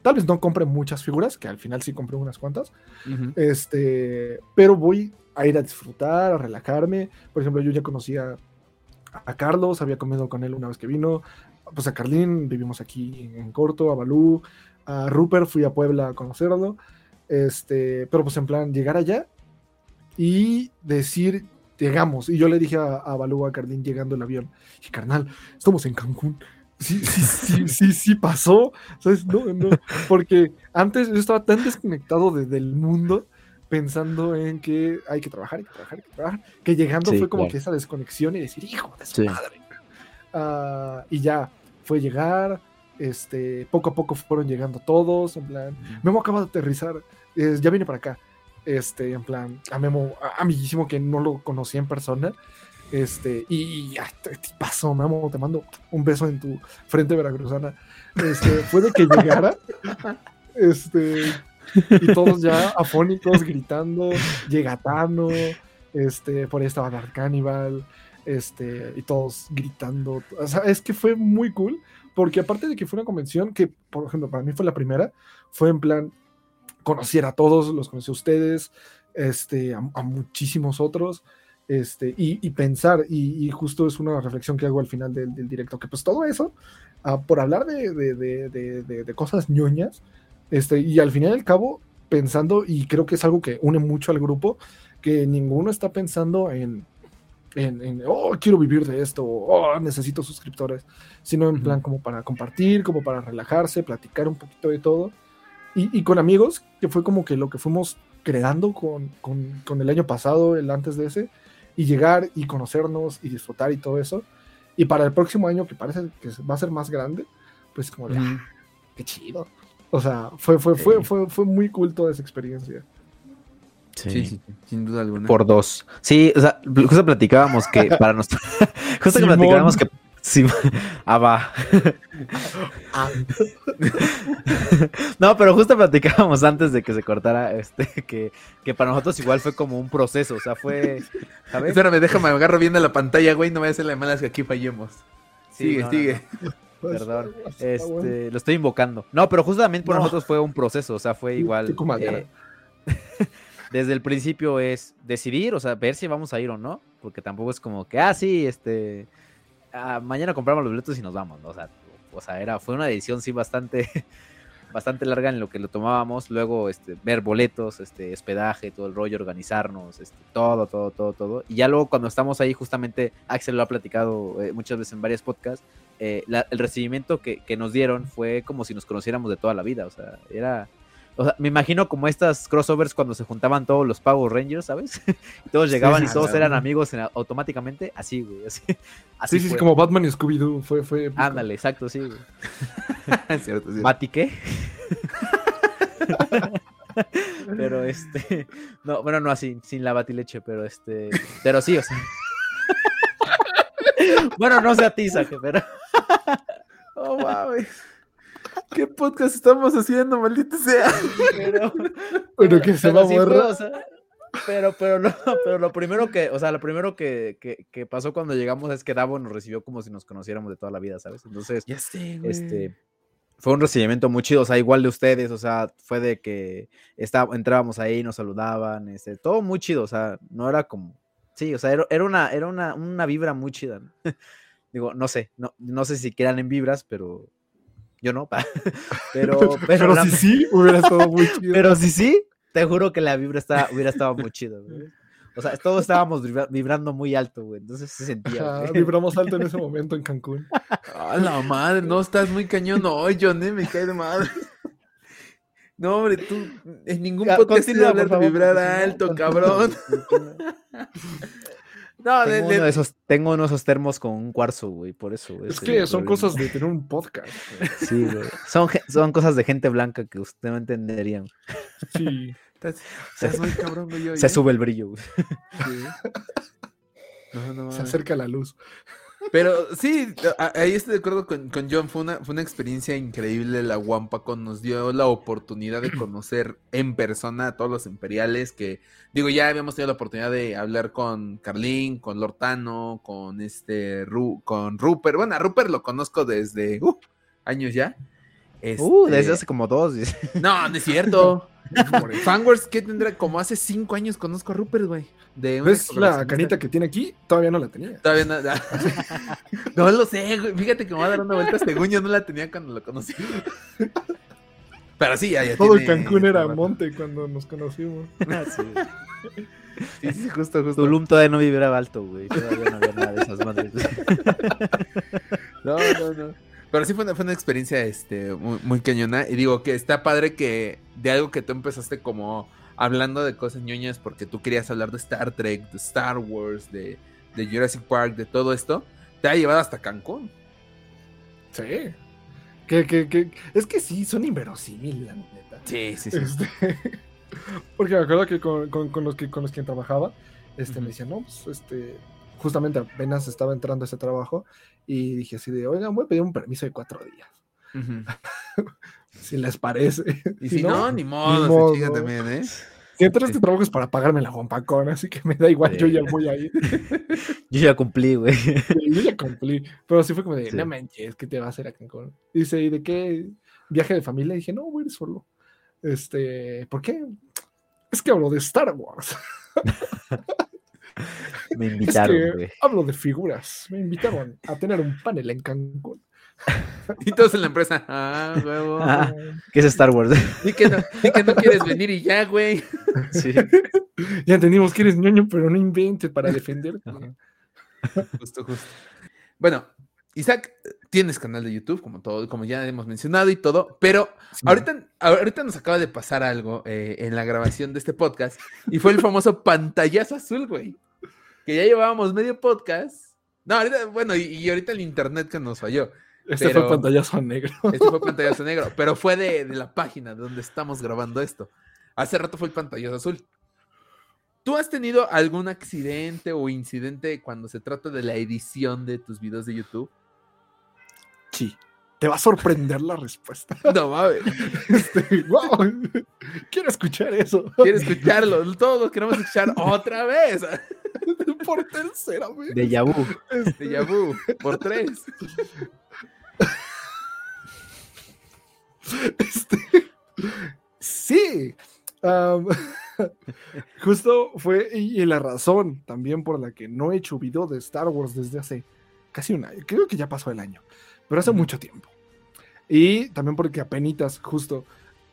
tal vez no compre muchas figuras, que al final sí compré unas cuantas, este, pero voy a ir a disfrutar, a relajarme. Por ejemplo, yo ya conocía a Carlos, había comido con él una vez que vino, pues a Carlín, vivimos aquí en corto, a Balú, a Rupert, fui a Puebla a conocerlo, este, pero pues en plan llegar allá y decir llegamos. Y yo le dije a, a Balú, a Carlín, llegando el avión, y carnal, estamos en Cancún. Sí, sí, sí, sí, sí pasó. ¿Sabes? No, no. Porque antes yo estaba tan desconectado del mundo pensando en que hay que trabajar, hay que trabajar, hay que trabajar, que llegando fue como que esa desconexión y decir, hijo de su madre. Ah, y ya fue llegar, este, poco a poco fueron llegando todos, en plan, Memo acaba de aterrizar, ya viene para acá, este, en plan, a Memo, amiguísimo que no lo conocía en persona, este, y, ya te, pasó, Memo, te mando un beso en tu frente veracruzana, este, fue de que llegara, este, y todos ya afónicos gritando, llega Tano, este, por ahí estaba Dark Cannibal, este, y todos gritando, o sea, es que fue muy cool, porque aparte de que fue una convención que, por ejemplo, para mí fue la primera, fue en plan, conociera a todos, los conocí a ustedes, este, a, muchísimos otros, este, y, pensar, y, justo es una reflexión que hago al final del, directo, que pues todo eso, ah, por hablar de, de, cosas ñoñas, este, y al final y al cabo, pensando, y creo que es algo que une mucho al grupo, que ninguno está pensando en, en, oh, quiero vivir de esto, oh, necesito suscriptores, sino en plan como para compartir, como para relajarse, platicar un poquito de todo. Y, con amigos, que fue como que lo que fuimos creando con, con, con, el año pasado, el antes de ese, y llegar y conocernos y disfrutar y todo eso. Y para el próximo año, que parece que va a ser más grande, pues como de, ah, qué chido. O sea, fue, fue, fue, fue, fue muy cool toda esa experiencia. Sí. sin duda alguna. Por dos. Sí, o sea, justo platicábamos que para nosotros. justo que platicábamos que. Sí, ah, va. Ah. no, pero justo platicábamos antes de que se cortara, este, que, que para nosotros igual fue como un proceso, o sea, fue, ¿sabes? Espérame, déjame, agarro bien la pantalla, güey, no me voy a hacer las malas que aquí fallemos. sigue, sigue. Perdón, este, lo estoy invocando. No, pero justamente por nosotros fue un proceso, o sea, fue igual. Eh, desde el principio es decidir, o sea, ver si vamos a ir o no, porque tampoco es como que, ah, sí, este, ah, mañana compramos los boletos y nos vamos, ¿no? O sea, o sea era, fue una decisión sí bastante, bastante larga en lo que lo tomábamos, luego, este, ver boletos, este, hospedaje, todo el rollo, organizarnos, este, todo, todo, todo, todo, y ya luego cuando estamos ahí, justamente, Axel lo ha platicado eh, muchas veces en varios podcasts, eh, el recibimiento que, que nos dieron fue como si nos conociéramos de toda la vida, o sea, era o sea, me imagino como estas crossovers cuando se juntaban todos los Power Rangers, ¿sabes? y todos llegaban y todos eran amigos automáticamente, así, güey. Así, sí, sí, como Batman y Scooby-Doo. Fue, fue Ándale, exacto, sí, güey. cierto, ¿Mati qué? pero este. No, bueno, no así, sin la batileche, pero este. Pero sí, o sea. bueno, no se atiza, pero. oh, mames. ¿Qué podcast estamos haciendo, maldito sea? Pero, que se va a pero, pero, no, pero lo primero que, o sea, lo primero que, que, pasó cuando llegamos es que Davo nos recibió como si nos conociéramos de toda la vida, ¿sabes? Entonces, este, fue un recibimiento muy chido, o sea, igual de ustedes, o sea, fue de que está, entrábamos ahí, nos saludaban, este, todo muy chido, o sea, no era como, sí, o sea, era, era una, era una, una vibra muy chida. Digo, no sé, no, no sé si quedan en vibras, pero yo no, pero, pero, si sí, hubiera estado muy chido. Pero si sí, te juro que la vibra está, hubiera estado muy chido, O sea, todos estábamos vibrando muy alto, güey. Entonces se sentía. vibramos alto en ese momento en Cancún. A la madre, no estás muy cañón hoy, Johnny, me cae de madre. No, hombre, tú en ningún podcast tienes hablar de vibrar alto, cabrón. No, tengo, uno de esos, tengo uno de esos termos con un cuarzo, güey, por eso. Es que son cosas de tener un podcast. Sí, güey. Son, son cosas de gente blanca que usted no entenderían. Sí. se, muy cabrón, güey, se sube el brillo, güey. Sí. se acerca la luz. Pero sí, ahí estoy de acuerdo con, con John. Fue una, fue una experiencia increíble. La Wampacon nos dio la oportunidad de conocer en persona a todos los imperiales. Que, digo, ya habíamos tenido la oportunidad de hablar con Carlín, con Lortano, con este con Rupert. Bueno, a Rupert lo conozco desde uh, años ya. Uh, desde este hace como dos. No, no es cierto. Fanworks, ¿qué tendrá? Como hace cinco años conozco a Rupert, güey. ¿Ves la canita que tiene aquí? Todavía no la tenía. Todavía no. no lo sé, güey. Fíjate que me va a dar una vuelta según yo no la tenía cuando lo conocí. Pero sí, ya, ya Todo el Cancún era monte cuando nos conocimos. Sí, sí, justo, justo. Tulum todavía no vibraba alto, güey. Todavía no había nada de esas madres. no, no, no. Pero sí fue una, fue una experiencia este, muy, muy, cañona. Y digo que está padre que de algo que tú empezaste como hablando de cosas ñoñas porque tú querías hablar de Star Trek, de Star Wars, de, de Jurassic Park, de todo esto, te ha llevado hasta Cancún. Sí. Que, que, que, es que sí, son inverosímiles, la neta. Sí, sí, sí. Este, porque me acuerdo que con, con, los que con los que trabajaba, este, me decían, no, pues, este, justamente apenas estaba entrando a ese trabajo y dije así de, oigan, voy a pedir un permiso de cuatro días. si les parece. Y si, no, ni modo, ni también, ¿eh? Si entras este trabajo es para pagarme la Juan así que me da igual, yo ya voy ahí. yo ya cumplí, güey. yo ya cumplí. Pero sí fue como de, no manches, ¿qué te va a hacer a Cancún? Dice, ¿y de qué viaje de familia? Y dije, no, voy a ir solo. Este, ¿por qué? Es que hablo de Star Wars. Me invitaron, es hablo de figuras. Me invitaron a tener un panel en Cancún. y todos en la empresa. Ah, huevo. Ah, ¿Qué es Star Wars? Y que, no, que no quieres venir y ya, güey. Sí. Ya entendimos que eres ñoño, pero no inventes para defender. Justo, justo. Bueno, Isaac, tienes canal de YouTube, como todo, como ya hemos mencionado y todo, pero ahorita, ahorita nos acaba de pasar algo eh, en la grabación de este podcast y fue el famoso pantallazo azul, güey. Que ya llevábamos medio podcast. No, ahorita, bueno, y, y ahorita el internet que nos falló. Este fue pantallazo negro. Este fue pantallazo negro, pero fue de, la página de donde estamos grabando esto. Hace rato fue el pantallazo azul. ¿Tú has tenido algún accidente o incidente cuando se trata de la edición de tus videos de YouTube? Sí. Te va a sorprender la respuesta. No mames. Este, wow. Quiero escuchar eso. Quiero escucharlo. Todos queremos escuchar otra vez. Por tercera vez. De Yabu. De Yabu. Por tres. Este, sí. justo fue y, la razón también por la que no he hecho video de Star Wars desde hace casi un año. Creo que ya pasó el año, pero hace mucho tiempo. Y también porque apenas justo,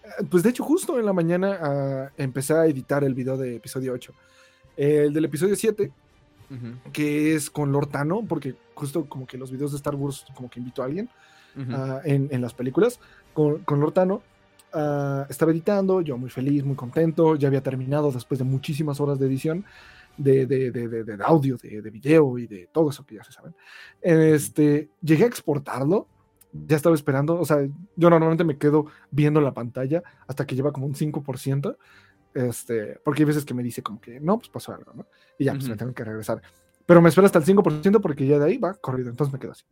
eh, pues de hecho justo en la mañana ah, empecé a editar el video de episodio 8. El del episodio 7 que es con Lortano, porque justo como que los videos de Star Wars como que invito a alguien ah, en, las películas, con, con Lortano. Ah, estaba editando, yo muy feliz, muy contento, ya había terminado después de muchísimas horas de edición de, de, de, de audio, de, video y de todo eso que ya se saben. Este, llegué a exportarlo, ya estaba esperando, o sea, yo normalmente me quedo viendo la pantalla hasta que lleva como un 5%, este, porque hay veces que me dice como que no, pues pasó algo, ¿no? Y ya, pues me tengo que regresar. Pero me espera hasta el 5% porque ya de ahí va corrido, entonces me quedo así.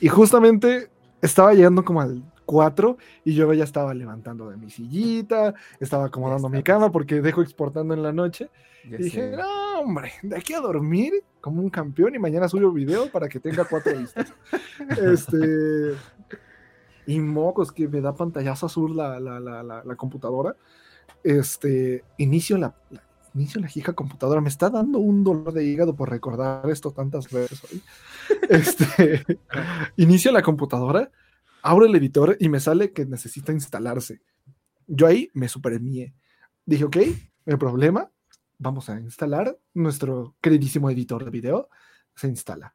y justamente estaba llegando como al 4 y yo ya estaba levantando de mi sillita, estaba acomodando mi cama porque dejo exportando en la noche. y dije, no, hombre, de aquí a dormir como un campeón y mañana subo video para que tenga cuatro vistas. este. Y mocos que me da pantallazo azul la, la, la, la computadora este, inicio la, inicio la hija computadora. Me está dando un dolor de hígado por recordar esto tantas veces hoy. Este, inicio la computadora, abro el editor y me sale que necesita instalarse. Yo ahí me supermié. Dije, ok, no hay problema. Vamos a instalar nuestro queridísimo editor de video. Se instala.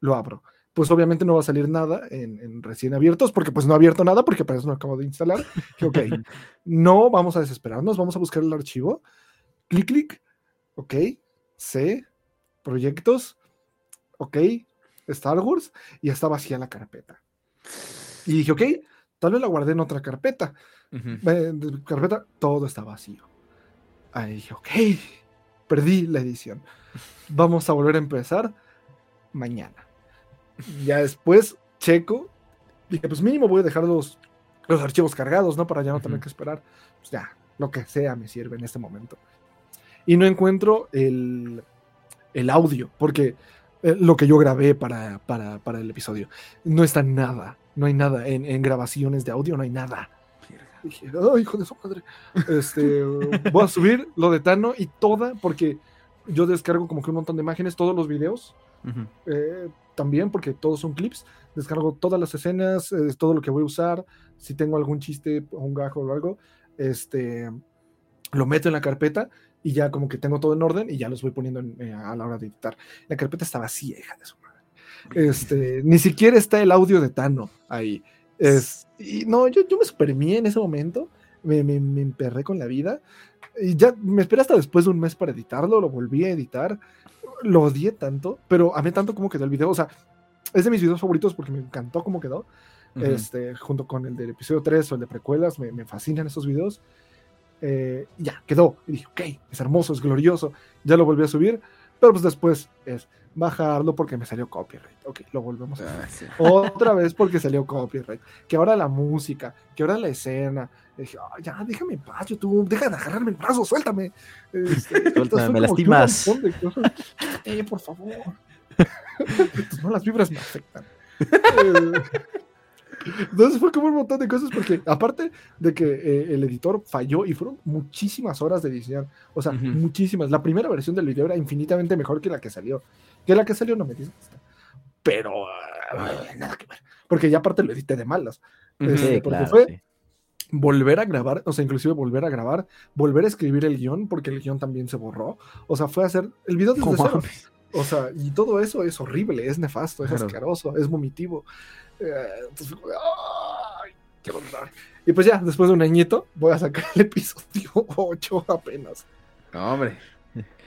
Lo abro pues obviamente no va a salir nada en, recién abiertos, porque pues no ha abierto nada, porque para eso no acabo de instalar. ok, no vamos a desesperarnos, vamos a buscar el archivo. Clic, clic, ok, C, proyectos, ok, Star Wars, y está vacía la carpeta. Y dije, ok, tal vez la guardé en otra carpeta. carpeta, todo está vacío. Ahí dije, ok, perdí la edición. Vamos a volver a empezar mañana ya después, checo, dije, pues mínimo voy a dejar los, los archivos cargados, ¿no? Para ya no tener que esperar. Pues ya, lo que sea me sirve en este momento. Y no encuentro el, el audio, porque eh, lo que yo grabé para, para, para, el episodio no está nada, no hay nada. En, en grabaciones de audio no hay nada. Dije, oh, hijo de su madre. Este, voy a subir lo de Tano y toda, porque yo descargo como que un montón de imágenes, todos los videos. eh, también, porque todos son clips. Descargo todas las escenas, es todo lo que voy a usar. Si tengo algún chiste o un gajo o algo, este, lo meto en la carpeta y ya como que tengo todo en orden y ya los voy poniendo eh, a la hora de editar. La carpeta está vacía, hija de su madre. Este, ni siquiera está el audio de Tano ahí. Es, y no, yo, yo me supermí en ese momento, me, me, me, emperré con la vida. Y ya me esperé hasta después de un mes para editarlo, lo volví a editar. Lo odié tanto, pero amé tanto como quedó el video. O sea, es de mis videos favoritos porque me encantó cómo quedó. este, junto con el del episodio 3 o el de precuelas, me, me fascinan esos videos. Eh, ya, quedó. Y dije, ok, es hermoso, es glorioso. Ya lo volví a subir, pero pues después es bajarlo porque me salió copyright. Ok, lo volvemos a hacer. Ah, Otra vez porque salió copyright. Que ahora la música, que ahora la escena. dije, ya, déjame en paz, YouTube, deja de agarrarme el brazo, suéltame. Este, suéltame, me lastimas. Eh, por favor. no, las vibras me afectan. Entonces fue como un montón de cosas porque aparte de que eh, el editor falló y fueron muchísimas horas de edición, o sea, muchísimas. La primera versión del video era infinitamente mejor que la que salió. Que la que salió no me dice pero nada que ver. Porque ya aparte lo edité de malas. Este, porque fue volver a grabar, o sea, inclusive volver a grabar, volver a escribir el guion, porque el guion también se borró. O sea, fue a hacer el video desde cero. O sea, y todo eso es horrible, es nefasto, es asqueroso, es vomitivo. Eh, entonces, ¡ay! ¡Qué onda! Y pues ya, después de un añito, voy a sacar el episodio 8 apenas. No, hombre.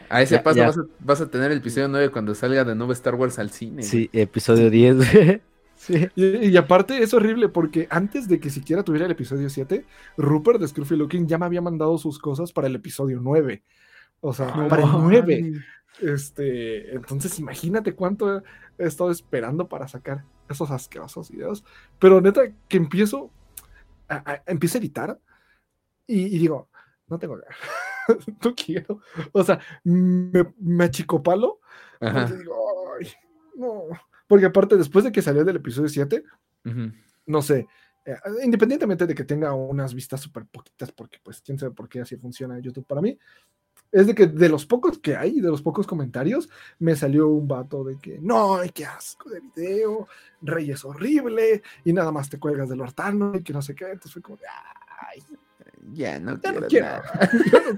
A ese paso Vas, a, tener el episodio 9 cuando salga de nuevo Star Wars al cine. Sí, episodio 10. sí. Y, aparte es horrible porque antes de que siquiera tuviera el episodio 7, Rupert de Scruffy Looking ya me había mandado sus cosas para el episodio 9. O sea, para el 9. Este, entonces imagínate cuánto he estado esperando para sacar esos asquerosos videos. Pero neta, que empiezo, a, empiezo a editar y, digo, no tengo no quiero. O sea, me, me achicopalo. Porque digo, ay, no. Porque aparte, después de que salió del episodio 7, no sé, eh, independientemente de que tenga unas vistas súper poquitas, porque pues quién sabe por qué así funciona YouTube para mí, es de que de los pocos que hay, de los pocos comentarios, me salió un vato de que no, qué asco de video, Rey es horrible, y nada más te cuelgas del hortano y que no sé qué. Entonces fue como, ay, ya no, quiero, no quiero.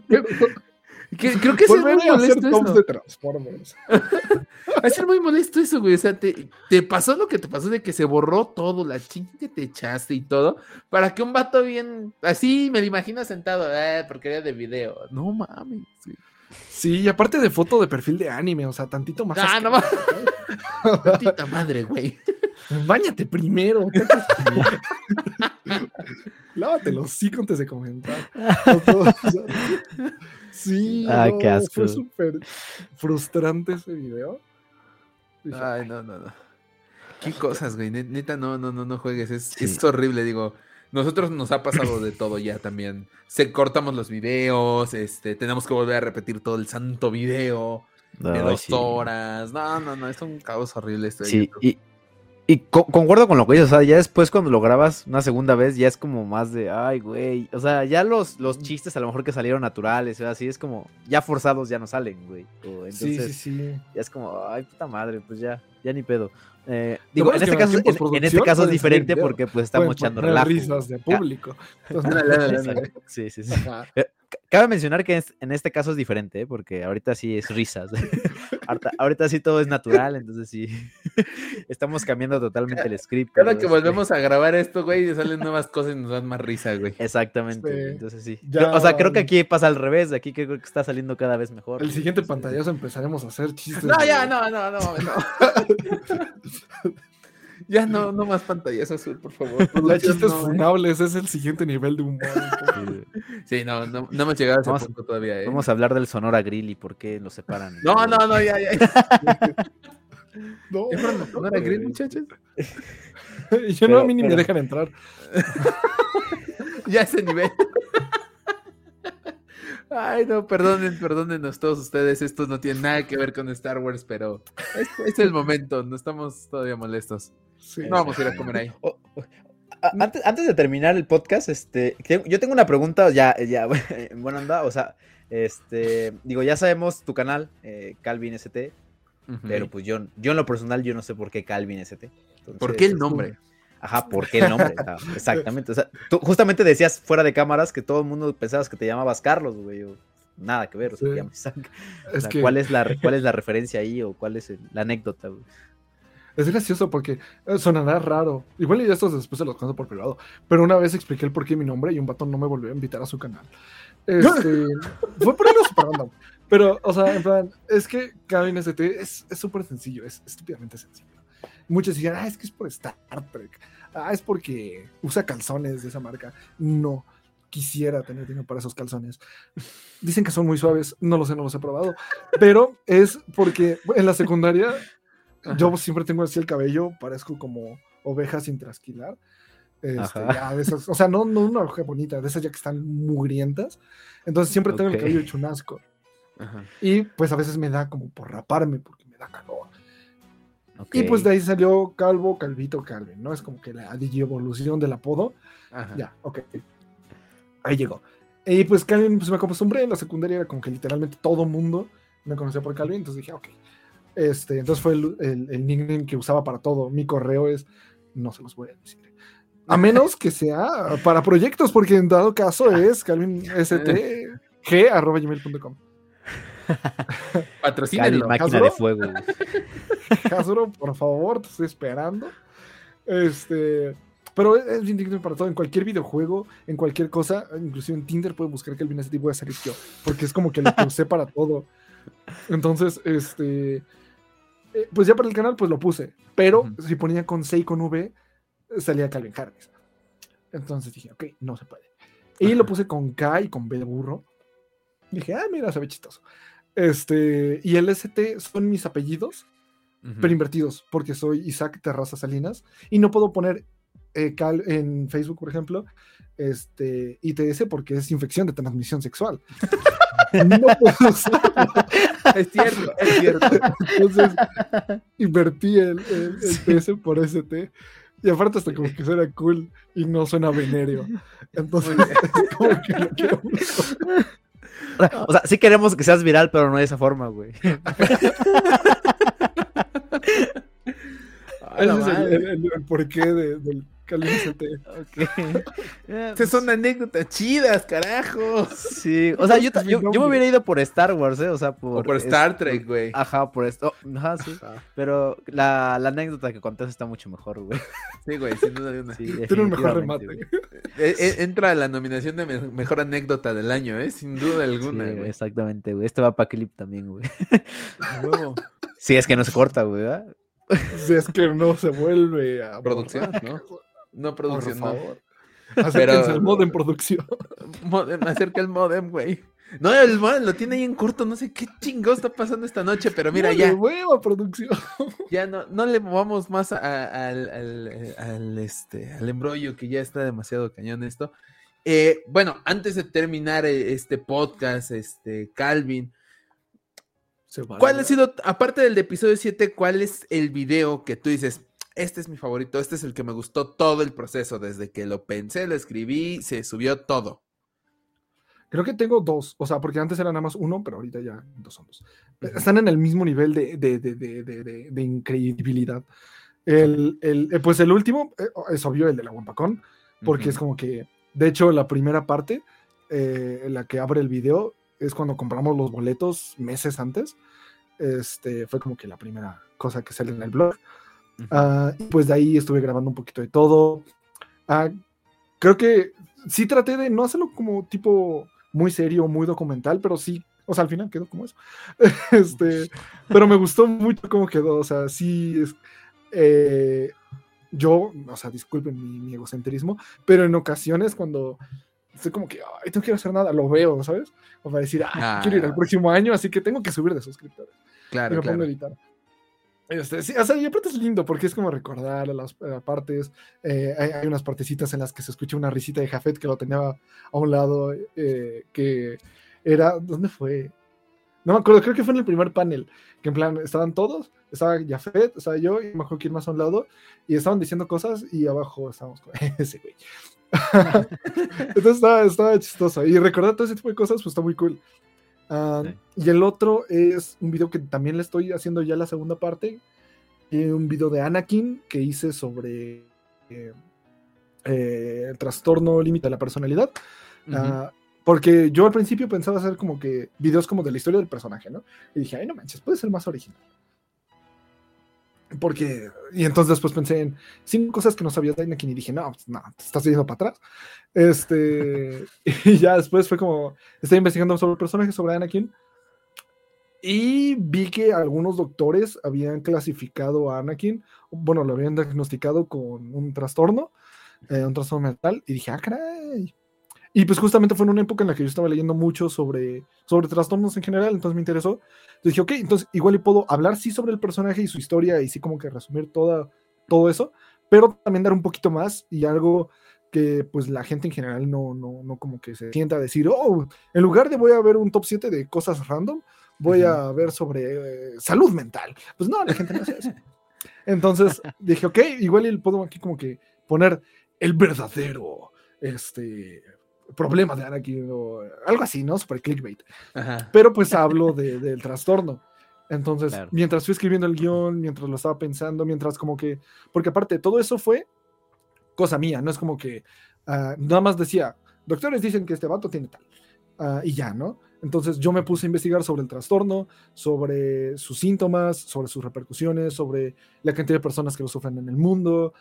creo que es muy molesto eso. De Transformers. A ser muy molesto eso, güey. O sea, te, te, pasó lo que te pasó de que se borró todo, la chinga que te echaste y todo, para que un vato bien, así me lo imagino sentado, eh, porque era de video. No mames. Sí. y aparte de foto de perfil de anime, o sea, tantito más. Ah, no mames. Tantita madre, güey. Báñate primero. Lávate los sí antes de comentar. Sí, ah, fue súper frustrante ese video. Ay, no, no, no. Qué cosas, güey. Neta, no, no, no, no juegues. Es, horrible, digo. Nosotros nos ha pasado de todo ya también. Se cortamos los videos, este, tenemos que volver a repetir todo el santo video de dos horas. No, no, no, es un caos horrible esto. Sí, y, y concuerdo con lo que dices, o sea, ya después cuando lo grabas una segunda vez, ya es como más de, ay, güey. O sea, ya los, los chistes a lo mejor que salieron naturales, o así es como, ya forzados ya no salen, güey. entonces, sí, sí, sí. Ya es como, ay, puta madre, pues ya, ya ni pedo. Eh, digo, en este, caso, en, este caso es diferente porque pues estamos echando relajo. risas de público. sí, sí, sí. Cabe mencionar que en este caso es diferente, ¿eh? porque ahorita sí es risas. ahorita, sí todo es natural, entonces sí. Estamos cambiando totalmente el script. Cada que volvemos a grabar esto, güey, salen nuevas cosas y nos dan más risa, güey. Exactamente. Entonces sí. o sea, creo que aquí pasa al revés. Aquí creo que está saliendo cada vez mejor. El siguiente pantallazo empezaremos a hacer chistes. No, ya, no, no, no, no. Ya no, no más pantallas azul, por favor. Los chistes funables es el siguiente nivel de humor. Sí, no, no, no hemos llegado a ese vamos, punto todavía. ¿eh? Vamos a hablar del Sonora Grill y por qué lo separan. No, no, no, ya, ya. no. ¿Es para Sonora Grill, muchachos? Yo no, a mí ni me dejan entrar. ya ese nivel. Ay, no, perdonen, perdónenos todos ustedes. Esto no tiene nada que ver con Star Wars, pero es, es el momento. No estamos todavía molestos. No vamos a ir a comer ahí. Antes, antes, de terminar el podcast, este, yo tengo una pregunta, ya, ya, bueno, anda, o sea, este, digo, ya sabemos tu canal, eh, Calvin ST, pero pues yo, yo en lo personal, yo no sé por qué Calvin ST. ¿Por qué el nombre? Ajá, ¿por qué el nombre? exactamente. O sea, tú justamente decías fuera de cámaras que todo el mundo pensabas que te llamabas Carlos, güey. nada que ver. O sea, ¿cuál, es la, ¿Cuál es la referencia ahí o cuál es la anécdota? Es gracioso porque eh, sonará raro. Igual y estos después se los cuento por privado. Pero una vez expliqué el porqué de mi nombre y un vato no me volvió a invitar a su canal. Este, fue por algo super random. Pero, o sea, en plan, es que Calvin ST es súper sencillo, es estúpidamente sencillo. Muchos digan, ah, es que es por Star Trek. Ah, es porque usa calzones de esa marca. No quisiera tener dinero para esos calzones. Dicen que son muy suaves, no lo sé, no los he probado, pero es porque en la secundaria yo siempre tengo así el cabello, parezco como oveja sin trasquilar. Este, o sea, no, no una oveja bonita, de esas ya que están mugrientas. Entonces siempre tengo el cabello hecho un asco. Y pues a veces me da como por raparme porque me da calor. Y pues de ahí salió Calvo, Calvito, Calvin, ¿no? Es como que la evolución del apodo. Ya, ok. Ahí llegó. Y pues Calvin pues me acostumbré, en la secundaria era como que literalmente todo mundo me conocía por Calvin, entonces dije, ok. Este, entonces fue el, el, nickname que usaba para todo. Mi correo es, no se los voy a decir. A menos que sea para proyectos, porque en dado caso es calvinstg.gmail.com. Patrocínenlo. máquina de fuego. Casuro, por favor, te estoy esperando. Este, pero es bien digno para todo. En cualquier videojuego, en cualquier cosa, inclusive en Tinder puede buscar que el Vinacity voy a salir yo. Porque es como que lo puse para todo. Entonces, este. Eh, pues ya para el canal, pues lo puse. Pero si ponía con C y con V, salía Calvin Harris. Entonces dije, ok, no se puede. Y lo puse con K y con B de burro. Dije, ah, mira, se ve chistoso. Este, y el ST son mis apellidos, pero invertidos, porque soy Isaac Terraza Salinas y no puedo poner eh, cal en Facebook, por ejemplo, este, ITS porque es infección de transmisión sexual. no puedo usarlo. Es cierto, es cierto. Entonces, invertí el, el, TS por ST. Y aparte hasta como que suena cool y no suena venerio. Entonces, como que lo quiero O sea, sí queremos que seas viral, pero no de esa forma, güey. Ese es el, porqué del Calízate. Okay. son anécdotas chidas, carajo. Sí, o sea, yo, yo, me hubiera ido por Star Wars, ¿eh? O sea, por. O por Star Trek, güey. Ajá, por esto. ajá, sí. Pero la, la, anécdota que contaste está mucho mejor, güey. Sí, güey, sin duda alguna. Sí, Tiene un mejor remate. E, e, entra la nominación de mejor anécdota del año, ¿eh? Sin duda alguna, güey. exactamente, güey. Este va para clip también, güey. Sí, es que no se corta, güey, ¿verdad? Si es que no se vuelve a. Producción, ¿no? No producción, Por favor. Acérquense al modem producción. Modem, acerca el modem, güey. No, el modem lo tiene ahí en corto, no sé qué chingo está pasando esta noche, pero mira, ya. Hueva, producción. Ya no, no le movamos más al, al, este, al embrollo, que ya está demasiado cañón esto. Eh, bueno, antes de terminar eh, este podcast, este, Calvin, ¿cuál ha sido, aparte del episodio 7, cuál es el video que tú dices, este es mi favorito, este es el que me gustó todo el proceso, desde que lo pensé, lo escribí, se subió todo. Creo que tengo dos, o sea, porque antes era nada más uno, pero ahorita ya dos son dos. Están en el mismo nivel de, de, de, de increíbilidad. El, el, eh, pues el último eh, es obvio el de la Wampacón, porque es como que, de hecho, la primera parte, eh, en la que abre el video, es cuando compramos los boletos meses antes. Este, fue como que la primera cosa que sale en el blog. Ah, y pues de ahí estuve grabando un poquito de todo. Ah, creo que sí traté de no hacerlo como tipo muy serio, muy documental, pero sí, o sea, al final quedó como eso. este, pero me gustó mucho cómo quedó, o sea, sí es... Eh, yo, o sea, disculpen mi, egocentrismo, pero en ocasiones cuando estoy como que, ay, no quiero hacer nada, lo veo, ¿sabes? O para decir, ah, quiero ir al próximo año, así que tengo que subir de suscriptores. Claro, y me claro. editar. Este, sí, o sea, y aparte es lindo porque es como recordar las, partes. Eh, hay, unas partecitas en las que se escucha una risita de Jafet que lo tenía a un lado, eh, que era, ¿dónde fue? No me acuerdo, creo que fue en el primer panel, que en plan estaban todos, estaba Jafet, estaba yo, y me acuerdo quién más a un lado, y estaban diciendo cosas y abajo estábamos con ese güey. Entonces estaba, estaba chistoso. Y recordar todo ese tipo de cosas, pues está muy cool. Ah, y el otro es un video que también le estoy haciendo ya la segunda parte. Eh, un video de Anakin que hice sobre eh, eh, el trastorno límite de la personalidad. Ah, Porque yo al principio pensaba hacer como que videos como de la historia del personaje, ¿no? Y dije, ay, no manches, puede ser más original. Porque, y entonces después pensé en cinco cosas que no sabía de Anakin y dije, no, pues, no, te estás yendo para atrás. Este, y ya después fue como, estoy investigando sobre el personaje, sobre Anakin, y vi que algunos doctores habían clasificado a Anakin, bueno, lo habían diagnosticado con un trastorno, eh, un trastorno mental, y dije, ah, caray. Y pues justamente fue en una época en la que yo estaba leyendo mucho sobre, sobre trastornos en general, entonces me interesó. Entonces dije, ok, entonces igual y puedo hablar sí sobre el personaje y su historia y sí como que resumir toda, todo eso, pero también dar un poquito más y algo que pues la gente en general no, no, no como que se sienta a decir, oh, en lugar de voy a ver un top 7 de cosas random, voy a ver sobre eh, salud mental. Pues no, la gente no hace eso. Entonces dije, ok, igual y puedo aquí como que poner el verdadero este, problema de Anakin o algo así, ¿no? Super clickbait. Pero pues hablo del trastorno. Entonces, mientras fui escribiendo el guion, mientras lo estaba pensando, mientras como que, porque aparte todo eso fue cosa mía, no es como que ah, nada más decía, doctores dicen que este vato tiene tal, ah, y ya, ¿no? Entonces yo me puse a investigar sobre el trastorno, sobre sus síntomas, sobre sus repercusiones, sobre la cantidad de personas que lo sufren en el mundo,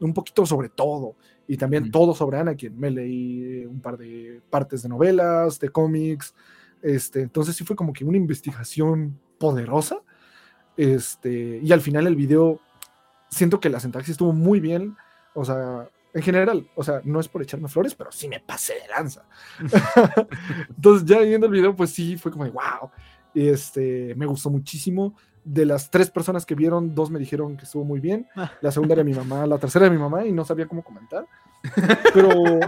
un poquito sobre todo y también todo sobre Anakin. Me leí un par de partes de novelas, de cómics, este, entonces sí fue como que una investigación poderosa. Este, y al final el video, siento que la sintaxis estuvo muy bien, o sea, en general, o sea, no es por echarme flores, pero sí me pasé de lanza. entonces ya viendo el video, pues sí, fue como de wow. Este, me gustó muchísimo de las tres personas que vieron, dos me dijeron que estuvo muy bien. Ah. La segunda era mi mamá, la tercera era mi mamá y no sabía cómo comentar. Pero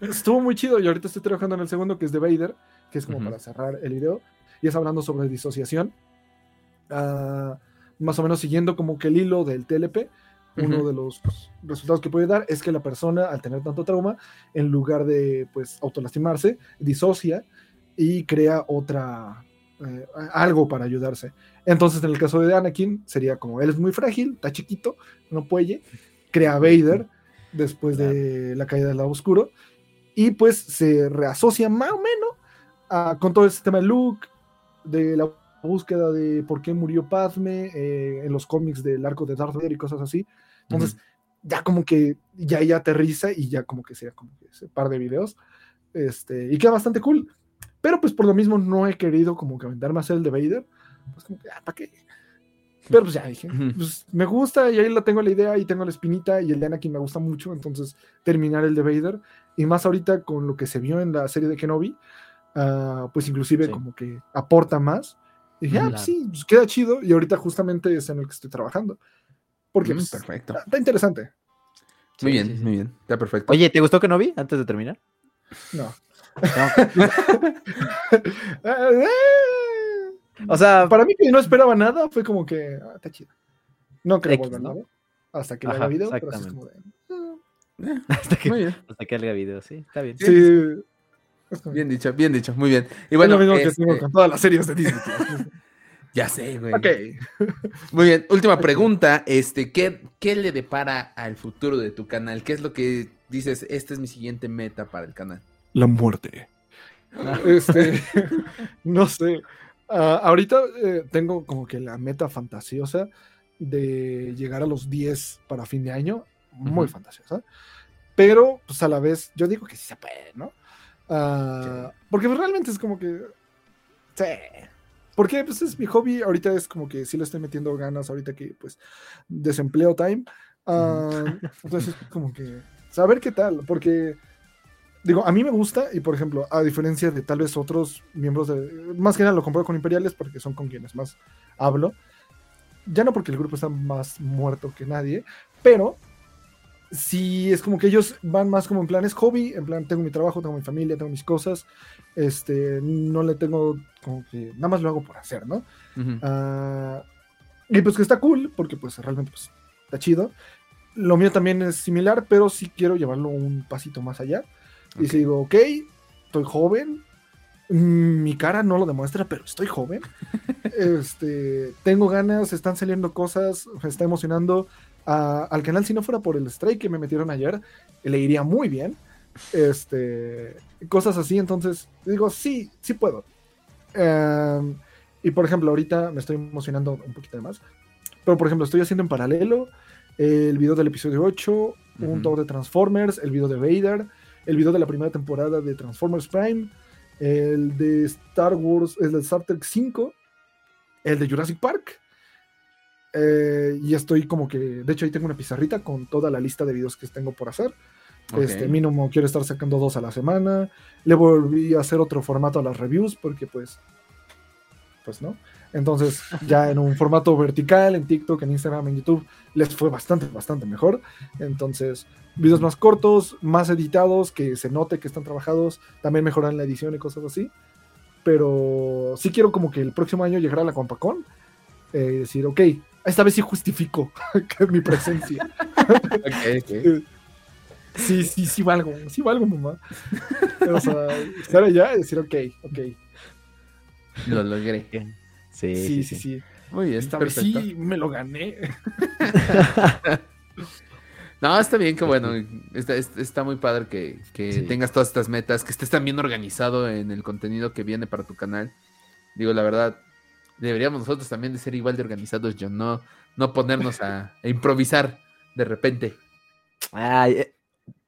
estuvo muy chido y ahorita estoy trabajando en el segundo que es de Vader, que es como para cerrar el video. Y es hablando sobre disociación. Ah, más o menos siguiendo como que el hilo del TLP. Uno de los resultados que puede dar es que la persona, al tener tanto trauma, en lugar de pues autolastimarse, disocia y crea otra, eh, algo para ayudarse. Entonces, en el caso de Anakin, sería como él es muy frágil, está chiquito, no puede, crea Vader después de la caída del lado oscuro y pues se reasocia más o menos con todo el sistema de Luke, de la búsqueda de por qué murió Padme eh, en los cómics del arco de Darth Vader y cosas así. Entonces, ya como que ya ella aterriza y ya como que sea como que ese par de videos. Este, y queda bastante cool. Pero pues por lo mismo no he querido como que aventar más el de Vader. Pues como que, ah, ¿para qué? Pero pues ya dije, pues me gusta y ahí la tengo la idea y tengo la espinita y el de Anakin me gusta mucho, entonces terminar el de Vader. Y más ahorita con lo que se vio en la serie de Kenobi, uh, pues inclusive como que aporta más. Y dije, ah, pues sí, pues queda chido y ahorita justamente es en el que estoy trabajando. Porque mm, pues, perfecto. Está, interesante. Muy bien, muy bien, está perfecto. Oye, ¿te gustó Kenobi antes de terminar? No. o sea, para mí que no esperaba nada, fue como que ah, está chido. No creo volver nada. Hasta que haga video, pero es como de. Ah". hasta, que, hasta que haga video, sí, está bien. Sí. Bien dicho, bien dicho, muy bien. Y bueno, es lo mismo que este con todas las series de Disney. ya sé, güey. Ok. Muy bien, última pregunta. Este, ¿qué, ¿Qué le depara al futuro de tu canal? ¿Qué es lo que dices? Esta es mi siguiente meta para el canal la muerte. Este, no sé. Ah, ahorita eh, tengo como que la meta fantasiosa de llegar a los 10 para fin de año. Muy fantasiosa. Pero, pues a la vez, yo digo que sí se puede, ¿no? Ah, porque realmente es como que. Sí. Porque pues es mi hobby. Ahorita es como que sí le estoy metiendo ganas. Ahorita que, pues, desempleo time. Uh, entonces, como que. Saber qué tal. Porque digo, a mí me gusta y por ejemplo, a diferencia de tal vez otros miembros de, más que nada lo compro con Imperiales porque son con quienes más hablo, ya no porque el grupo está más muerto que nadie, pero sí es como que ellos van más como en plan es hobby, en plan tengo mi trabajo, tengo mi familia, tengo mis cosas, este, no le tengo como que nada más lo hago por hacer, ¿no? Ah, y pues que está cool porque pues realmente pues está chido. Lo mío también es similar, pero sí quiero llevarlo un pasito más allá. Y si digo, ok, estoy joven, mi cara no lo demuestra, pero estoy joven. este, tengo ganas, están saliendo cosas, me está emocionando. Al canal, si no fuera por el strike que me metieron ayer, le iría muy bien. Este, cosas así, entonces digo, sí, sí puedo. Em, y por ejemplo, ahorita me estoy emocionando un poquito más. Pero por ejemplo, estoy haciendo en paralelo el video del episodio 8, un tour de Transformers, el video de Vader, el video de la primera temporada de Transformers Prime, el de Star Wars, el de Star Trek 5, el de Jurassic Park. Eh, y estoy como que, de hecho ahí tengo una pizarrita con toda la lista de videos que tengo por hacer. Este, mínimo quiero estar sacando dos a la semana. Le volví a hacer otro formato a las reviews porque pues, pues no. Entonces ya en un formato vertical, en TikTok, en Instagram, en YouTube, les fue bastante, bastante mejor. Entonces, videos más cortos, más editados, que se note que están trabajados, también mejoran la edición y cosas así. Pero sí quiero como que el próximo año llegar a la Compacón y eh, decir, ok, esta vez sí justifico mi presencia. Sí, sí, sí valgo, sí valgo, mamá. O sea, estar allá y decir, ok, ok. Lo logré. Sí, sí, sí. sí, Muy bien, esta vez sí me lo gané. No, está bien, que bueno, está, está muy padre que, tengas todas estas metas, que estés tan bien organizado en el contenido que viene para tu canal. Digo, la verdad, deberíamos nosotros también de ser igual de organizados, John, no, no ponernos a, improvisar de repente. Ay, eh,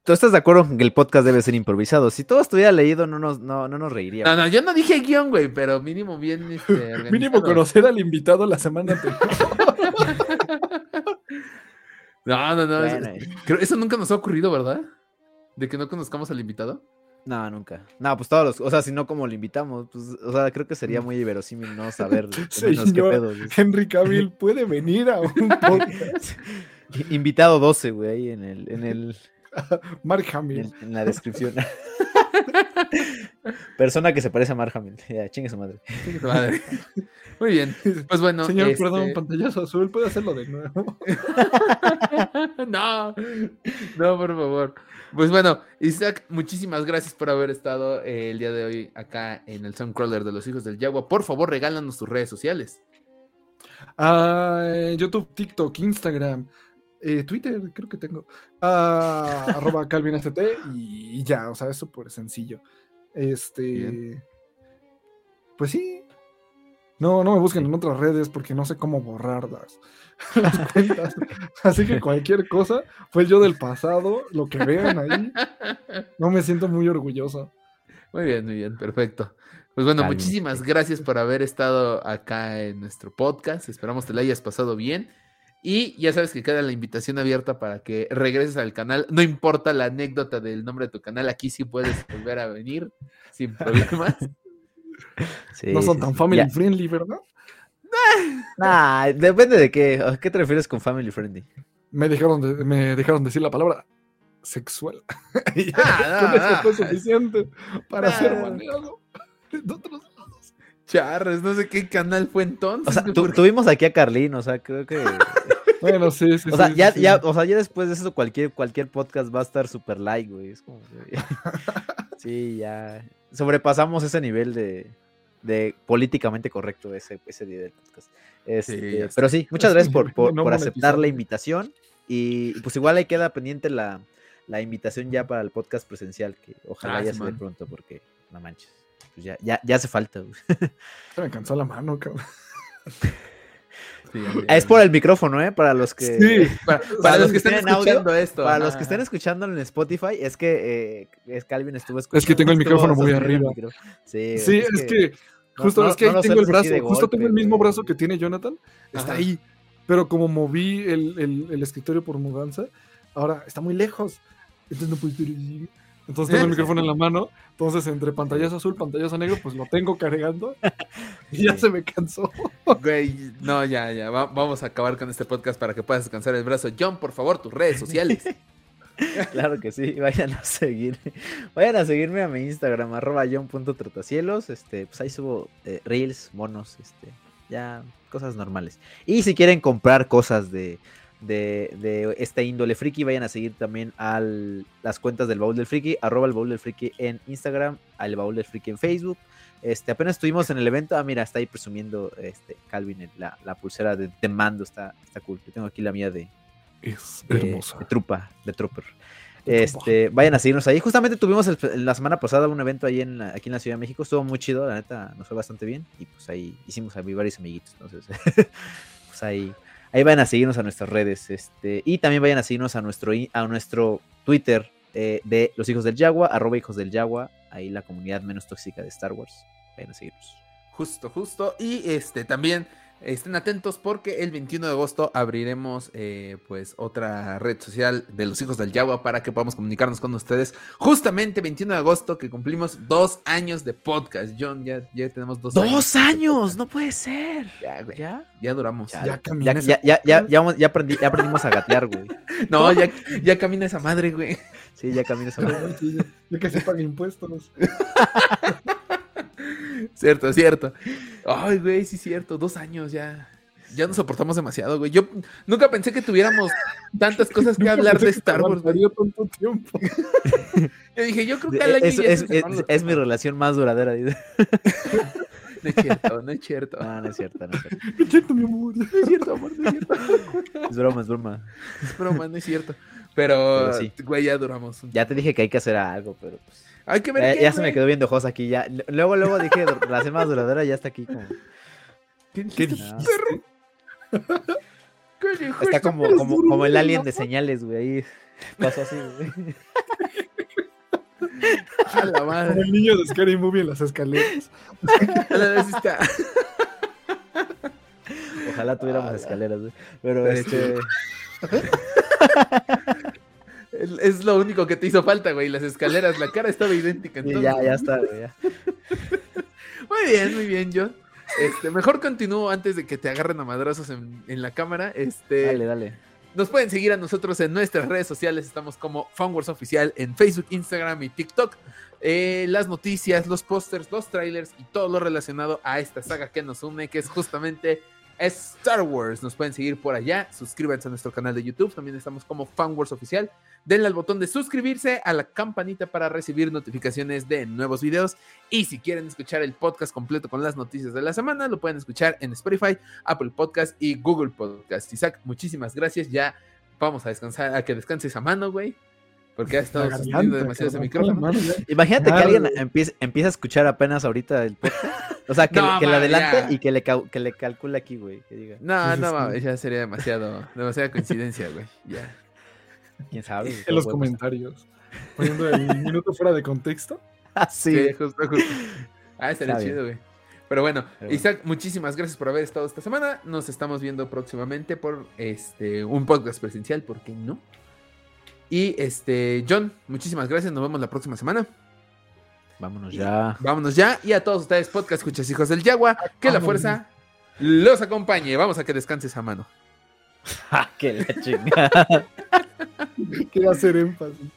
¿Tú estás de acuerdo en que el podcast debe ser improvisado? Si todo estuviera leído, no nos, no, no nos reiríamos. No, no, yo no dije guion, güey, pero mínimo bien este, Mínimo conocer al invitado la semana anterior. no, no, no. creo, eso nunca nos ha ocurrido, ¿verdad? De que no conozcamos al invitado. No, nunca. No, pues todos los, o sea, si no como lo invitamos, pues, o sea, creo que sería muy inverosímil no saber Señor, qué pedo. Henry Cavill puede venir a un podcast. Invitado 12, güey, ahí en el, en el, Mark Hamill. En, la descripción. Persona que se parece a Mark Hamill. Ya, chingue su madre. Muy bien. Pues bueno. Señor, este perdón, pantallazo azul, ¿puede hacerlo de nuevo? no, no, por favor. Pues bueno, Isaac, muchísimas gracias por haber estado eh, el día de hoy acá en el Soundcrawler de los Hijos del Yagua. Por favor, regálanos tus redes sociales. Ah, YouTube, TikTok, Instagram. Eh, Twitter, creo que tengo. Ah, arroba CalvinST y, ya, o sea, eso por sencillo. Este. Pues sí. No, no me busquen en otras redes porque no sé cómo borrarlas. Las cuentas. Así que cualquier cosa fue yo del pasado, lo que vean ahí. No me siento muy orgulloso. Muy bien, muy bien, perfecto. Pues bueno, muchísimas gracias por haber estado acá en nuestro podcast. Esperamos te la hayas pasado bien. Y ya sabes que queda la invitación abierta para que regreses al canal. No importa la anécdota del nombre de tu canal, aquí sí puedes volver a venir sin problemas. no son tan family friendly, ¿verdad? Nah, depende de qué. ¿A qué te refieres con family friendly? Me dejaron, de, me dejaron decir la palabra sexual. ah, con eso fue suficiente para ser maneado en otros lados. Charres, no sé qué canal fue entonces. O sea, tuvimos aquí a Carlín, o sea, creo que bueno, sí, sí. O sea, ya, ya, o sea, ya después de eso, cualquier, cualquier podcast va a estar super like, güey. Es como. sí, ya. Sobrepasamos ese nivel de, de políticamente correcto ese, ese día del podcast. Este, pero sí, muchas gracias por, por, aceptar la invitación. Y pues igual ahí queda pendiente la, la invitación ya para el podcast presencial, que ojalá ya se dé pronto, porque no manches. Pues ya, ya, ya hace falta, güey. Se me cansó la mano, cabrón. es por el micrófono, ¿eh? Para los que. Sí, para, los, que, estén escuchando esto. Para los que estén escuchando en Spotify, es que eh, Calvin estuvo escuchando. Es que tengo el micrófono muy arriba. Sí, sí, es, que, Justo, es que ahí tengo el brazo. justo tengo el mismo brazo que tiene Jonathan. Está ahí. Pero como moví el, el, escritorio por mudanza, ahora está muy lejos. Entonces no puedo ir entonces tengo el micrófono en la mano. Entonces, entre pantallazo azul, pantallazo negro, pues lo tengo cargando. Y ya se me cansó. Güey, no, ya, ya. vamos a acabar con este podcast para que puedas descansar el brazo. John, por favor, tus redes sociales. Claro que sí, vayan a seguir. Vayan a seguirme a mi Instagram, arroba john.trotacielos. Este, pues ahí subo eh, reels, monos, este, ya cosas normales. Y si quieren comprar cosas de de, de, esta índole friki. Vayan a seguir también a las cuentas del Baúl del Friki, arroba el Baúl del Friki en Instagram, al Baúl del Friki en Facebook. Este, apenas estuvimos en el evento. Ah, mira, está ahí presumiendo este, Calvin la, la pulsera de, mando. Está, está cool. Yo tengo aquí la mía de, es hermosa. De, trupa, de trooper. Este, vayan a seguirnos ahí. Justamente tuvimos la semana pasada un evento ahí en aquí en la Ciudad de México. Estuvo muy chido, la neta, nos fue bastante bien. Y pues ahí hicimos a varios amiguitos. Entonces, pues ahí, ahí vayan a seguirnos a nuestras redes. Este, y también vayan a seguirnos a nuestro, a nuestro Twitter eh, de los hijos del Yagua, arroba hijos del Yagua. Ahí la comunidad menos tóxica de Star Wars. Vayan a seguirnos. Justo, justo. Y este también Estén atentos porque el 21 de agosto abriremos eh, pues otra red social de los hijos del Yagua para que podamos comunicarnos con ustedes. Justamente 21 de agosto que cumplimos dos años de podcast. John, ya, ya tenemos dos, años. ¡Dos años! No puede ser. Ya, güey. ¿Ya? duramos. Ya, ya, ya, ya, ya, aprendimos a gatear, güey. No, ya, ya camina esa madre, güey. Sí, ya camina esa madre. ya que se pagan impuestos. cierto, cierto. Ay, güey, sí, cierto. Dos años ya. Ya nos soportamos demasiado, güey. Yo nunca pensé que tuviéramos tantas cosas que hablar de Star Wars. tanto tiempo. yo dije, yo creo que al año es, es, es, mi relación más duradera. No es cierto, no es cierto. No, no es cierto, no es cierto. No es cierto, mi amor. No es cierto, amor, no es cierto. Es broma, es broma. Es broma, no es cierto. Pero, sí. güey, ya duramos. Ya te dije que hay que hacer algo, pero pues. Hay que ver. ya se me quedó viendo ojos aquí. Ya. Luego, luego dije, la semana más duradera ya está aquí como. ¿Qué dijiste, Está como, como, como el alien de señales, güey. Ahí pasó así, güey. A la madre. Como el niño de Scary Movie en las escaleras. A la vez está. Ojalá tuviéramos escaleras, güey. Pero este. Es lo único que te hizo falta, güey. Las escaleras, la cara estaba idéntica. ya, ya está, güey. Muy bien, muy bien, John. Este, mejor continúo antes de que te agarren a madrazos en, la cámara. Este, dale, dale. Nos pueden seguir a nosotros en nuestras redes sociales. Estamos como Funwars Oficial en Facebook, Instagram y TikTok. Eh, las noticias, los pósters, los trailers y todo lo relacionado a esta saga que nos une, que es justamente Star Wars. Nos pueden seguir por allá. Suscríbanse a nuestro canal de YouTube. También estamos como Fanwars Oficial. Denle al botón de suscribirse, a la campanita para recibir notificaciones de nuevos videos. Y si quieren escuchar el podcast completo con las noticias de la semana, lo pueden escuchar en Spotify, Apple Podcast y Google Podcast. Isaac, muchísimas gracias. Ya vamos a descansar, a que descanses a mano, güey porque ha estado sosteniendo demasiado ese micrófono. Imagínate que alguien empieza, empieza, a escuchar apenas ahorita el podcast. O sea, que, que le adelante y que le, que le calcule aquí, güey. Que diga. No, no, ya sería demasiado, demasiada coincidencia, güey. Ya. ¿Quién sabe? En los comentarios. Poniendo el minuto fuera de contexto. Ah, sí. justo, justo. Ah, estaría chido, güey. Pero bueno, Isaac, muchísimas gracias por haber estado esta semana. Nos estamos viendo próximamente por este un podcast presencial, ¿por qué no? Y este, John, muchísimas gracias. Nos vemos la próxima semana. Vámonos ya. vámonos ya. Y a todos ustedes, podcast escuchas hijos del Yagua, que la fuerza los acompañe. Vamos a que descanses a mano. que la chingada. Quiero hacer énfasis.